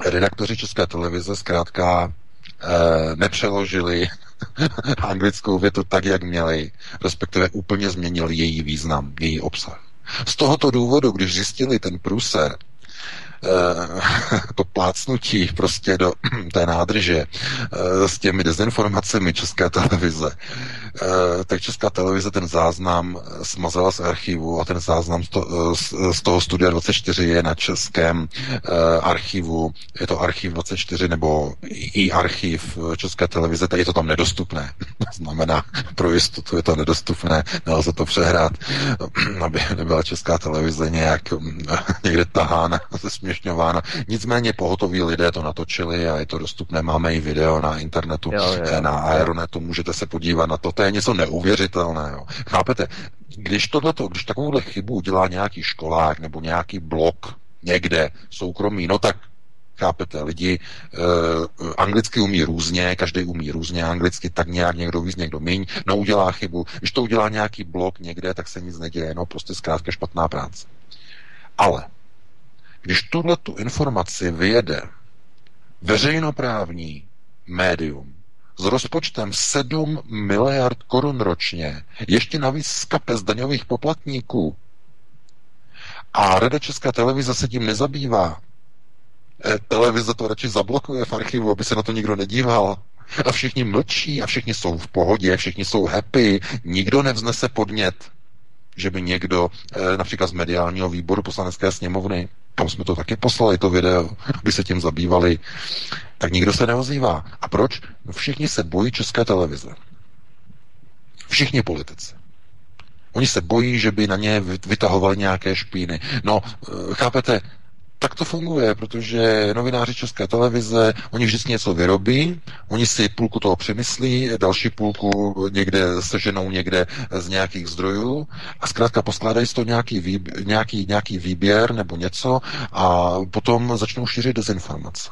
redaktoři České televize zkrátka e, nepřeložili anglickou větu tak, jak měli, respektive úplně změnili její význam, její obsah. Z tohoto důvodu, když zjistili ten průser, Eh, to plácnutí prostě do té nádrže eh, s těmi dezinformacemi České televize, eh, tak Česká televize ten záznam smazala z archivu a ten záznam z toho studia 24 je na českém archivu. Je to archiv 24 nebo i archiv České televize, tady je to tam nedostupné. znamená, pro jistotu je to nedostupné, nelze to přehrát, aby nebyla Česká televize nějak někde tahána ze zesměšňována. Nicméně pohotoví lidé to natočili a je to dostupné. Máme i video na internetu, jo, jo, eh, na Aeronetu, můžete se podívat na to. To je něco neuvěřitelného. Chápete? Když tohleto, když takovouhle chybu udělá nějaký školák nebo nějaký blok někde soukromý, no tak Chápete, lidi e, anglicky umí různě, každý umí různě anglicky, tak nějak někdo víc, někdo míň, no udělá chybu. Když to udělá nějaký blok někde, tak se nic neděje, no prostě zkrátka špatná práce. Ale když tuhle tu informaci vyjede veřejnoprávní médium s rozpočtem 7 miliard korun ročně, ještě navíc z kapes daňových poplatníků, a Rada Česká televize se tím nezabývá, e, televize to radši zablokuje v archivu, aby se na to nikdo nedíval. A všichni mlčí a všichni jsou v pohodě, všichni jsou happy, nikdo nevznese podnět, že by někdo, e, například z mediálního výboru poslanecké sněmovny, tam jsme to taky poslali, to video, aby se tím zabývali, tak nikdo se neozývá. A proč? No všichni se bojí České televize. Všichni politici. Oni se bojí, že by na ně vytahovali nějaké špíny. No, eh, chápete, tak to funguje, protože novináři České televize, oni vždycky něco vyrobí, oni si půlku toho přemyslí, další půlku někde seženou někde z nějakých zdrojů a zkrátka poskládají z toho nějaký, výběr, nějaký, nějaký výběr nebo něco a potom začnou šířit dezinformace.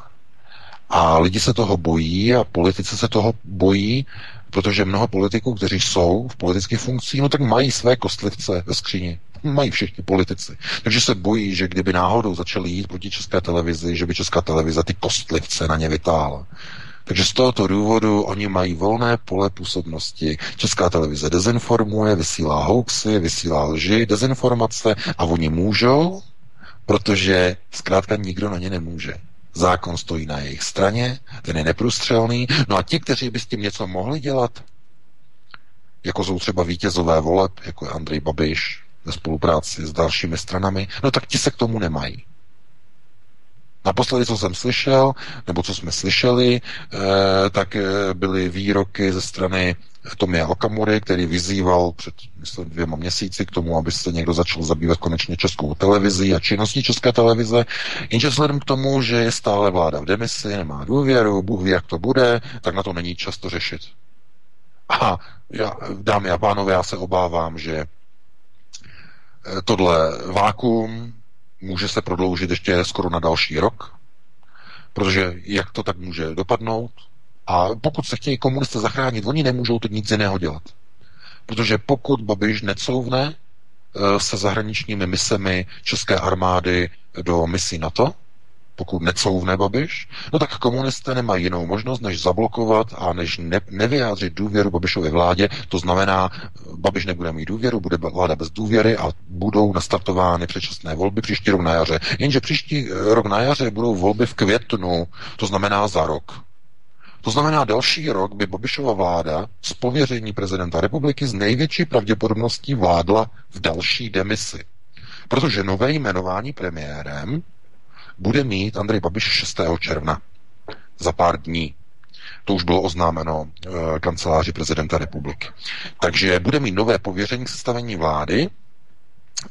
A lidi se toho bojí a politici se toho bojí, protože mnoho politiků, kteří jsou v politických funkcích, no tak mají své kostlivce ve skříni mají všichni politici. Takže se bojí, že kdyby náhodou začali jít proti české televizi, že by česká televize ty kostlivce na ně vytáhla. Takže z tohoto důvodu oni mají volné pole působnosti. Česká televize dezinformuje, vysílá hoaxy, vysílá lži, dezinformace a oni můžou, protože zkrátka nikdo na ně nemůže. Zákon stojí na jejich straně, ten je neprůstřelný. No a ti, kteří by s tím něco mohli dělat, jako jsou třeba vítězové voleb, jako je Andrej Babiš, ve spolupráci s dalšími stranami, no tak ti se k tomu nemají. Naposledy, co jsem slyšel, nebo co jsme slyšeli, eh, tak eh, byly výroky ze strany Tomia Okamury, který vyzýval před myslím, dvěma měsíci k tomu, aby se někdo začal zabývat konečně českou televizi a činností české televize. Jenže vzhledem k tomu, že je stále vláda v demisi, nemá důvěru, Bůh ví, jak to bude, tak na to není často řešit. A já, dámy a pánové, já se obávám, že tohle vákuum může se prodloužit ještě skoro na další rok, protože jak to tak může dopadnout? A pokud se chtějí komunisté zachránit, oni nemůžou to nic jiného dělat. Protože pokud Babiš necouvne eh, se zahraničními misemi české armády do misí NATO, pokud necouvne Babiš, no tak komunisté nemají jinou možnost, než zablokovat a než ne, nevyjádřit důvěru Babišově vládě. To znamená, Babiš nebude mít důvěru, bude vláda bez důvěry a budou nastartovány předčasné volby příští rok na jaře. Jenže příští eh, rok na jaře budou volby v květnu, to znamená za rok. To znamená, další rok by Babišova vláda z pověření prezidenta republiky s největší pravděpodobností vládla v další demisi. Protože nové jmenování premiérem bude mít Andrej Babiš 6. června. Za pár dní. To už bylo oznámeno e, kanceláři prezidenta republiky. Takže bude mít nové pověření sestavení vlády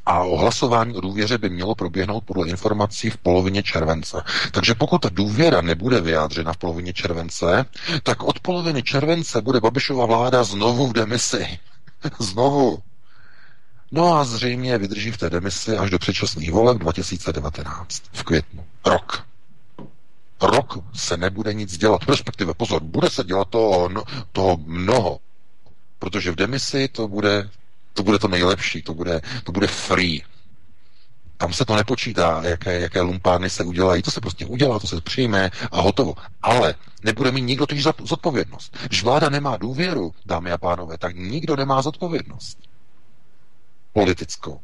a o hlasování o důvěře by mělo proběhnout podle informací v polovině července. Takže pokud ta důvěra nebude vyjádřena v polovině července, tak od poloviny července bude Babišova vláda znovu v demisi. znovu. No a zřejmě vydrží v té demisi až do předčasných voleb 2019 v květnu. Rok. Rok se nebude nic dělat. Respektive, pozor, bude se dělat toho, no, toho mnoho. Protože v demisi to bude to bude to nejlepší, to bude, to bude free. Tam se to nepočítá, jaké, jaké lumpárny se udělají. To se prostě udělá, to se přijme a hotovo. Ale nebude mít nikdo totiž zodpovědnost. Když vláda nemá důvěru, dámy a pánové, tak nikdo nemá zodpovědnost politickou.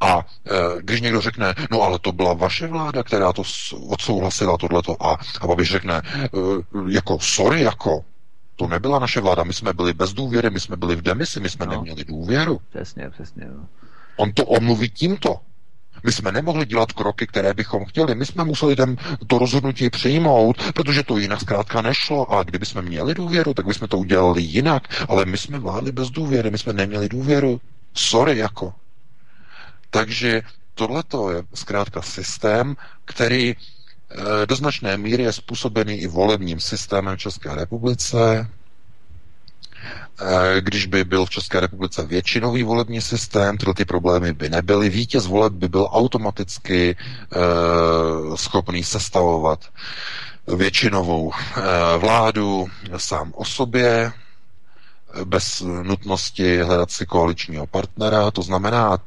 A e, když někdo řekne, no ale to byla vaše vláda, která to odsouhlasila tohleto a, a Babiš řekne, e, jako sorry, jako to nebyla naše vláda, my jsme byli bez důvěry, my jsme byli v demisi, my jsme no. neměli důvěru. Přesně, přesně. No. On to omluví tímto. My jsme nemohli dělat kroky, které bychom chtěli. My jsme museli ten, to rozhodnutí přijmout, protože to jinak zkrátka nešlo. A kdyby jsme měli důvěru, tak bychom to udělali jinak. Ale my jsme vládli bez důvěry, my jsme neměli důvěru. Sorry, jako. Takže tohle je zkrátka systém, který eh, do značné míry je způsobený i volebním systémem České republice. Eh, když by byl v České republice většinový volební systém, tyhle ty problémy by nebyly. Vítěz voleb by byl automaticky uh, schopný sestavovat většinovou vládu sám o sobě, bez nutnosti hledat si koaličního partnera. To znamená,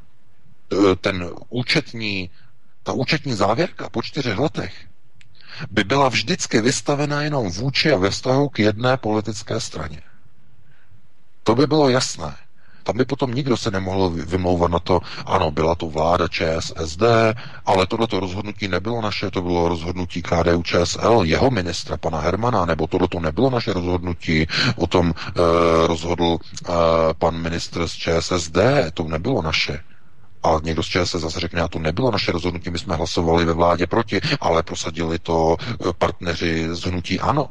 ten účetní, ta účetní závěrka po čtyřech letech by byla vždycky vystavena jenom vůči a ve vztahu k jedné politické straně. To by bylo jasné. Tam by potom nikdo se nemohl vymlouvat na to, ano, byla to vláda ČSSD, ale tohleto rozhodnutí nebylo naše, to bylo rozhodnutí KDU ČSL, jeho ministra, pana Hermana, nebo tohleto nebylo naše rozhodnutí, o tom e, rozhodl e, pan ministr z ČSSD, to nebylo naše. A někdo z ČSSD zase řekne, a to nebylo naše rozhodnutí, my jsme hlasovali ve vládě proti, ale prosadili to eh, partneři z hnutí ANO.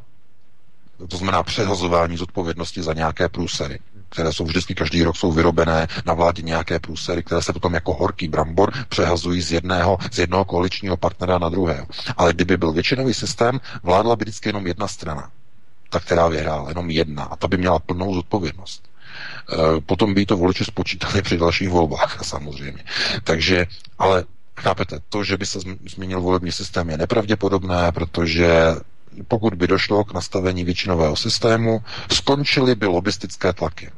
To znamená přehazování zodpovědnosti za nějaké průsery, které jsou vždycky každý rok jsou vyrobené na vládě nějaké průsery, které se potom jako horký brambor přehazují z jedného, z jednoho koaličního partnera na druhého. Ale kdyby byl většinový systém, vládla by vždycky jenom jedna strana, ta, která vyhrála, jenom jedna, a ta by měla plnou zodpovědnost. E, potom by to voliči spočítali při dalších volbách, samozřejmě. Takže, ale chápete, to, že by se změnil volební systém, je nepravděpodobné, protože pokud by došlo k nastavení většinového systému, skončily by lobistické tlaky.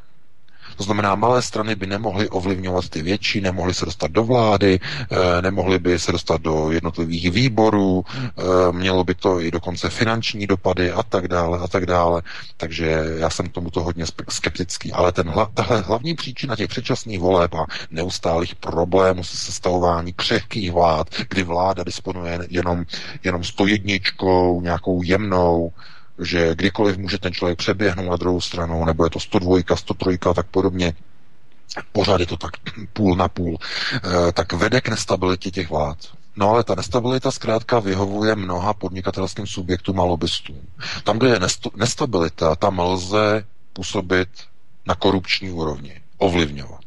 To znamená, malé strany by nemohly ovlivňovat ty větší, nemohly se dostat do vlády, eh, nemohly by se dostat do jednotlivých výborů, eh, mělo by to i dokonce finanční dopady a tak dále a tak dále. Takže já jsem k tomuto hodně skeptický. Ale ten, tahle hlavní příčina těch předčasných voleb a neustálých problémů se sestavování křehkých vlád, kdy vláda disponuje jenom, jenom 101, nějakou jemnou, že kdykoliv může ten člověk přeběhnout na druhou stranu, nebo je to 102, 103 a tak podobně, pořád je to tak půl na půl, eh, tak vede k nestabilitě těch vlád. No ale ta nestabilita zkrátka vyhovuje mnoha podnikatelským subjektům a lobbystům. Tam, kde je nestabilita, tam lze působit na korupční úrovni, ovlivňovat.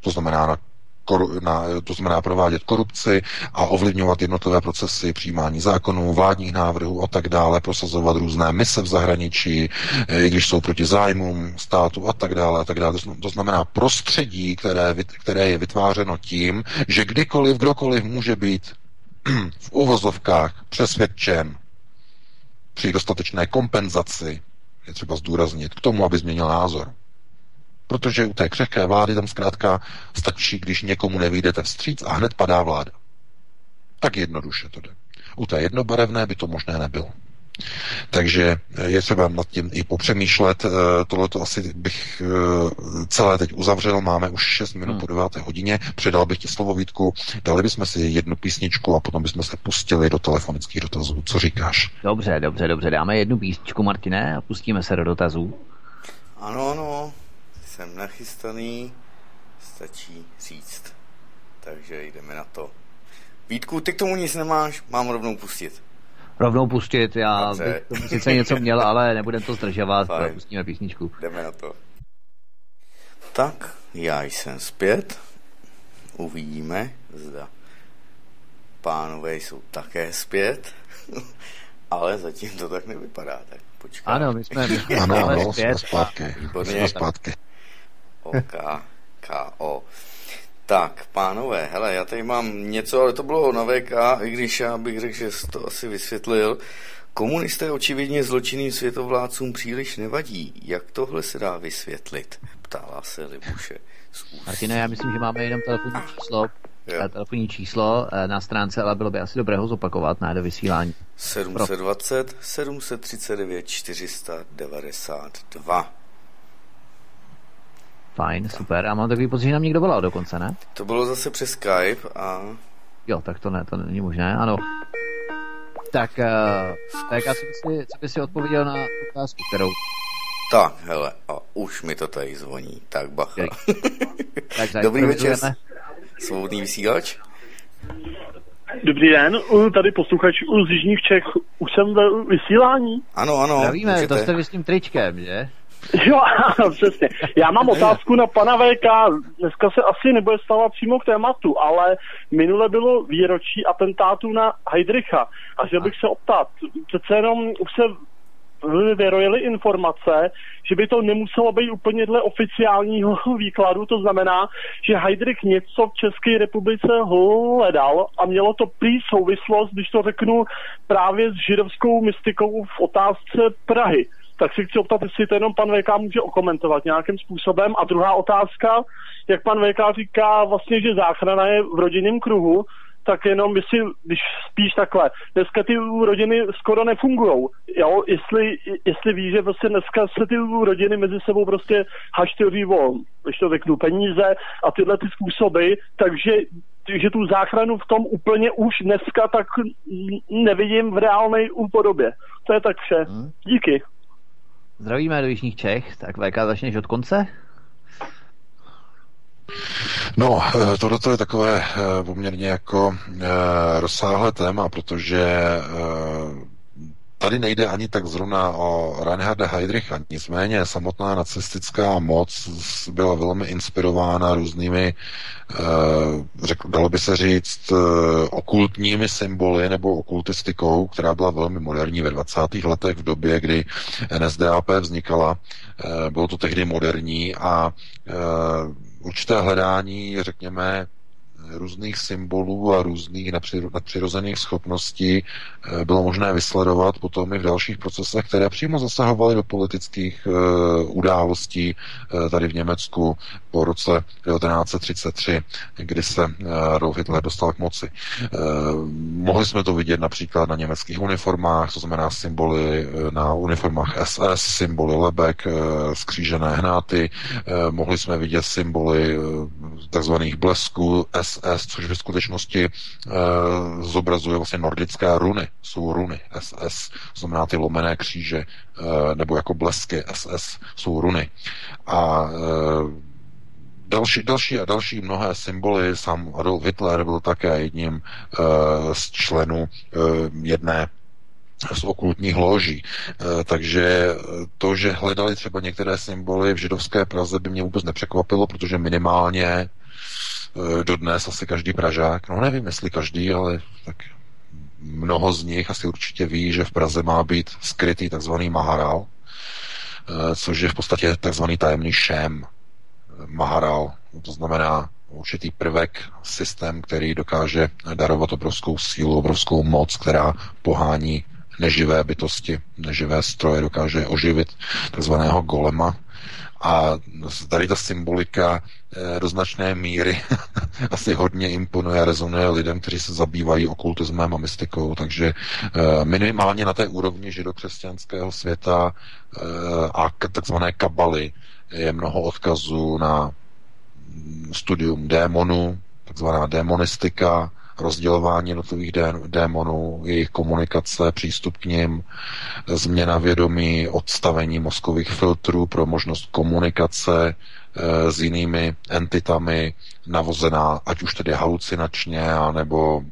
To znamená na na, to znamená provádět korupci a ovlivňovat jednotlivé procesy přijímání zákonů, vládních návrhů a tak dále, prosazovat různé mise v zahraničí, eh, i když jsou proti zájmům státu a tak dále a tak dále. To znamená prostředí, které, které je vytvářeno tím, že kdykoliv, kdokoliv může být v uvozovkách přesvědčen při dostatečné kompenzaci, je třeba zdůraznit, k tomu, aby změnil názor. Protože u té křehké vlády tam zkrátka stačí, když někomu nevídete vstříc a hned padá vláda. Tak jednoduše to jde. U té jednobarevné by to možné nebylo. Takže je třeba nad tím i popřemýšlet. Eh, Tohle to asi bych eh, celé teď uzavřel. Máme už 6 minut hmm. po 9. hodině. Předal bych ti slovo Vítku. Dali bychom si jednu písničku a potom bychom se pustili do telefonických dotazů. Co říkáš? Dobře, dobře, dobře. Dáme jednu písničku, Martine, a pustíme se do dotazů. Ano, ano jsem nachystaný, stačí říct. Takže jdeme na to. Vítku, ty k tomu nic nemáš, mám rovnou pustit. Rovnou pustit, já Dobře. bych sice něco měl, ale nebudem to zdržovat, Fajn. pustíme písničku. Jdeme na to. Tak, já jsem zpět. Uvidíme, zda pánové jsou také zpět, ale zatím to tak nevypadá. Tak počkám. Ano, my jsme, my jsme ano, ano, zpět. jsme zpátky. Výborně. Jsme zpátky. OK, KO. Tak, pánové, hele, já tady mám něco, ale to bylo na VK, i když já bych řekl, že to asi vysvětlil. Komunisté očividně zločinným světovládcům příliš nevadí. Jak tohle se dá vysvětlit? Ptala se Libuše. Martine, já myslím, že máme jenom telefonní číslo, jo. telefonní číslo eh, na stránce, ale bylo by asi dobré ho zopakovat na do vysílání. 720 739 492. Fajn, super. A mám takový pocit, že nám někdo volal dokonce, ne? To bylo zase přes Skype a... Jo, tak to ne, to není možné, ano. Tak, uh, tak asi by si, co by si odpověděl na otázku, kterou... Tak, hele, a už mi to tady zvoní, tak bacha. tak, Dobrý večer, svobodný vysílač. Dobrý den, tady posluchač z Jižních Čech. Už jsem ve vysílání? Ano, ano. Můžete. to jste vy s tím tričkem, že? Jo, přesně. Já mám otázku na pana VK. Dneska se asi nebude stávat přímo k tématu, ale minule bylo výročí atentátu na Heidricha. A chtěl bych se optat, přece jenom už se vyrojily informace, že by to nemuselo být úplně dle oficiálního výkladu, to znamená, že Heidrich něco v České republice hledal a mělo to prý souvislost, když to řeknu, právě s židovskou mystikou v otázce Prahy tak si chci optat, jestli to jenom pan VK může okomentovat nějakým způsobem. A druhá otázka, jak pan VK říká vlastně, že záchrana je v rodinném kruhu, tak jenom jestli, když spíš takhle, dneska ty rodiny skoro nefungují. Jo, jestli, jestli ví, že prostě dneska se ty rodiny mezi sebou prostě haštěří o, když to řeknu, peníze a tyhle ty způsoby, takže že tu záchranu v tom úplně už dneska tak nevidím v reálné podobě. To je tak vše. Hmm. Díky. Zdravíme do Jižních Čech, tak VK začneš od konce? No, eh, tohle je takové eh, poměrně jako eh, rozsáhlé téma, protože Tady nejde ani tak zrovna o Reinharda Heydricha, nicméně samotná nacistická moc byla velmi inspirována různými, eh, řekl, dalo by se říct, eh, okultními symboly nebo okultistikou, která byla velmi moderní ve 20. letech v době, kdy NSDAP vznikala. Eh, bylo to tehdy moderní a určité hledání, řekněme, různých symbolů a různých nadpřirozených schopností eh, bylo možné vysledovat potom i v dalších procesech, které přímo zasahovaly do politických uh, událostí uh, tady v Německu po roce 1933, kdy se Adolf Hitler dostal k moci. Mohli jsme to vidět například na německých uniformách, to znamená symboly na uniformách SS, symboly lebek, skřížené hnáty, mohli jsme vidět symboly takzvaných blesků což ve skutečnosti e, zobrazuje vlastně nordické runy. Jsou runy SS, znamená ty lomené kříže, e, nebo jako blesky SS jsou runy. A e, Další, další a další mnohé symboly, sám Adolf Hitler byl také jedním uh, z členů uh, jedné z okultních loží. Takže to, že hledali třeba některé symboly v židovské Praze, by mě vůbec nepřekvapilo, protože minimálně Eh, dodnes asi každý Pražák, no nevím, jestli každý, ale tak mnoho z nich asi určitě ví, že v Praze má být skrytý takzvaný Maharal, eh, což je v podstatě takzvaný tajemný šém eh, Maharal. To znamená určitý prvek, systém, který dokáže darovat obrovskou sílu, obrovskou moc, která pohání neživé bytosti, neživé stroje, dokáže oživit takzvaného golema, a tady ta symbolika eh, do značné míry asi hodně imponuje a rezonuje lidem, kteří se zabývají okultismem a mystikou, takže eh, minimálně na té úrovni židokřesťanského světa eh, a takzvané kabaly je mnoho odkazů na studium démonů, takzvaná démonistika, rozdělování jednotlivých dé, démonů, jejich komunikace, přístup k ním, změna vědomí, odstavení mozkových filtrů pro možnost komunikace s jinými entitami, navozená ať už tedy halucinačně, anebo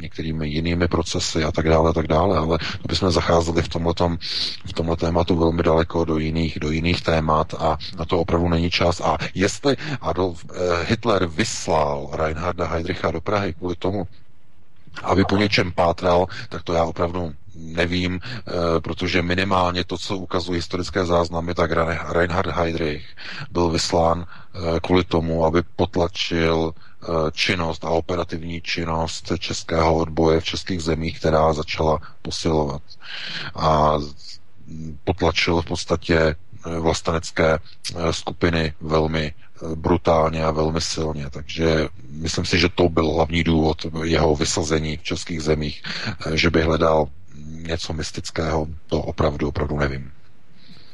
některými jinými procesy a tak dále, a tak dále, ale to bychom zacházeli v tomhletom, v tomhle tématu velmi daleko do jiných, do jiných témat a na to opravdu není čas. A jestli Adolf eh, Hitler vyslal Reinharda Heydricha do Prahy kvůli tomu, aby po něčem pátral, tak to já opravdu nevím, eh, protože minimálně to, co ukazují historické záznamy, tak Reinhard Heydrich byl vyslán eh, kvůli tomu, aby potlačil eh, činnost a operativní činnost českého odboje v českých zemích, která začala posilovat. A potlačil v podstatě vlastenecké skupiny velmi brutálně a velmi silně. Takže myslím si, že to byl hlavní důvod jeho vysazení v českých zemích, že by hledal něco mystického, to opravdu, opravdu nevím.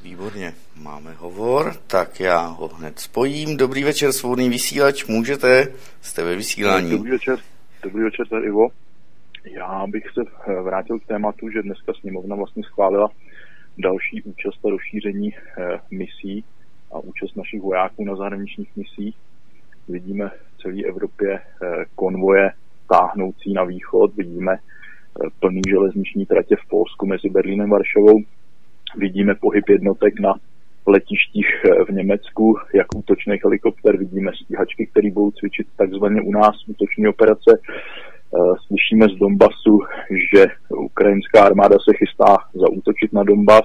Výborně, máme hovor, tak já ho hned spojím. Dobrý večer, svobodný vysílač, můžete, jste ve vysílání. Dobrý večer, dobrý večer, tady Ivo. Já bych se vrátil k tématu, že dneska sněmovna vlastně schválila další účast a rozšíření eh, misí a účast našich vojáků na zahraničních misích. Vidíme v celé Evropě eh, konvoje táhnoucí na východ, vidíme plný železniční tratě v Polsku mezi Berlínem a Varšavou, vidíme pohyb jednotek na letištích eh, v Německu, jak útočný helikopter, vidíme stíhačky, které budou cvičit takzvaně u nás útoční operace. Slyšíme z Donbasu, že ukrajinská armáda se chystá zaútočit na Donbas.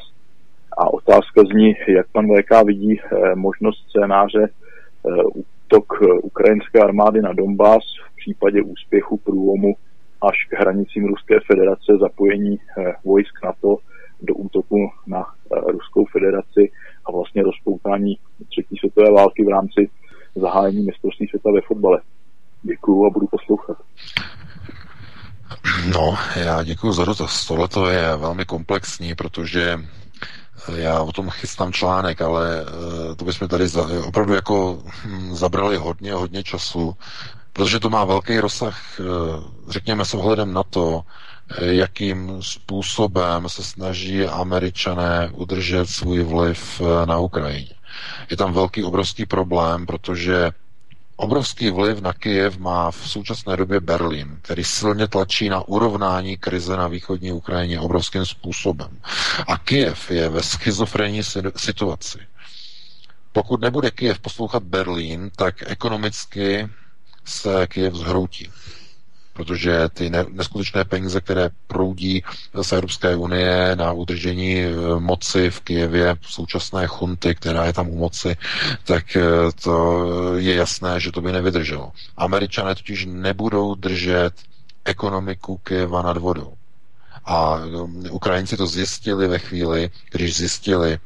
A otázka zní, jak pan VK vidí eh, možnost scénáře eh, útok eh, ukrajinské armády na Donbass v případě úspěchu průlomu až k hranicím Ruské federace zapojení vojsk NATO do útoku na Ruskou federaci a vlastně rozpoutání třetí světové války v rámci zahájení mistrovství světa ve fotbale. Děkuju a budu poslouchat. No, já děkuji za dotaz. Tohle je velmi komplexní, protože já o tom chystám článek, ale eh, to bychom tady opravdu jako hm, zabrali hodně, hodně času, protože to má velký rozsah, eh, řekněme s ohledem na to, eh, jakým způsobem se snaží američané udržet svůj vliv na Ukrajině. Je tam velký obrovský problém, protože Obrovský vliv na Kyjev má v současné době Berlín, který silně tlačí na urovnání krize na východní Ukrajině obrovským způsobem. A Kyjev je ve schizofrenní situaci. Pokud nebude Kyjev poslouchat Berlín, tak ekonomicky se Kyjev zhroutí. protože ty ne, neskutečné peníze, které proudí z Evropské unie na udržení eh, moci v Kijevě, současné chunty, která je tam u moci, tak eh, to je jasné, že to by nevydrželo. Američané totiž nebudou držet ekonomiku Kyjeva nad vodou. A um, Ukrajinci to zjistili ve chvíli, když zjistili,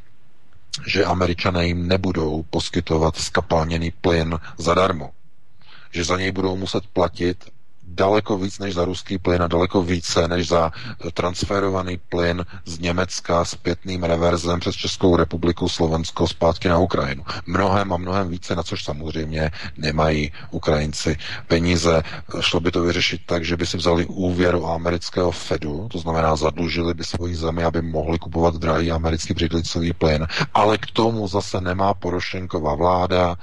že američané jim nebudou poskytovat skapalněný plyn zadarmo. Že za něj budou muset platit daleko víc než za ruský plyn a daleko více než za transferovaný plyn z Německa s pětným reverzem přes Českou republiku, Slovensko zpátky na Ukrajinu. Mnohem a mnohem více, na což samozřejmě nemají Ukrajinci peníze. Šlo by to vyřešit tak, že by si vzali úvěr u amerického Fedu, to znamená zadlužili by svoji zemi, aby mohli kupovat drahý americký břidlicový plyn, ale k tomu zase nemá Porošenková vláda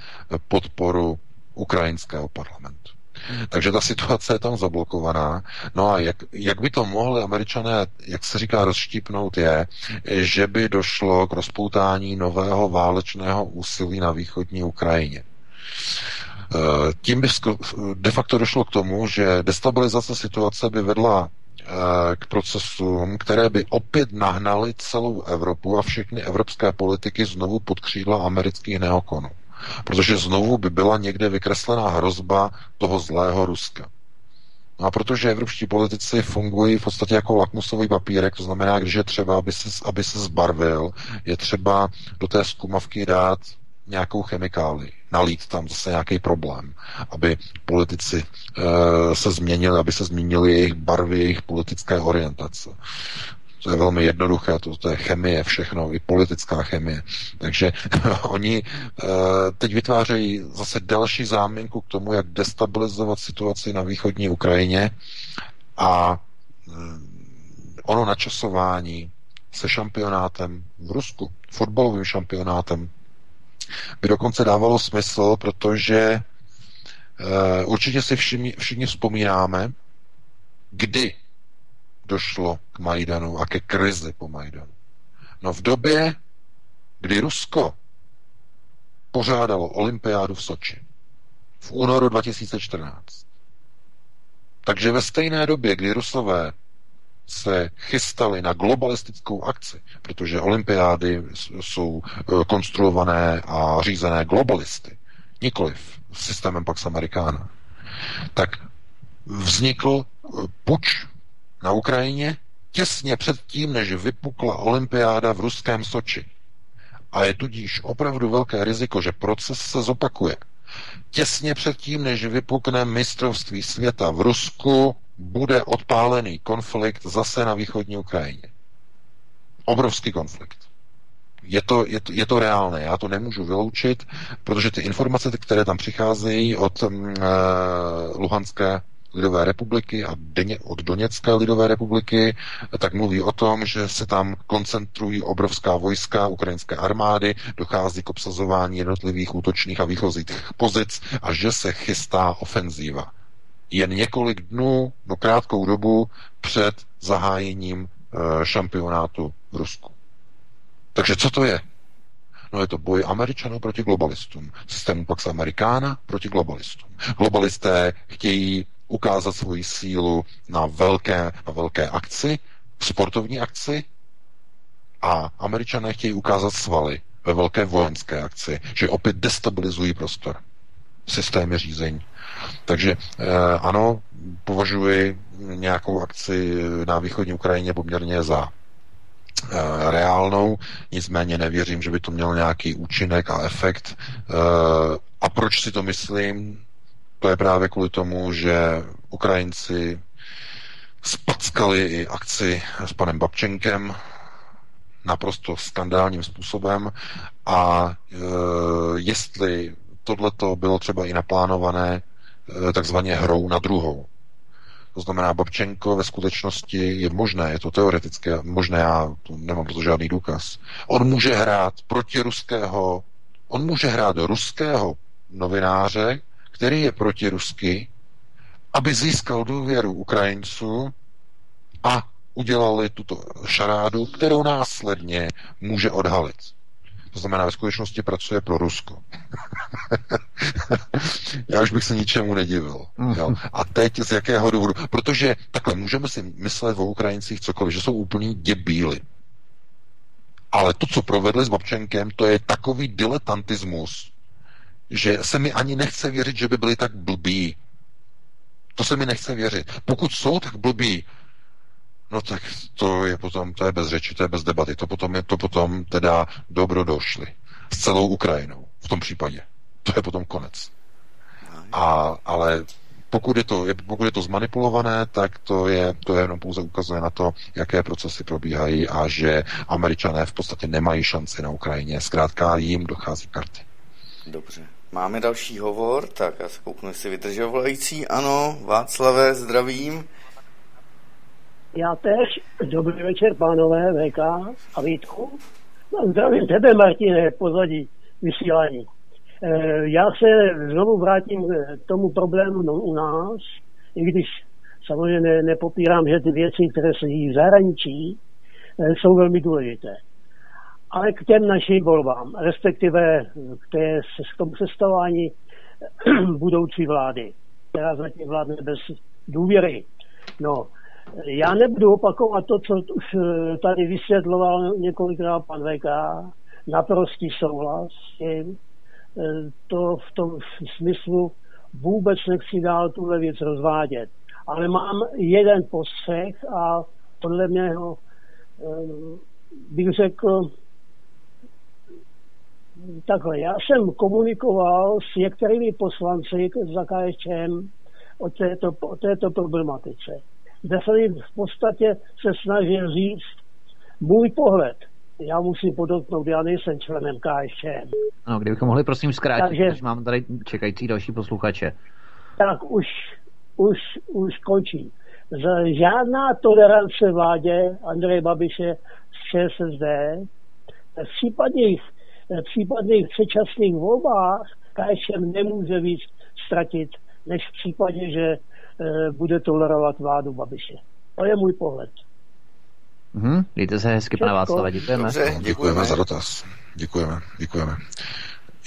podporu ukrajinského parlamentu. Takže ta situace je tam zablokovaná. No a jak, jak by to mohli američané, jak se říká, rozštípnout je, že by došlo k rozpoutání nového válečného úsilí na východní Ukrajině. Eh, tím by de facto došlo k tomu, že destabilizace situace by vedla eh, k procesům, které by opět nahnaly celou Evropu a všechny evropské politiky znovu pod křídla amerických neokonů. Protože znovu by byla někde vykreslená hrozba toho zlého Ruska. No a protože evropští politici fungují v podstatě jako lakmusový papírek, to znamená, když je třeba, aby se, aby se zbarvil, je třeba do té zkumavky dát nějakou chemikáli, nalít tam zase nějaký problém, aby politici e, se změnili, aby se změnily jejich barvy, jejich politické orientace. To je velmi jednoduché, to, to je chemie, všechno, i politická chemie. Takže oni uh, teď vytvářejí zase další záminku k tomu, jak destabilizovat situaci na východní Ukrajině a uh, ono načasování se šampionátem v Rusku, fotbalovým šampionátem, by dokonce dávalo smysl, protože uh, určitě si všichni, všichni vzpomínáme, kdy došlo k Majdanu a ke krizi po Majdanu? No v době, kdy Rusko pořádalo olympiádu v Soči v únoru 2014. Takže ve stejné době, kdy Rusové se chystali na globalistickou akci, protože olympiády jsou e, konstruované a řízené globalisty, nikoliv systémem Pax Americana, tak vznikl e, puč na Ukrajině těsně před tím, než vypukla olympiáda v ruském Soči. A je tudíž opravdu velké riziko, že proces se zopakuje. Těsně před tím, než vypukne mistrovství světa v Rusku, bude odpálený konflikt zase na východní Ukrajině. Obrovský konflikt. Je to, je, to, je to reálné, já to nemůžu vyloučit, protože ty informace, které tam přicházejí od uh, Luhanské lidové republiky a deně, od Doněcké lidové republiky, tak mluví o tom, že se tam koncentrují obrovská vojska ukrajinské armády, dochází k obsazování jednotlivých útočných a výchozích pozic a že se chystá ofenzíva. Jen několik dnů, no krátkou dobu před zahájením e, šampionátu v Rusku. Takže co to je? No je to boj Američanů proti globalistům. Systému Pax Americana proti globalistům. Globalisté chtějí ukázat svoji sílu na velké, na velké akci, sportovní akci a američané chtějí ukázat svaly ve velké vojenské akci, že opět destabilizují prostor, systémy řízení. Takže eh, ano, považuji nějakou akci na východní Ukrajině poměrně za eh, reálnou, nicméně nevěřím, že by to mělo nějaký účinek a efekt. Eh, a proč si to myslím? To je právě kvůli tomu, že Ukrajinci spackali i akci s panem Babčenkem naprosto skandálním způsobem a e, jestli tohleto bylo třeba i naplánované e, takzvaně hrou na druhou. To znamená, Babčenko ve skutečnosti je možné, je to teoreticky možné, já to nemám proto žádný důkaz. On může hrát proti ruského, on může hrát ruského novináře, který je protirusky, aby získal důvěru Ukrajinců a udělali tuto šarádu, kterou následně může odhalit. To znamená, ve skutečnosti pracuje pro Rusko. Já už bych se ničemu nedivil. Jo. A teď z jakého důvodu? Protože takhle můžeme si myslet o Ukrajincích cokoliv, že jsou úplný děbíly. Ale to, co provedli s Babčenkem, to je takový diletantismus, že se mi ani nechce věřit, že by byli tak blbí. To se mi nechce věřit. Pokud jsou tak blbí, no tak to je potom, to je bez řeči, to je bez debaty. To potom, je, to potom teda dobro došli. S celou Ukrajinou v tom případě. To je potom konec. A, ale pokud je, to, pokud je to zmanipulované, tak to je, to je jenom pouze ukazuje na to, jaké procesy probíhají a že američané v podstatě nemají šanci na Ukrajině. Zkrátka jim dochází karty. Dobře. Máme další hovor, tak já se kouknu, jestli vydržel volající. Ano, Václave, zdravím. Já tež. Dobrý večer, pánové, VK a Vítku. No, zdravím tebe, Martine, pozadí vysílání. Eh, já se znovu vrátím k tomu problému no, u nás, i když samozřejmě ne, nepopírám, že ty věci, které se jí v zahraničí, eh, jsou velmi důležité. Ale k těm našim volbám, respektive k, té, k tomu sestavování budoucí vlády, která zatím vládne bez důvěry. No, já nebudu opakovat to, co už eh, tady vysvětloval několikrát pan VK, naprostý souhlas s tím, Eh, to v tom smyslu vůbec nechci dál tuhle věc rozvádět. Ale mám jeden postřeh a podle něho eh, bych řekl takhle. Já jsem komunikoval s některými poslanci za KSČM o této, o této problematice, kde jsem v podstatě se snažil říct můj pohled já musím podotknout, já nejsem členem KSČM. No, kdybychom mohli prosím zkrátit, Takže, protože mám tady čekající další posluchače. Tak už, už, už končí. Žádná tolerance vládě Andreje Babiše z ČSSD v případných, v případných předčasných volbách KSČM nemůže víc ztratit, než v případě, že e, bude tolerovat vládu Babiše. To je můj pohled. Mhm, dejte se hezky, pane Václava, děkujeme. Dobře, děkujeme. děkujeme za dotaz. Děkujeme, děkujeme.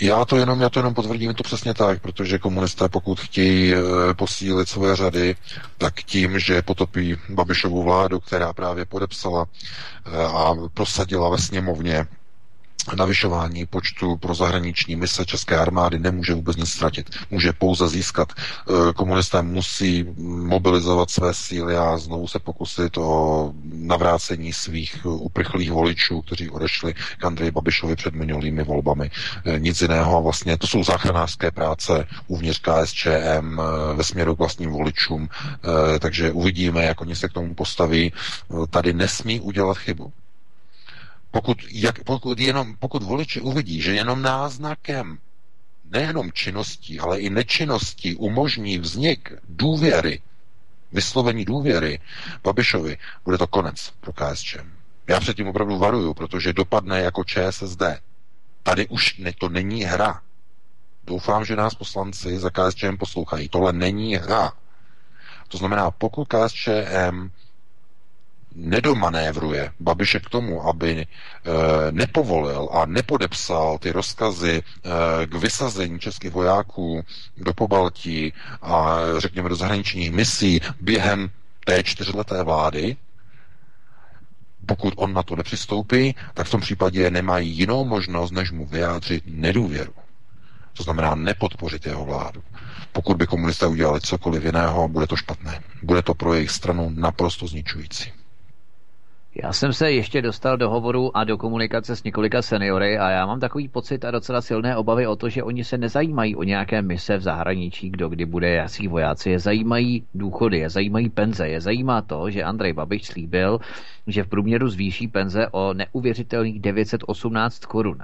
Já to jenom, já to jenom potvrdím to přesně tak, protože komunisté, pokud chtějí e, posílit své řady, tak tím, že potopí Babišovu vládu, která právě podepsala e, a prosadila ve sněmovně navyšování počtu pro zahraniční mise České armády nemůže vůbec nic ztratit. Může pouze získat. E, komunisté musí mobilizovat své síly a znovu se pokusit o navrácení svých uprchlých voličů, kteří odešli k Andreji Babišovi před minulými volbami. E, nic jiného. Vlastně to jsou záchranářské práce uvnitř KSČM e, ve směru k vlastním voličům. Takže uvidíme, jak oni se k tomu postaví. Tady nesmí udělat chybu. Pokud, jak, pokud, jenom, pokud voliči uvidí, že jenom náznakem nejenom činností, ale i nečinností umožní vznik důvěry, vyslovení důvěry Babišovi, bude to konec pro KSČM. Já předtím opravdu varuju, protože dopadne jako ČSSD. Tady už ne, to není hra. Doufám, že nás poslanci za KSČM poslouchají. Tohle není hra. To znamená, pokud KSČM nedomanévruje Babiše k tomu, aby e, nepovolil a nepodepsal ty rozkazy e, k vysazení českých vojáků do Pobaltí a řekněme do zahraničních misí během té čtyřleté vlády, pokud on na to nepřistoupí, tak v tom případě nemají jinou možnost, než mu vyjádřit nedůvěru. To znamená nepodpořit jeho vládu. Pokud by komunisté udělali cokoliv jiného, bude to špatné. Bude to pro jejich stranu naprosto zničující. Já jsem se ještě dostal do hovoru a do komunikace s několika seniory a já mám takový pocit a docela silné obavy o to, že oni se nezajímají o nějaké mise v zahraničí, kdo kdy bude jasí vojáci, je zajímají důchody, je zajímají penze, je zajímá to, že Andrej Babiš slíbil, že v průměru zvýší penze o neuvěřitelných 918 korun.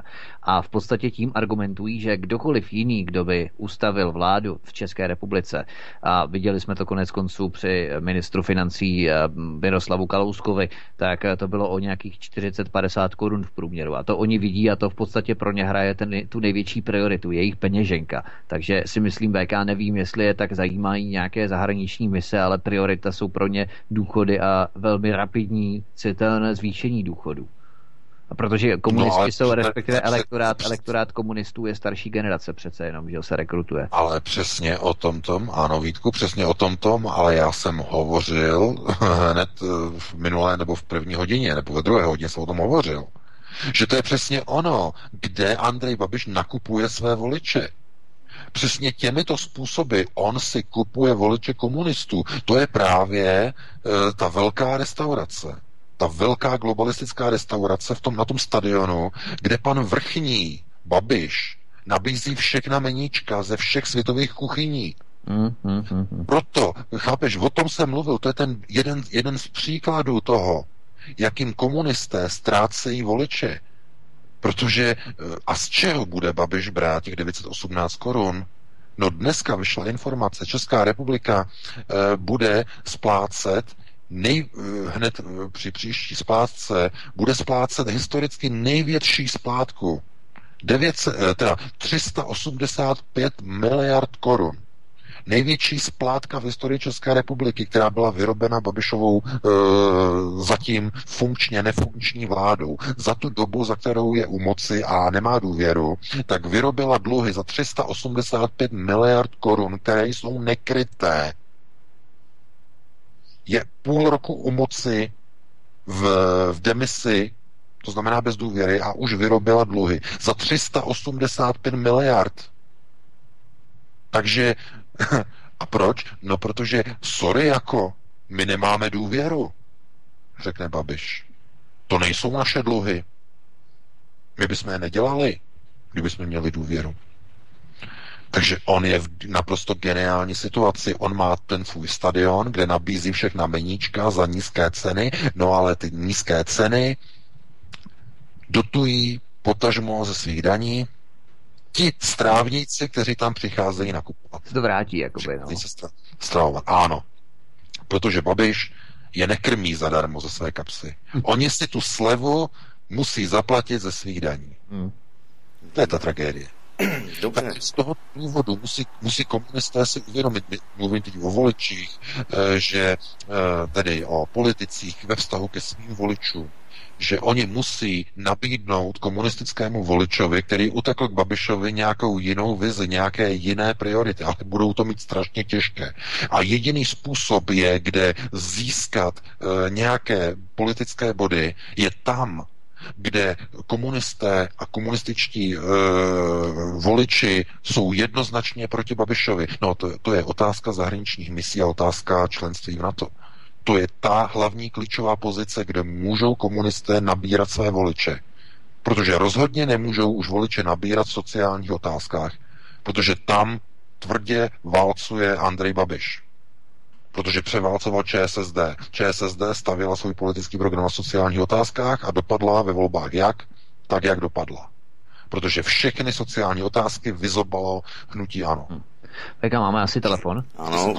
A v podstatě tím argumentují, že kdokoliv jiný, kdo by ustavil vládu v České republice, a viděli jsme to konec konců při ministru financí eh, Miroslavu Kalouskovi, tak to bylo o nějakých 40-50 korun v průměru. A to oni vidí a to v podstatě pro ně hraje ten, tu největší prioritu, jejich peněženka. Takže si myslím, BK nevím, jestli je tak zajímají nějaké zahraniční mise, ale priorita jsou pro ně důchody a velmi rapidní citelné zvýšení důchodů. Protože komunisti no, jsou, respektive elektorát, elektorát komunistů je starší generace přece jenom, že se rekrutuje. Ale přesně o tom tom, ano Vítku, přesně o tom tom, ale já jsem hovořil hned v minulé nebo v první hodině, nebo ve druhé hodině jsem o tom hovořil. Že to je přesně ono, kde Andrej Babiš nakupuje své voliče. Přesně těmito způsoby on si kupuje voliče komunistů. To je právě e, ta velká restaurace ta velká globalistická restaurace v tom, na tom stadionu, kde pan vrchní Babiš nabízí všechna meníčka ze všech světových kuchyní. Mm, mm, mm, Proto, chápeš, o tom jsem mluvil, to je ten jeden, jeden z příkladů toho, jakým komunisté ztrácejí voliče. Protože, eh, a z čeho bude Babiš brát těch 918 korun? No dneska vyšla informace, Česká republika e, bude splácet nej, hned při příští splátce bude splácet historicky největší splátku. 900, eh, teda 385 miliard korun. Největší splátka v historii České republiky, která byla vyrobena Babišovou e, zatím funkčně nefunkční vládou. Za tu dobu, za kterou je u moci a nemá důvěru, tak vyrobila dluhy za 385 miliard korun, které jsou nekryté je půl roku u moci v, v demisi, to znamená bez důvěry, a už vyrobila dluhy za 385 miliard. Takže, a proč? No protože, sorry jako, my nemáme důvěru, řekne Babiš. To nejsou naše dluhy. My bychom je nedělali, kdybychom měli důvěru. Takže on je v naprosto geniální situaci. On má ten svůj stadion, kde nabízí všechna meníčka za nízké ceny, no ale ty nízké ceny dotují potažmo ze svých daní ti strávníci, kteří tam přicházejí nakupovat. To vrátí, jakoby, no. Se stravovat. Ano. Protože Babiš je nekrmí zadarmo ze své kapsy. Oni si tu slevu musí zaplatit ze svých daní. Hmm. To je ta tragédie. Dobře. Tak z toho důvodu musí, musí komunisté si uvědomit, mluvím teď o voličích, eh, že eh, tedy o politicích ve vztahu ke svým voličům, že oni musí nabídnout komunistickému voličovi, který utekl k Babišovi nějakou jinou vizi, nějaké jiné priority, ale budou to mít strašně těžké. A jediný způsob je, kde získat e, nějaké politické body, je tam, kde komunisté a komunističtí e, voliči jsou jednoznačně proti Babišovi. No, to, to je otázka zahraničních misí a otázka členství v NATO. To je ta hlavní klíčová pozice, kde můžou komunisté nabírat své voliče. Protože rozhodně nemůžou už voliče nabírat v sociálních otázkách, protože tam tvrdě válcuje Andrej Babiš protože převálcoval ČSSD. ČSSD stavila svůj politický program na sociálních otázkách a dopadla ve volbách jak? Tak, jak dopadla. Protože všechny sociální otázky vyzobalo hnutí ANO. Hmm. Máme asi telefon? Ano.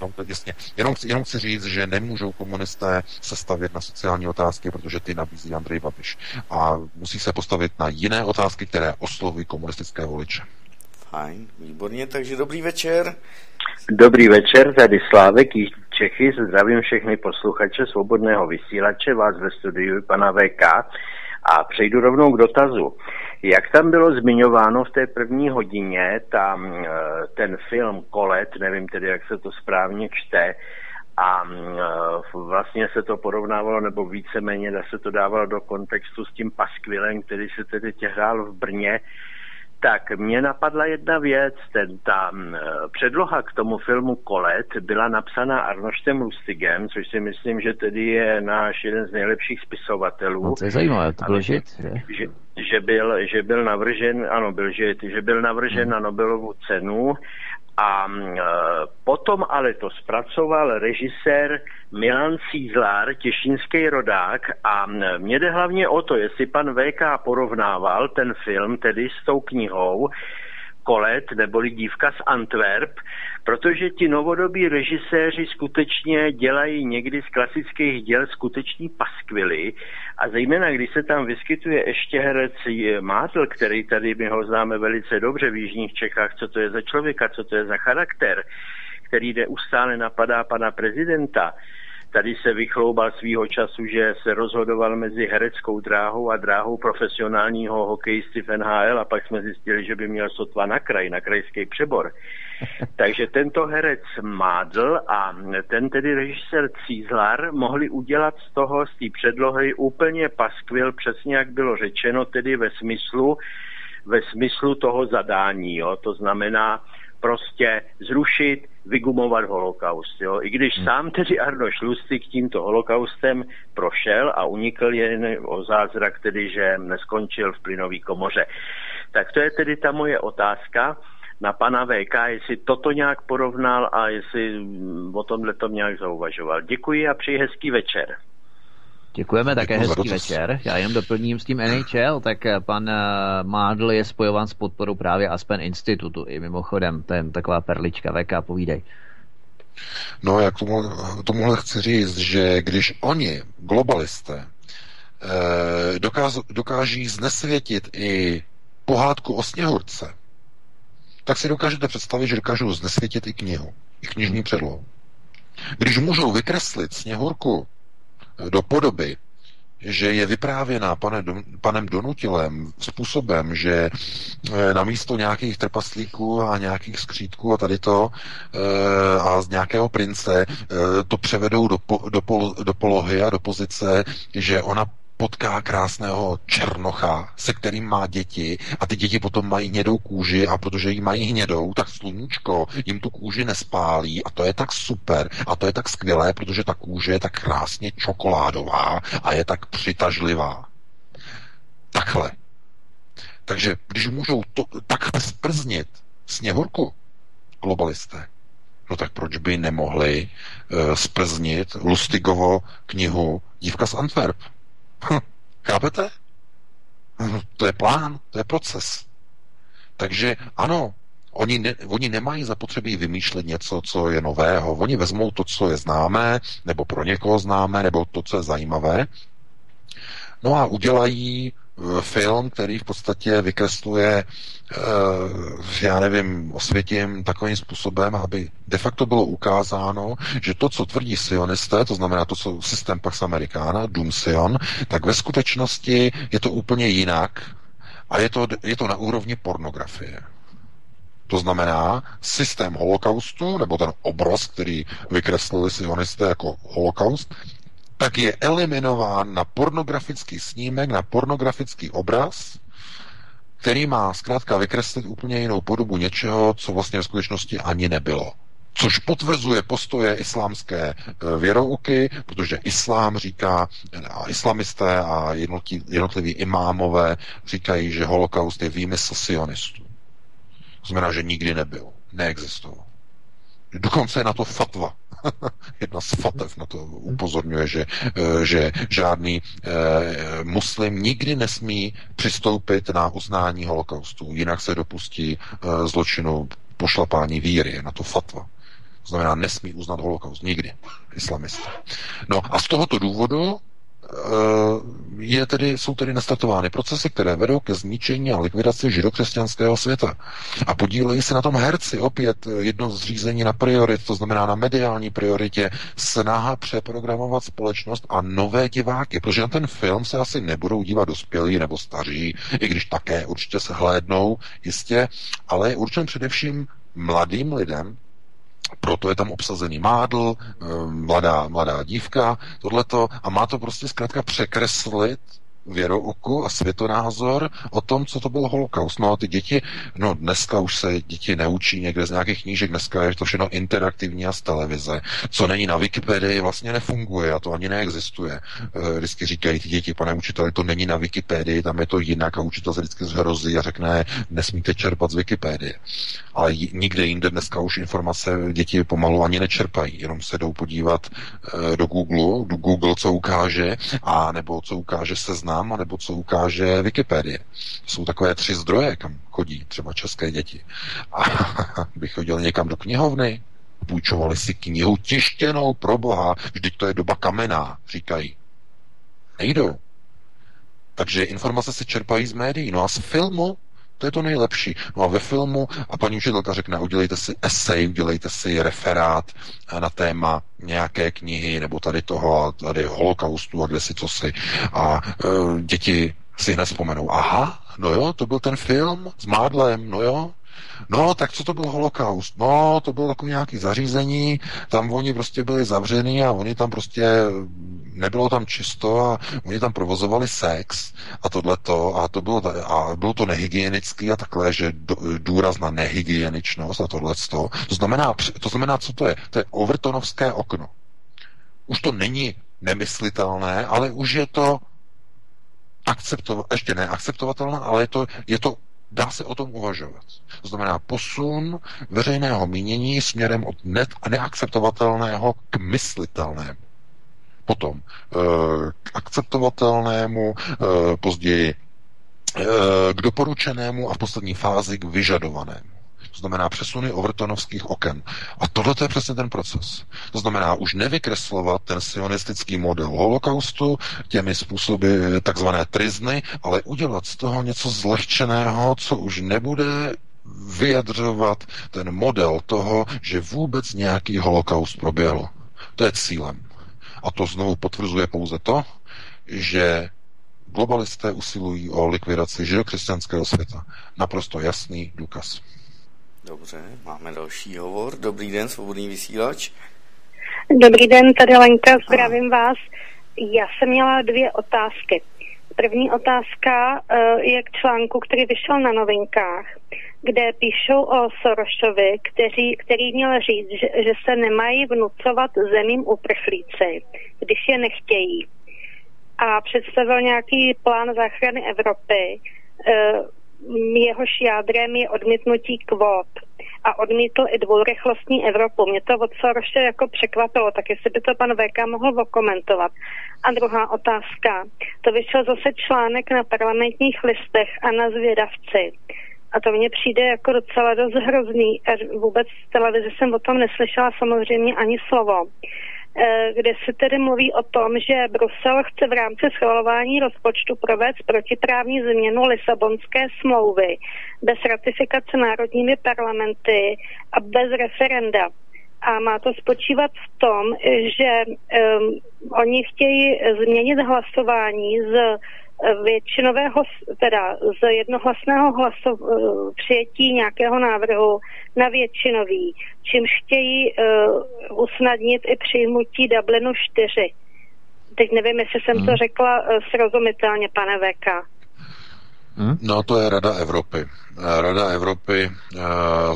No, tak jasně. Jenom, jenom chci říct, že nemůžou komunisté se stavět na sociální otázky, protože ty nabízí Andrej Babiš. A musí se postavit na jiné otázky, které oslovují komunistické voliče. Fajn, výborně, takže dobrý večer. Dobrý večer, tady Slávek, Jižní Čechy, zdravím všechny posluchače Svobodného vysílače, vás ve studiu pana VK a přejdu rovnou k dotazu. Jak tam bylo zmiňováno v té první hodině, tam eh, ten film Kolet, nevím tedy, jak se to správně čte, a eh, vlastně se to porovnávalo, nebo víceméně se to dávalo do kontextu s tím paskvilem, který se tedy hrál v Brně, tak mě napadla jedna věc, ten, ta eh, předloha k tomu filmu Kolet byla napsaná Arnoštem Lustigem, což si myslím, že tedy je náš jeden z nejlepších spisovatelů. No, to je zajímavé, to byl žit, že? že? Že byl, že byl navržen, ano, byl žit, že byl navržen hmm. na Nobelovu cenu a e, potom ale to zpracoval režisér Milan Cízlár, těšínský rodák. A mě jde hlavně o to, jestli pan VK porovnával ten film tedy s tou knihou, Kolet neboli dívka z Antwerp, protože ti novodobí režiséři skutečně dělají někdy z klasických děl skuteční paskvily a zejména když se tam vyskytuje ještě herec Mátl, který tady my ho známe velice dobře v Jižních Čechách, co to je za člověka, co to je za charakter, který neustále napadá pana prezidenta, tady se vychloubal svýho času, že se rozhodoval mezi hereckou dráhou a dráhou profesionálního hokejisty v NHL a pak jsme zjistili, že by měl sotva na kraj, na krajský přebor. Takže tento herec Mádl a ten tedy režisér Cízlar mohli udělat z toho, z té předlohy úplně paskvil, přesně jak bylo řečeno, tedy ve smyslu, ve smyslu toho zadání. Jo? To znamená prostě zrušit, vygumovat holokaust. Jo? I když hmm. sám tedy Arno Šlustik tímto holokaustem prošel a unikl jen o zázrak, tedy že neskončil v plynové komoře. Tak to je tedy ta moje otázka na pana VK, jestli toto nějak porovnal a jestli o tomhle to nějak zauvažoval. Děkuji a přeji hezký večer. Děkujeme, také hezký večer. Já jen doplním s tím NHL, tak eh, pan eh, Mádl je spojován s podporou právě Aspen Institutu. I mimochodem, to je taková perlička, VK, povídej. No, jak tomu, tomuhle chci říct, že když oni, globalisté, eh, dokáž, dokáží znesvětit i pohádku o sněhurce, tak si dokážete představit, že dokážou znesvětit i knihu, i knižní předlohu. Když můžou vykreslit sněhurku do podoby, že je vyprávěná pane, panem Donutilem způsobem, že e, na místo nějakých trpaslíků a nějakých skřítků a tady to e, a z nějakého prince to převedou do, do, do polohy a do pozice, že ona potká krásného černocha, se kterým má děti a ty děti potom mají hnědou kůži a protože jí mají hnědou, tak sluníčko jim tu kůži nespálí a to je tak super a to je tak skvělé, protože ta kůže je tak krásně čokoládová a je tak přitažlivá. Takhle. Takže když můžou to, takhle sprznit sněhurku globalisté, no tak proč by nemohli uh, sprznit Lustigovo knihu Dívka z Antwerp? Hm, chápete? Hm, to je plán, to je proces. Takže ano, oni, ne, oni nemají zapotřebí vymýšlet něco, co je nového. Oni vezmou to, co je známé, nebo pro někoho známé, nebo to, co je zajímavé, no a udělají film, který v podstatě vykresluje, eh, já nevím, osvětím takovým způsobem, aby de facto bylo ukázáno, že to, co tvrdí sionisté, to znamená to, co systém Pax Americana, Doom Sion, tak ve skutečnosti je to úplně jinak a je to, je to na úrovni pornografie. To znamená, systém holokaustu, nebo ten obraz, který vykreslili sionisté jako holokaust, tak je eliminován na pornografický snímek, na pornografický obraz, který má zkrátka vykreslit úplně jinou podobu něčeho, co vlastně v skutečnosti ani nebylo. Což potvrzuje postoje islámské e, věrouky, protože islám říká, a islamisté a jednotliví imámové říkají, že holokaust je výmysl sionistů. To znamená, že nikdy nebyl, neexistoval. Dokonce je na to fatva Jedna z fatev na to upozorňuje, že, eh, že žádný eh, muslim nikdy nesmí přistoupit na uznání holokaustu, jinak se dopustí eh, zločinu pošlapání víry, na to fatva. To znamená, nesmí uznat holokaust nikdy, islamista. No a z tohoto důvodu je tedy, jsou tedy nastartovány procesy, které vedou ke zničení a likvidaci židokřesťanského světa. A podílejí se na tom herci, opět jedno zřízení na priorit, to znamená na mediální prioritě, snaha přeprogramovat společnost a nové diváky, protože na ten film se asi nebudou dívat dospělí nebo staří, i když také určitě se hlédnou, jistě, ale je určen především mladým lidem, proto je tam obsazený mádl, eh, mladá, mladá dívka, tohleto, a má to prostě zkrátka překreslit věrouku a světonázor o tom, co to byl holokaust. No a ty děti, no dneska už se děti neučí někde z nějakých knížek, dneska je to všechno interaktivní a z televize. Co není na Wikipedii, vlastně nefunguje a to ani neexistuje. Eh, vždycky říkají ty děti, pane učiteli, to není na Wikipedii, tam je to jinak a učitel se vždycky zhrozí a řekne, nesmíte čerpat z Wikipedie. Ale nikde jinde dneska už informace děti pomalu ani nečerpají, jenom se jdou podívat eh, do Google, do Google, co ukáže, a nebo co ukáže seznam seznam, nebo co ukáže Wikipedie. Jsou takové tři zdroje, kam chodí třeba české děti. A bych chodil někam do knihovny, půjčovali si knihu tištěnou pro boha, vždyť to je doba kamená, říkají. Nejdou. Takže informace se čerpají z médií. No a z filmu To je to nejlepší. No a ve filmu, a paní učitelka řekne, udělejte si esej, udělejte si referát na téma nějaké knihy, nebo tady toho, a tady holokaustu, a kde si co si. A e, děti si hned vzpomenou, aha, no jo, to byl ten film s Mádlem, no jo, No, tak co to byl holokaust? No, to bylo takové nějaké zařízení, tam oni prostě byli zavření a oni tam prostě, nebylo tam čisto a oni tam provozovali sex a tohleto a to bylo, a bylo to nehygienický a takhle, že důraz na nehygieničnost a tohleto. To znamená, to znamená, co to je? To je Overtonovské okno. Už to není nemyslitelné, ale už je to akceptovat, ještě neakceptovatelné, ale je to, je to Dá se o tom uvažovat. To znamená posun veřejného mínění směrem od ne- neakceptovatelného k myslitelnému. Potom eh, k akceptovatelnému, eh, později eh, k doporučenému a v poslední fázi k vyžadovanému. To znamená přesuny overtonovských oken. A tohle je přesně ten proces. To znamená už nevykreslovat ten sionistický model holokaustu těmi způsoby takzvané trizny, ale udělat z toho něco zlehčeného, co už nebude vyjadřovat ten model toho, že vůbec nějaký holokaust proběhl. To je cílem. A to znovu potvrzuje pouze to, že globalisté usilují o likvidaci židokřesťanského světa. Naprosto jasný důkaz. Dobře, máme další hovor. Dobrý den, svobodný vysílač. Dobrý den, tady Lenka, zdravím a. vás. Já jsem měla dvě otázky. První otázka uh, je k článku, který vyšel na novinkách, kde píšou o Sorošovi, který, který měl říct, že, že se nemají vnucovat zemím uprchlíci, když je nechtějí. A představil nějaký plán záchrany Evropy. Jehož jádrem je odmítnutí kvót a odmítl i dvourychlostní Evropu. Mě to od Soroše jako překvapilo, tak jestli by to pan VK mohl okomentovat. A druhá otázka. To vyšel zase článek na parlamentních listech a na zvědavci. A to mně přijde jako docela dost hrozný. Vůbec v televizi jsem o tom neslyšela samozřejmě ani slovo. Eh, kde se tedy mluví o tom, že Brusel chce v rámci schvalování rozpočtu provést protiprávní změnu Lisabonské smlouvy bez ratifikace národními parlamenty a bez referenda. A má to spočívat v tom, že um, oni chtějí změnit hlasování z většinového, teda z jednohlasného hlasu, eh, přijetí nějakého návrhu na většinový, čímž chtějí uh, usnadnit i přijmutí Dublinu 4. Teď nevím, jestli jsem hmm. to řekla uh, srozumitelně, pane VK. Hmm? No to je Rada Evropy. Eh, Rada Evropy uh,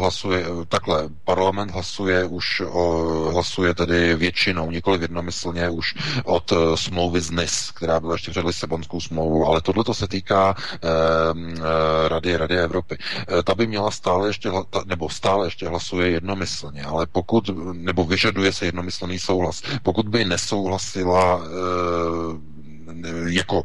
hlasuje, takhle, parlament hlasuje už, o, hlasuje tedy většinou, nikoli jednomyslně už od uh, smlouvy z NIS, která byla ještě před Lisabonskou smlouvou, ale tohle to se týká uh, Rady, Rady Evropy. Ta by měla stále ještě, nebo stále ještě hlasuje jednomyslně, ale pokud, nebo vyžaduje se jednomyslný souhlas. Pokud by nesouhlasila uh, jako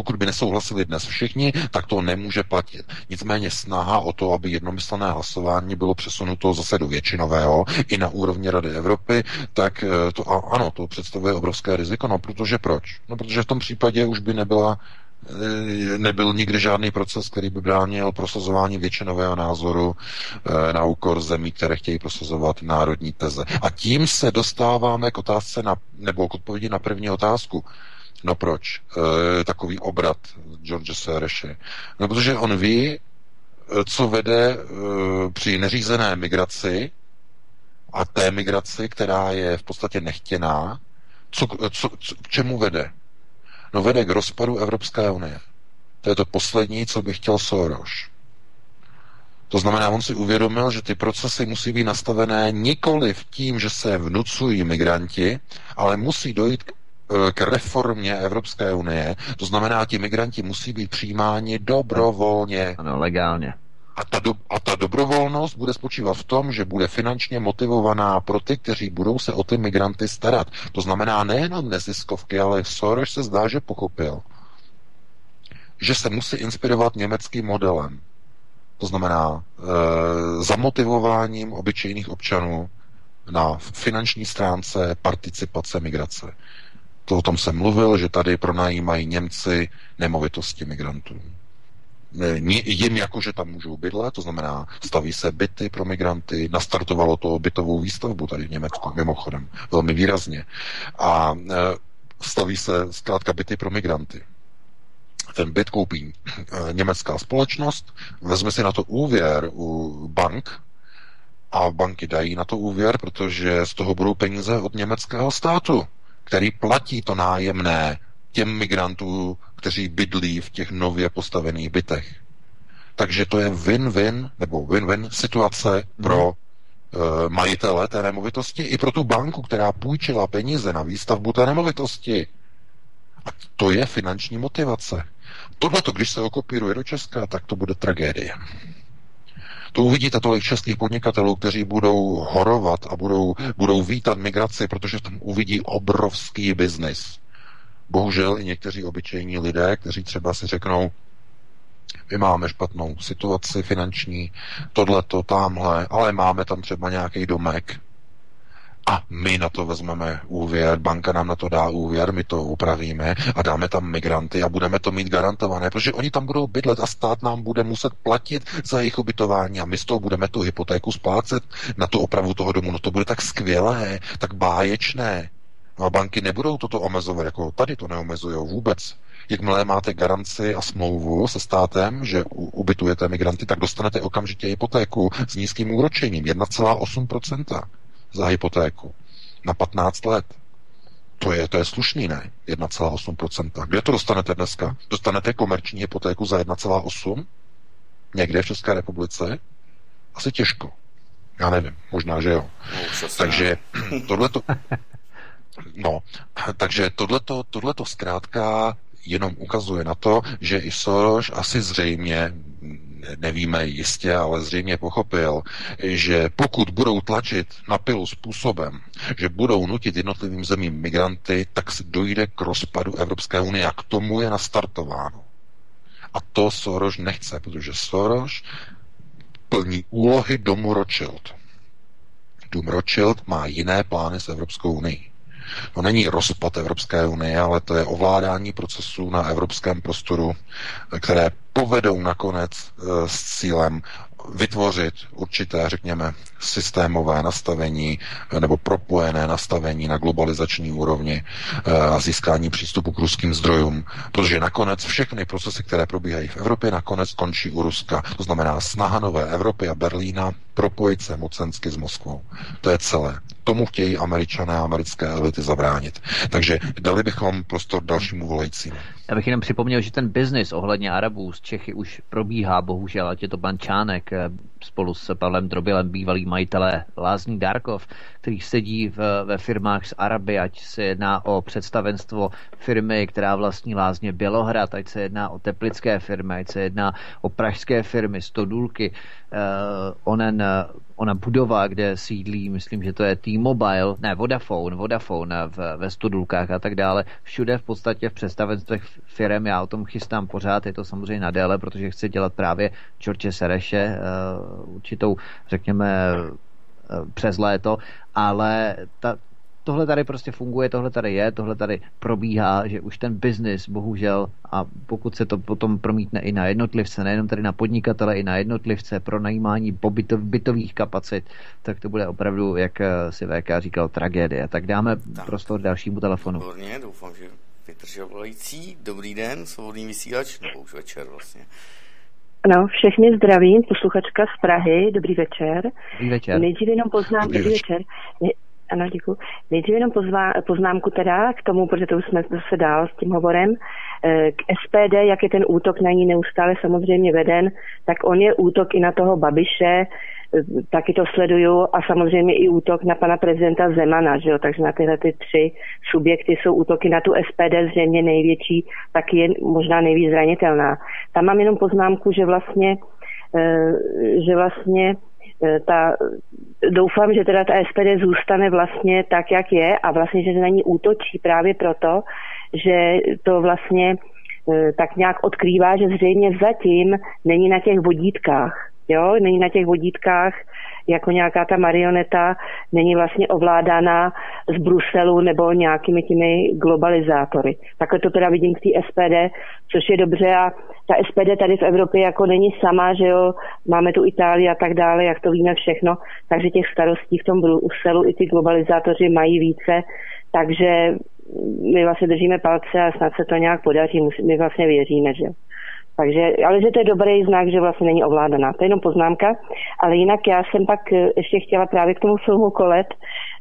pokud by nesouhlasili dnes všichni, tak to nemůže platit. Nicméně snaha o to, aby jednomyslné hlasování bylo přesunuto zase do většinového i na úrovni Rady Evropy, tak eh, to ano, to představuje obrovské riziko. No protože proč? No protože v tom případě už by nebyla eh, nebyl nikdy žádný proces, který by bránil prosazování většinového názoru eh, na úkor zemí, které chtějí prosazovat národní teze. A tím se dostáváme k otázce na, nebo k odpovědi na první otázku. No proč? E, takový obrat George Soreše. No protože on ví, e, co vede e, při neřízené migraci a té migraci, která je v podstatě nechtěná, co, co, co, k čemu vede? No vede k rozpadu Evropské unie. To je to poslední, co by chtěl Soros. To znamená, on si uvědomil, že ty procesy musí být nastavené nikoli v tím, že se vnucují migranti, ale musí dojít k k reformě Evropské unie. To znamená, ti migranti musí být přijímáni dobrovolně. Ano, legálně. A ta, do, a ta dobrovolnost bude spočívat v tom, že bude finančně motivovaná pro ty, kteří budou se o ty migranty starat. To znamená nejenom neziskovky, ale Soros se zdá, že pochopil, že se musí inspirovat německým modelem. To znamená e, zamotivováním obyčejných občanů na finanční stránce participace migrace. To o tom jsem mluvil, že tady pronajímají Němci nemovitosti migrantů. jim jako, že tam můžou bydlet, to znamená, staví se byty pro migranty, nastartovalo to bytovou výstavbu tady v Německu, mimochodem, velmi výrazně. A e, staví se zkrátka byty pro migranty. Ten byt koupí e, německá společnost, vezme si na to úvěr u bank, a banky dají na to úvěr, protože z toho budou peníze od německého státu, který platí to nájemné těm migrantů, kteří bydlí v těch nově postavených bytech. Takže to je win-win nebo win-win situace pro uh, majitele té nemovitosti i pro tu banku, která půjčila peníze na výstavbu té nemovitosti. A to je finanční motivace. Tohle, když se okopíruje do Česka, tak to bude tragédie. To uvidíte tolik českých podnikatelů, kteří budou horovat a budou, budou vítat migraci, protože tam uvidí obrovský biznis. Bohužel i někteří obyčejní lidé, kteří třeba si řeknou, my máme špatnou situaci finanční, tohleto, tamhle, ale máme tam třeba nějaký domek, a my na to vezmeme úvěr, banka nám na to dá úvěr, my to upravíme a dáme tam migranty a budeme to mít garantované, protože oni tam budou bydlet a stát nám bude muset platit za jejich ubytování a my z toho budeme tu hypotéku splácet na tu opravu toho domu. No to bude tak skvělé, tak báječné. No a banky nebudou toto omezovat, jako tady to neomezují vůbec. Jakmile máte garanci a smlouvu se státem, že ubytujete migranty, tak dostanete okamžitě hypotéku s nízkým úročením 1,8% za hypotéku na 15 let. To je, to je slušný, ne? 1,8%. Kde to dostanete dneska? Dostanete komerční hypotéku za 1,8? Někde v České republice? Asi těžko. Já nevím, možná, že jo. No, takže tohleto... No, takže tohleto, tohleto zkrátka jenom ukazuje na to, že i Soros asi zřejmě nevíme jistě, ale zřejmě pochopil, že pokud budou tlačit na pilu způsobem, že budou nutit jednotlivým zemím migranty, tak se dojde k rozpadu Evropské unie a k tomu je nastartováno. A to Soros nechce, protože Soros plní úlohy domu Rothschild. Dům Rothschild má jiné plány s Evropskou unii. To není rozpad Evropské unie, ale to je ovládání procesů na evropském prostoru, které povedou nakonec eh, s cílem vytvořit určité, řekněme, systémové nastavení nebo propojené nastavení na globalizační úrovni eh, a získání přístupu k ruským zdrojům, protože nakonec všechny procesy, které probíhají v Evropě, nakonec končí u Ruska. To znamená snaha nové Evropy a Berlína propojit se mocensky s Moskvou. To je celé. Tomu chtějí američané a americké elity zabránit. Takže dali bychom prostor dalšímu volajícímu. Já bych jenom připomněl, že ten biznis ohledně Arabů z Čechy už probíhá, bohužel, ať je to pan Čánek eh, spolu s Pavlem Drobilem, bývalý majitelé Lázní Darkov, který sedí v, ve firmách z Araby, ať se jedná o představenstvo firmy, která vlastní Lázně Bělohrad, ať se jedná o teplické firmy, ať se jedná o pražské firmy, Stodůlky, uh, onen ona budova, kde sídlí, myslím, že to je T-Mobile, ne, Vodafone, Vodafone v, ve Studulkách a tak dále. Všude v podstatě v představenstvech firm, já o tom chystám pořád, je to samozřejmě na déle, protože chci dělat právě Čorče Sereše, uh, určitou, řekněme, uh, přes léto, ale ta, tohle tady prostě funguje, tohle tady je, tohle tady probíhá, že už ten biznis, bohužel, a pokud se to potom promítne i na jednotlivce, nejenom tady na podnikatele, i na jednotlivce pro najímání pobytov, bytových kapacit, tak to bude opravdu, jak eh, si VK říkal, tragédie. Tak dáme tak. prostor dalšímu telefonu. Výborně, doufám, že vydržel volající. Dobrý den, svobodný vysílač, nebo už večer vlastně. Ano, všechny zdravím, posluchačka z Prahy, dobrý večer. Dobrý večer. Nejdřív jenom poznám, dobrý, dobrý večer. večer. Ano, děkuji. Nejdřív jenom pozvá, poznámku teda k tomu, protože to už jsme zase dál s tím hovorem. Eh, k SPD, jak je ten útok na ní neustále samozřejmě veden, tak on je útok i na toho Babiše, eh, taky to sleduju a samozřejmě i útok na pana prezidenta Zemana, že jo? takže na tyhle ty tři subjekty jsou útoky na tu SPD zřejmě největší, taky je možná nejvíc zranitelná. Tam mám jenom poznámku, že vlastně, eh, že vlastně ta, doufám, že teda ta SPD zůstane vlastně tak, jak je a vlastně, že na ní útočí právě proto, že to vlastně eh, tak nějak odkrývá, že zřejmě zatím není na těch vodítkách. Jo, není na těch vodítkách jako nějaká ta marioneta, není vlastně ovládána z Bruselu nebo nějakými těmi globalizátory. Takhle to teda vidím v té SPD, což je dobře a ta SPD tady v Evropě jako není sama, že jo, máme tu Itálii a tak dále, jak to víme všechno, takže těch starostí v tom Bruselu i ty globalizátoři mají více, takže my vlastně držíme palce a snad se to nějak podaří, my vlastně věříme, že takže, ale že to je dobrý znak, že vlastně není ovládaná. To je jenom poznámka. Ale jinak já jsem pak eh, ještě chtěla právě k tomu filmu Kolet,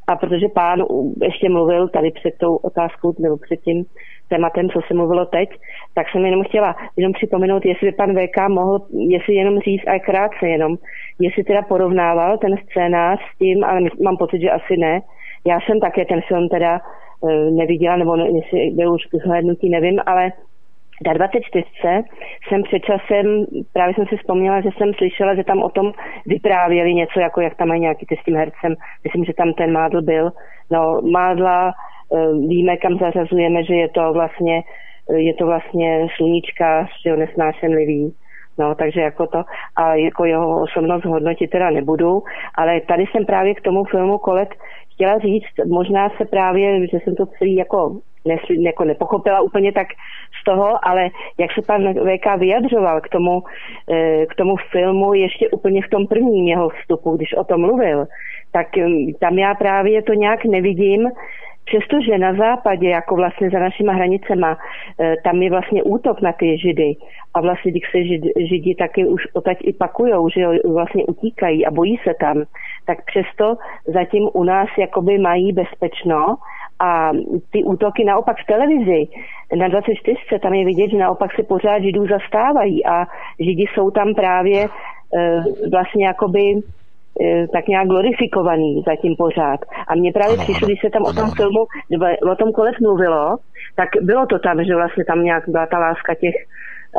a protože pán ještě mluvil tady před tou otázkou nebo před tím tématem, co se mluvilo teď, tak jsem jenom chtěla jenom připomenout, jestli by pan VK mohl, jestli jenom říct, a krátce jenom, jestli teda porovnával ten scénář s tím, ale mám pocit, že asi ne. Já jsem také ten film teda eh, neviděla, nebo jestli byl už k zhlédnutí, nevím, ale na 24 jsem před časem, právě jsem si vzpomněla, že jsem slyšela, že tam o tom vyprávěli něco, jako jak tam mají nějaký ty s tím hercem. Myslím, že tam ten Mádl byl. No, Mádla eh, víme, kam zařazujeme, že je to vlastně, eh, je to vlastně sluníčka, že ho nesnášenlivý. No, takže jako to, a jako jeho osobnost hodnotit teda nebudu, ale tady jsem právě k tomu filmu Kolet chtěla říct, možná se právě, že jsem to celý jako, nesli, jako nepochopila úplně tak z toho, ale jak se pan VK vyjadřoval k tomu, eh, k tomu filmu ještě úplně v tom prvním jeho vstupu, když o tom mluvil, tak hm, tam já právě to nějak nevidím, Přestože na západě, jako vlastně za našima hranicema, eh, tam je vlastně útok na ty židy. A vlastně když se žid, židi taky už otať i pakujou, že vlastně utíkají a bojí se tam, tak přesto zatím u nás jakoby mají bezpečno. A ty útoky naopak v televizi na 24 tam je vidět, že naopak se pořád židů zastávají a židi jsou tam právě e, vlastně jakoby tak nějak glorifikovaný zatím pořád. A mně právě ano, přišlo, když se tam ano, o tom ano. filmu, o tom kolec mluvilo, tak bylo to tam, že vlastně tam nějak byla ta láska těch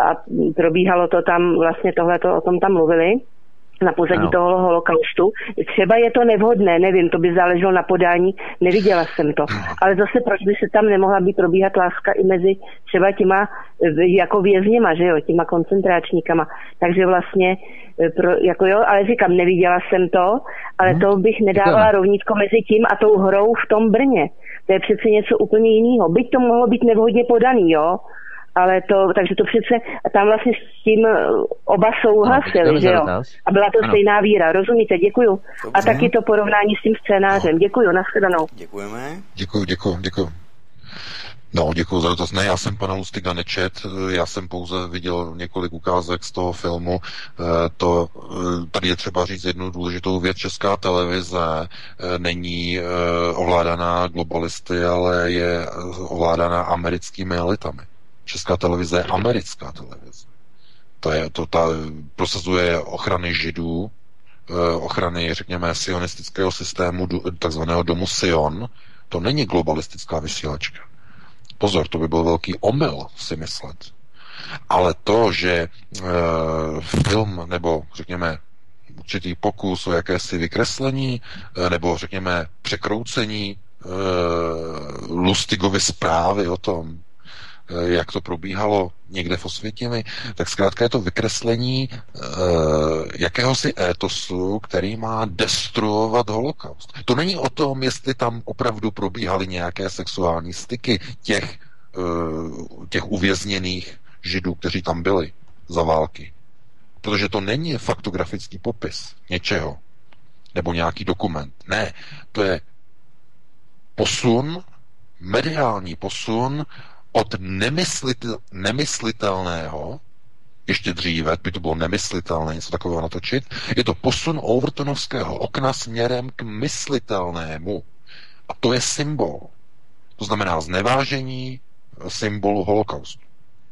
a probíhalo to tam, vlastně tohle o tom tam mluvili na pozadí no. toho holokaustu. Třeba je to nevhodné, nevím, to by záleželo na podání, neviděla jsem to. No. Ale zase proč by se tam nemohla být probíhat láska i mezi třeba těma jako vězněma, že jo, těma koncentráčníkama. Takže vlastně, e, pro, jako jo, ale říkám, neviděla jsem to, ale hmm. to bych nedávala rovnítko mezi tím a tou hrou v tom Brně. To je přece něco úplně jiného. Byť to mohlo být nevhodně podaný, jo, ale to, takže to přece, tam vlastně s tím eh, oba souhlasili, no, že jo? A byla to ano. stejná víra, rozumíte, děkuju. Dobře. A taky to porovnání s tím scénářem. No. Děkuju, nashledanou. Děkujeme. Děkuju, děkuju, děkuju. No, děkuji za dotaz. Ne, já jsem pana Lustiga nečet, já jsem pouze viděl několik ukázek z toho filmu. Eh, to, eh, tady je třeba říct jednu důležitou věc. Česká televize není ovládaná globalisty, ale je ovládaná americkými elitami. Česká televize je americká televize. To je, to ta, prosazuje ochrany židů, eh, ochrany, řekněme, sionistického systému, takzvaného domu Sion. To není globalistická vysílačka. Pozor, to by byl velký omyl si myslet. Ale to, že e, film nebo řekněme určitý pokus o jakési vykreslení e, nebo řekněme překroucení e, Lustigovy zprávy o tom, jak to probíhalo někde v Osvětimi, tak zkrátka je to vykreslení uh, jakéhosi étosu, který má destruovat holokaust. To není o tom, jestli tam opravdu probíhaly nějaké sexuální styky těch, uh, těch uvězněných židů, kteří tam byli za války. Protože to není faktografický popis něčeho, nebo nějaký dokument. Ne, to je posun, mediální posun od nemyslitel, nemyslitelného, ještě dříve by to bylo nemyslitelné něco takového natočit, je to posun Overtonovského okna směrem k myslitelnému. A to je symbol. To znamená znevážení symbolu holokaustu.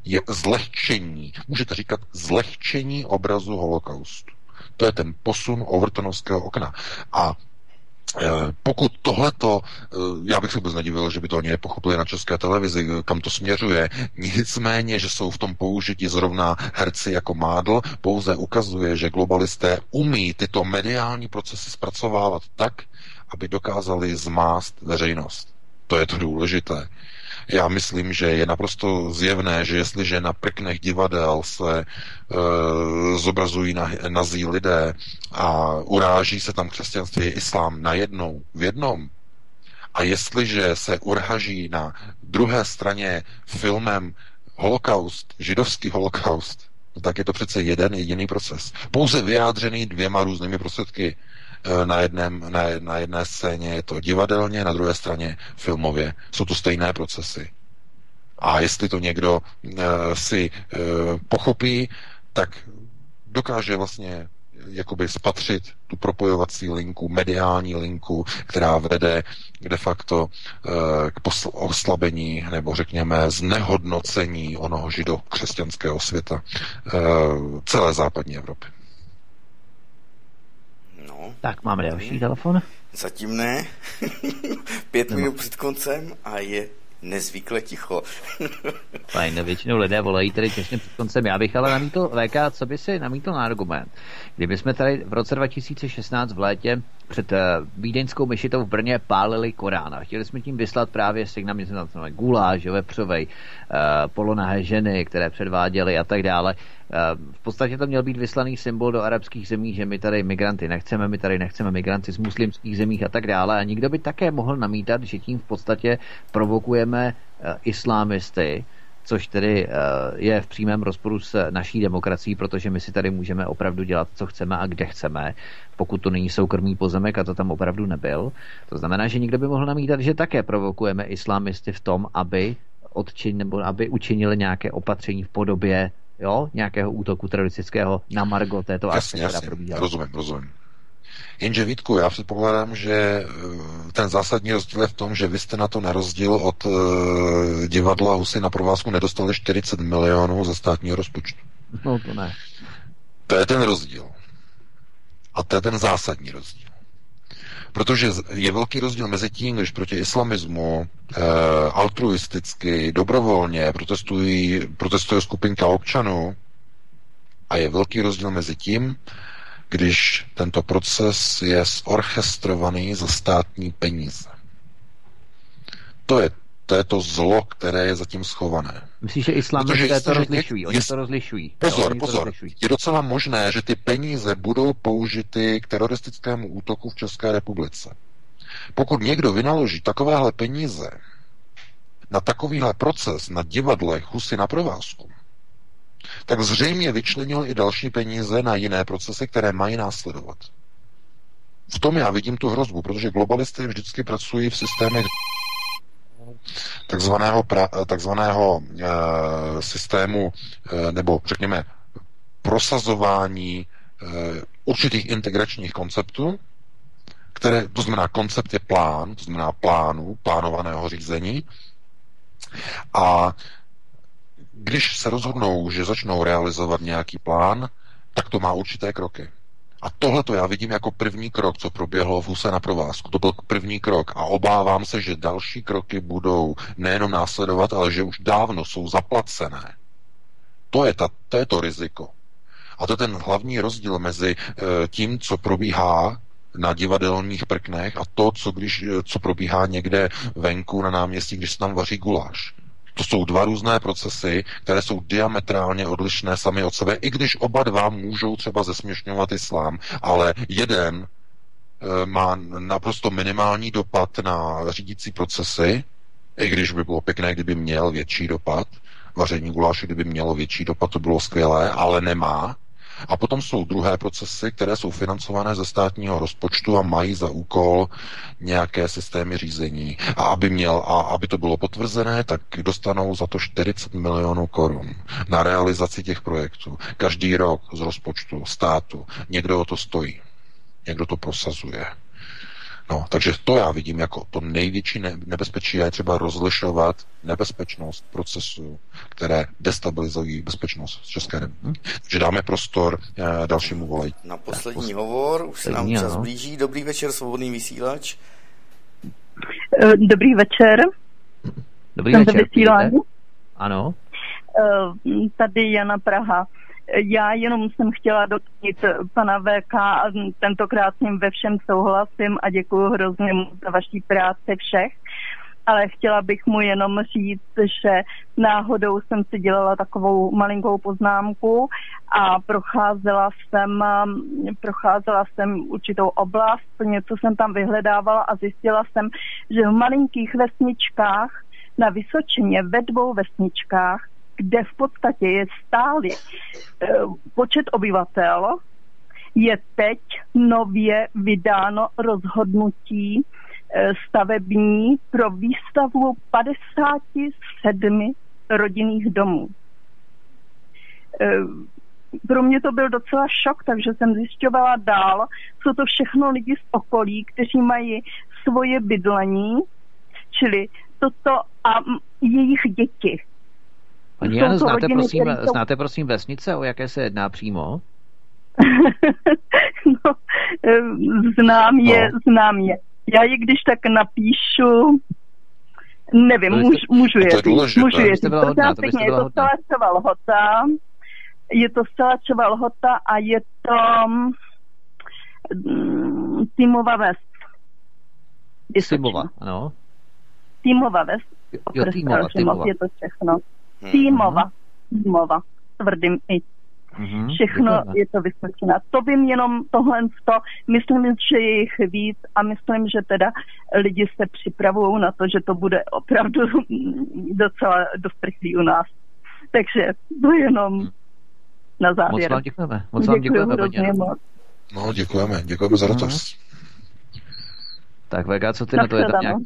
Je zlehčení, můžete říkat zlehčení obrazu holokaustu. To je ten posun Overtonovského okna. A pokud tohleto, eh, já bych se vůbec nedivil, že by to oni nepochopili na české televizi, kam to směřuje, nicméně, že jsou v tom použití zrovna herci jako Mádl, pouze ukazuje, že globalisté umí tyto mediální procesy zpracovávat tak, aby dokázali zmást veřejnost. To je to důležité. Já myslím, že je naprosto zjevné, že jestliže na prknech divadel se e, zobrazují na, nazí lidé a uráží se tam křesťanství i islám najednou, v jednom, a jestliže se urhaží na druhé straně filmem holokaust, židovský holokaust, no tak je to přece jeden jediný proces. Pouze vyjádřený dvěma různými prostředky. E, na, jedném, na, na jedné scéně je to divadelně, na druhé straně filmově. Jsou to stejné procesy. A jestli to někdo e, si e, pochopí, tak dokáže vlastně jakoby spatřit tu propojovací linku, mediální linku, která vede de facto eh, k oslabení nebo řekněme znehodnocení onoho žido-křesťanského světa eh, celé západní Evropy. No. Tak máme další telefon. Zatím ne. Pět minut před koncem a je nezvykle ticho. Fajn, no, většinou lidé volají tady těsně před koncem. Já bych ale namítl, VK, co by si namítl na argument? Kdyby jsme tady v roce 2016 v létě před uh, vídeňskou myšitou v Brně pálili Korán a chtěli jsme tím vyslat právě signál, že jsme guláš, vepřovej, uh, polonahé ženy, které předváděly a tak dále. Uh, v podstatě to měl být vyslaný symbol do arabských zemí, že my tady migranty nechceme, my tady nechceme migranty z muslimských zemích a tak dále. A nikdo by také mohl namítat, že tím v podstatě provokujeme islámisty, což tedy eh, je v přímém rozporu s naší demokracií, protože my si tady můžeme opravdu dělat, co chceme a kde chceme, pokud to není soukromý pozemek a to tam opravdu nebyl. To znamená, že někdo by mohl namítat, že také provokujeme islamisty v tom, aby odčin, nebo aby učinili nějaké opatření v podobě jo, nějakého útoku teroristického na Margo této akce, která probíhala. Rozumím, rozumím. Jenže Vítku, já předpokládám, že eh, ten zásadní rozdíl je v tom, že vy jste na to na rozdíl od uh, divadla Husy na provázku nedostali 40 milionů ze státního rozpočtu. No to ne. To je ten rozdíl. A to je ten zásadní rozdíl. Protože je velký rozdíl mezi tím, když proti islamismu e, altruisticky, dobrovolně protestují, protestuje skupinka občanů a je velký rozdíl mezi tím, když tento proces je zorchestrovaný za státní peníze. To je, to je to zlo, které je zatím schované. Myslíš, že islamisté to rozlišují? Oni to rozlišují. Pozor, jo, pozor. Rozlišují. Je docela možné, že ty peníze budou použity k teroristickému útoku v České republice. Pokud někdo vynaloží takovéhle peníze na takovýhle proces na divadlech Husy na provázku, tak zřejmě vyčlenil i další peníze na jiné procesy, které mají následovat. V tom já vidím tu hrozbu, protože globalisty vždycky pracují v systémech takzvaného, pra, takzvaného e, systému, e, nebo řekněme prosazování e, určitých integračních konceptů, které, to znamená koncept je plán, to znamená plánu, plánovaného řízení. A když se rozhodnou, že začnou realizovat nějaký plán, tak to má určité kroky. A tohle to já vidím jako první krok, co proběhlo v Huse na provázku. To byl první krok a obávám se, že další kroky budou nejenom následovat, ale že už dávno jsou zaplacené. To je, ta, to, je to riziko. A to je ten hlavní rozdíl mezi e, tím, co probíhá na divadelních prknech a to, co, když, co probíhá někde venku na náměstí, když se tam vaří guláš. To jsou dva různé procesy, které jsou diametrálně odlišné sami od sebe, i když oba dva můžou třeba zesměšňovat islám, ale jeden e, má naprosto minimální dopad na řídící procesy, i když by bylo pěkné, kdyby měl větší dopad. Vaření guláše, kdyby mělo větší dopad, to bylo skvělé, ale nemá. A potom jsou druhé procesy, které jsou financované ze státního rozpočtu a mají za úkol nějaké systémy řízení. A aby, měl, a aby to bylo potvrzené, tak dostanou za to 40 milionů korun na realizaci těch projektů. Každý rok z rozpočtu státu někdo o to stojí. Někdo to prosazuje. No, takže to já vidím jako to největší nebezpečí a je třeba rozlišovat nebezpečnost procesů, které destabilizují bezpečnost České republiky. Takže dáme prostor eh, dalšímu volej. Na poslední hovor, už se nám čas blíží. Dobrý večer, svobodný vysílač. Eh, dobrý večer. Dobrý Jsem večer. Vysílání. Ano. Eh, tady Jana Praha. Já jenom jsem chtěla dotknit pana VK a tentokrát s ním ve všem souhlasím a děkuji hrozně za vaší práci všech. ale chtěla bych mu jenom říct, že náhodou jsem si dělala takovou malinkou poznámku a procházela jsem, procházela jsem určitou oblast, něco jsem tam vyhledávala a zjistila jsem, že v malinkých vesničkách na Vysočině ve dvou vesničkách, kde v podstatě je stály eh, počet obyvatel, je teď nově vydáno rozhodnutí eh, stavební pro výstavbu 57 rodinných domů. Eh, pro mě to byl docela šok, takže jsem zjišťovala dál, co to všechno lidi z okolí, kteří mají svoje bydlení, čili toto a jejich děti. Paní Jano, znáte, prosím, jsou... znáte prosím vesnice, o jaké se jedná přímo? no, znám je, no. znám je. Já je když tak napíšu, nevím, můžu, můžu je říct, můžu je říct. Je to Stalačová lhota, je to Stalačová lhota a je to Týmová ves. Týmová, ano. Týmová ves. Jo, týmová, týmová. Je to všechno. Týmova. Týmova. Tvrdým i. Mm-hmm, Všechno děkujeme. je to vysočina. To vím jenom tohle to. Myslím, že je jich víc a myslím, že teda lidi se připravují na to, že to bude opravdu docela dost rychlý u nás. Takže to jenom mhm. na závěr. Moc vám děkujeme. Moc vám děkujeme, děkujeme moc. No, děkujeme. Děkujeme za dotaz. Mm-hmm. Tak Vega, co ty na, na to je tam nějak?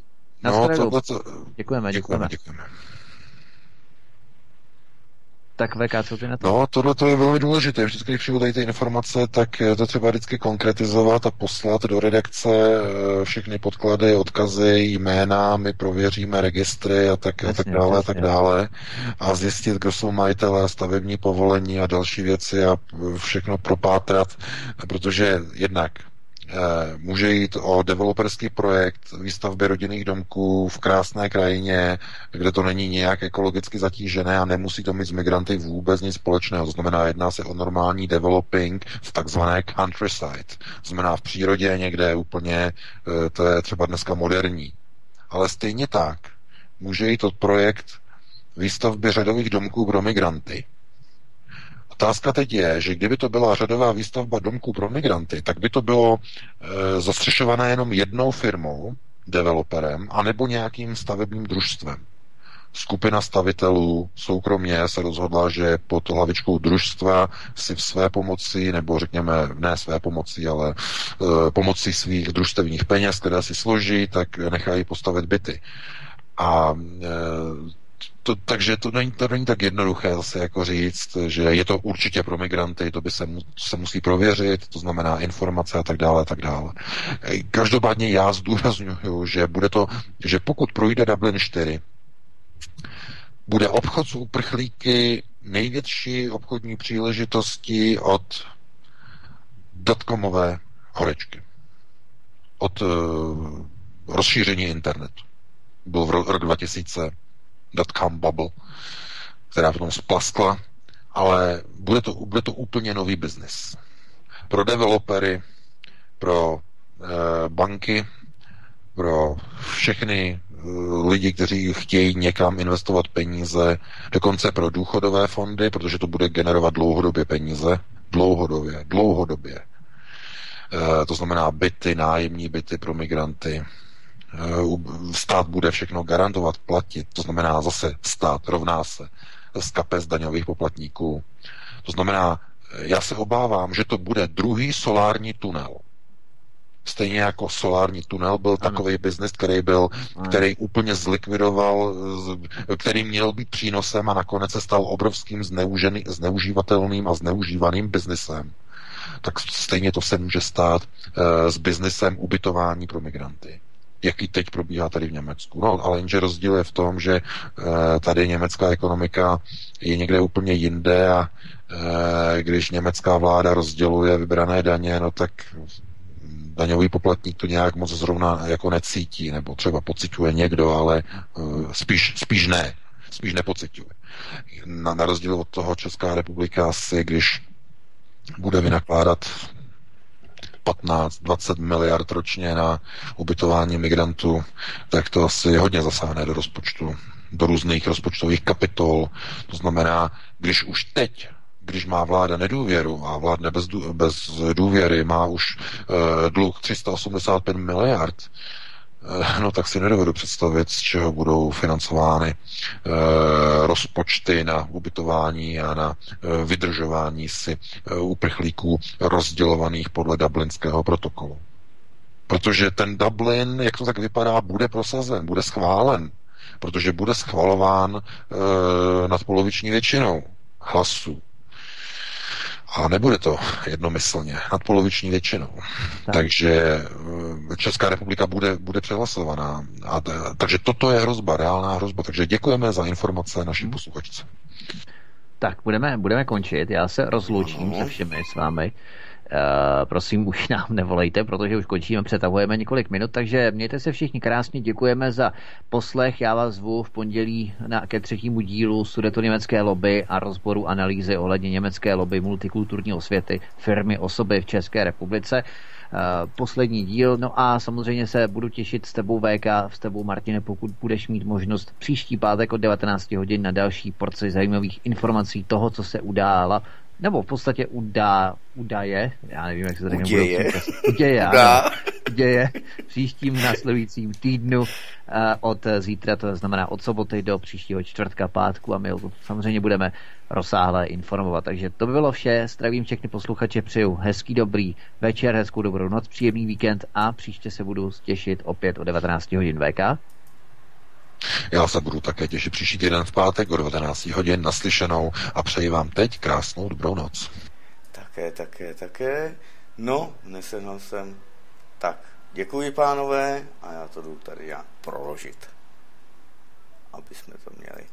No, tohle to... Děkujeme, děkujeme. děkujeme. děkujeme. Tak VK, co ty na to? No, tohle to je velmi důležité. Vždycky, když přijdu tady ty informace, tak to třeba vždycky konkretizovat a poslat do redakce eh, všechny podklady, odkazy, jména, my prověříme registry a tak, jasně, a tak dále, jasně. a tak dále. A zjistit, kdo jsou majitelé, stavební povolení a další věci a všechno propátrat, protože jednak Eh, může jít o developerský projekt výstavby rodinných domků v krásné krajině, kde to není nějak ekologicky zatížené a nemusí to mít s migranty vůbec nic společného. To znamená, jedná se o normální developing v takzvané countryside. To znamená v přírodě někde úplně, eh, to je třeba dneska moderní. Ale stejně tak může jít o projekt výstavby řadových domků pro migranty Otázka teď je, že kdyby to byla řadová výstavba domků pro migranty, tak by to bylo e, zastřešované jenom jednou firmou, developerem, anebo nějakým stavebním družstvem. Skupina stavitelů soukromně se rozhodla, že pod hlavičkou družstva si v své pomoci, nebo řekněme ne své pomoci, ale e, pomocí svých družstevních peněz, které si složí, tak nechají postavit byty. A e, to, takže to není, to není tak jednoduché zase jako říct, že je to určitě pro migranty, to by se, mu, se musí prověřit, to znamená informace a tak dále, a tak dále. Každopádně já zdůraznuju, že bude to, že pokud projde Dublin 4, bude obchod s uprchlíky největší obchodní příležitosti od dotcomové horečky. Od uh, rozšíření internetu. Byl v rok 2000 dotcom bubble, která potom splaskla, ale bude to, bude to úplně nový biznis. Pro developery, pro e, banky, pro všechny e, lidi, kteří chtějí někam investovat peníze, dokonce pro důchodové fondy, protože to bude generovat dlouhodobě peníze. Dlouhodobě, dlouhodobě. E, to znamená byty, nájemní byty pro migranty, Eh, stát bude všechno garantovat, platit, to znamená zase stát rovná se z kapes daňových poplatníků. To znamená, eh, já se obávám, že to bude druhý solární tunel. Stejně jako solární tunel byl takový biznis, který byl, který úplně zlikvidoval, který měl být přínosem a nakonec se stal obrovským zneužený, zneužívatelným a zneužívaným biznisem. Tak stejně to se může stát e, s biznisem ubytování pro migranty jaký teď probíhá tady v Německu. No, ale jenže rozdíl je v tom, že e, tady německá ekonomika je někde úplně jinde a e, když německá vláda rozděluje vybrané daně, no tak daňový poplatník to nějak moc zrovna jako necítí, nebo třeba pociťuje někdo, ale e, spíš, spíš ne. Spíš nepociťuje. Na, na rozdíl od toho Česká republika si, když bude vynakládat 15-20 miliard ročně na ubytování migrantů, tak to asi hodně zasáhne do rozpočtu, do různých rozpočtových kapitol. To znamená, když už teď když má vláda nedůvěru a vládne bez, bez důvěry, má už uh, dluh 385 miliard, no tak si nedovedu představit, z čeho budou financovány uh, rozpočty na ubytování a na uh, vydržování si uprchlíků rozdělovaných podle Dublinského protokolu. Protože ten Dublin, jak to tak vypadá, bude prosazen, bude schválen, protože bude schvalován nadpoloviční většinou hlasů. A nebude to jednomyslně, nadpoloviční většinou. Tak. Takže eh, Česká republika bude, bude přehlasovaná. A t- takže toto je hrozba, reálná hrozba. Takže děkujeme za informace našim posluchačce. Tak, budeme, budeme končit. Já se rozloučím se všemi s vámi. Uh, prosím, už nám nevolejte, protože už končíme, přetahujeme několik minut, takže mějte se všichni krásně, děkujeme za poslech. Já vás zvu v pondělí na, ke třetímu dílu Sudeto německé lobby a rozboru analýzy ohledně německé lobby multikulturního světy firmy osoby v České republice. Uh, poslední díl, no a samozřejmě se budu těšit s tebou VK, s tebou Martine, pokud budeš mít možnost příští pátek od 19 hodin na další porci zajímavých informací toho, co se udála nebo v podstatě udá, udaje, já nevím, jak se to uděje. Uděje, ano, uděje příštím následujícím týdnu uh, od zítra, to znamená od soboty do příštího čtvrtka, pátku a my samozřejmě budeme rozsáhle informovat. Takže to by bylo vše. Zdravím všechny posluchače, přeju hezký dobrý večer, hezkou dobrou noc, příjemný víkend a příště se budu těšit opět o 19 hodin VK. Já se budu také těšit příští týden v pátek o 19 hodin naslyšenou a přeji vám teď krásnou dobrou noc. Také, také, také. No, nesehnal jsem. Tak, děkuji pánové a já to jdu tady já proložit, aby jsme to měli.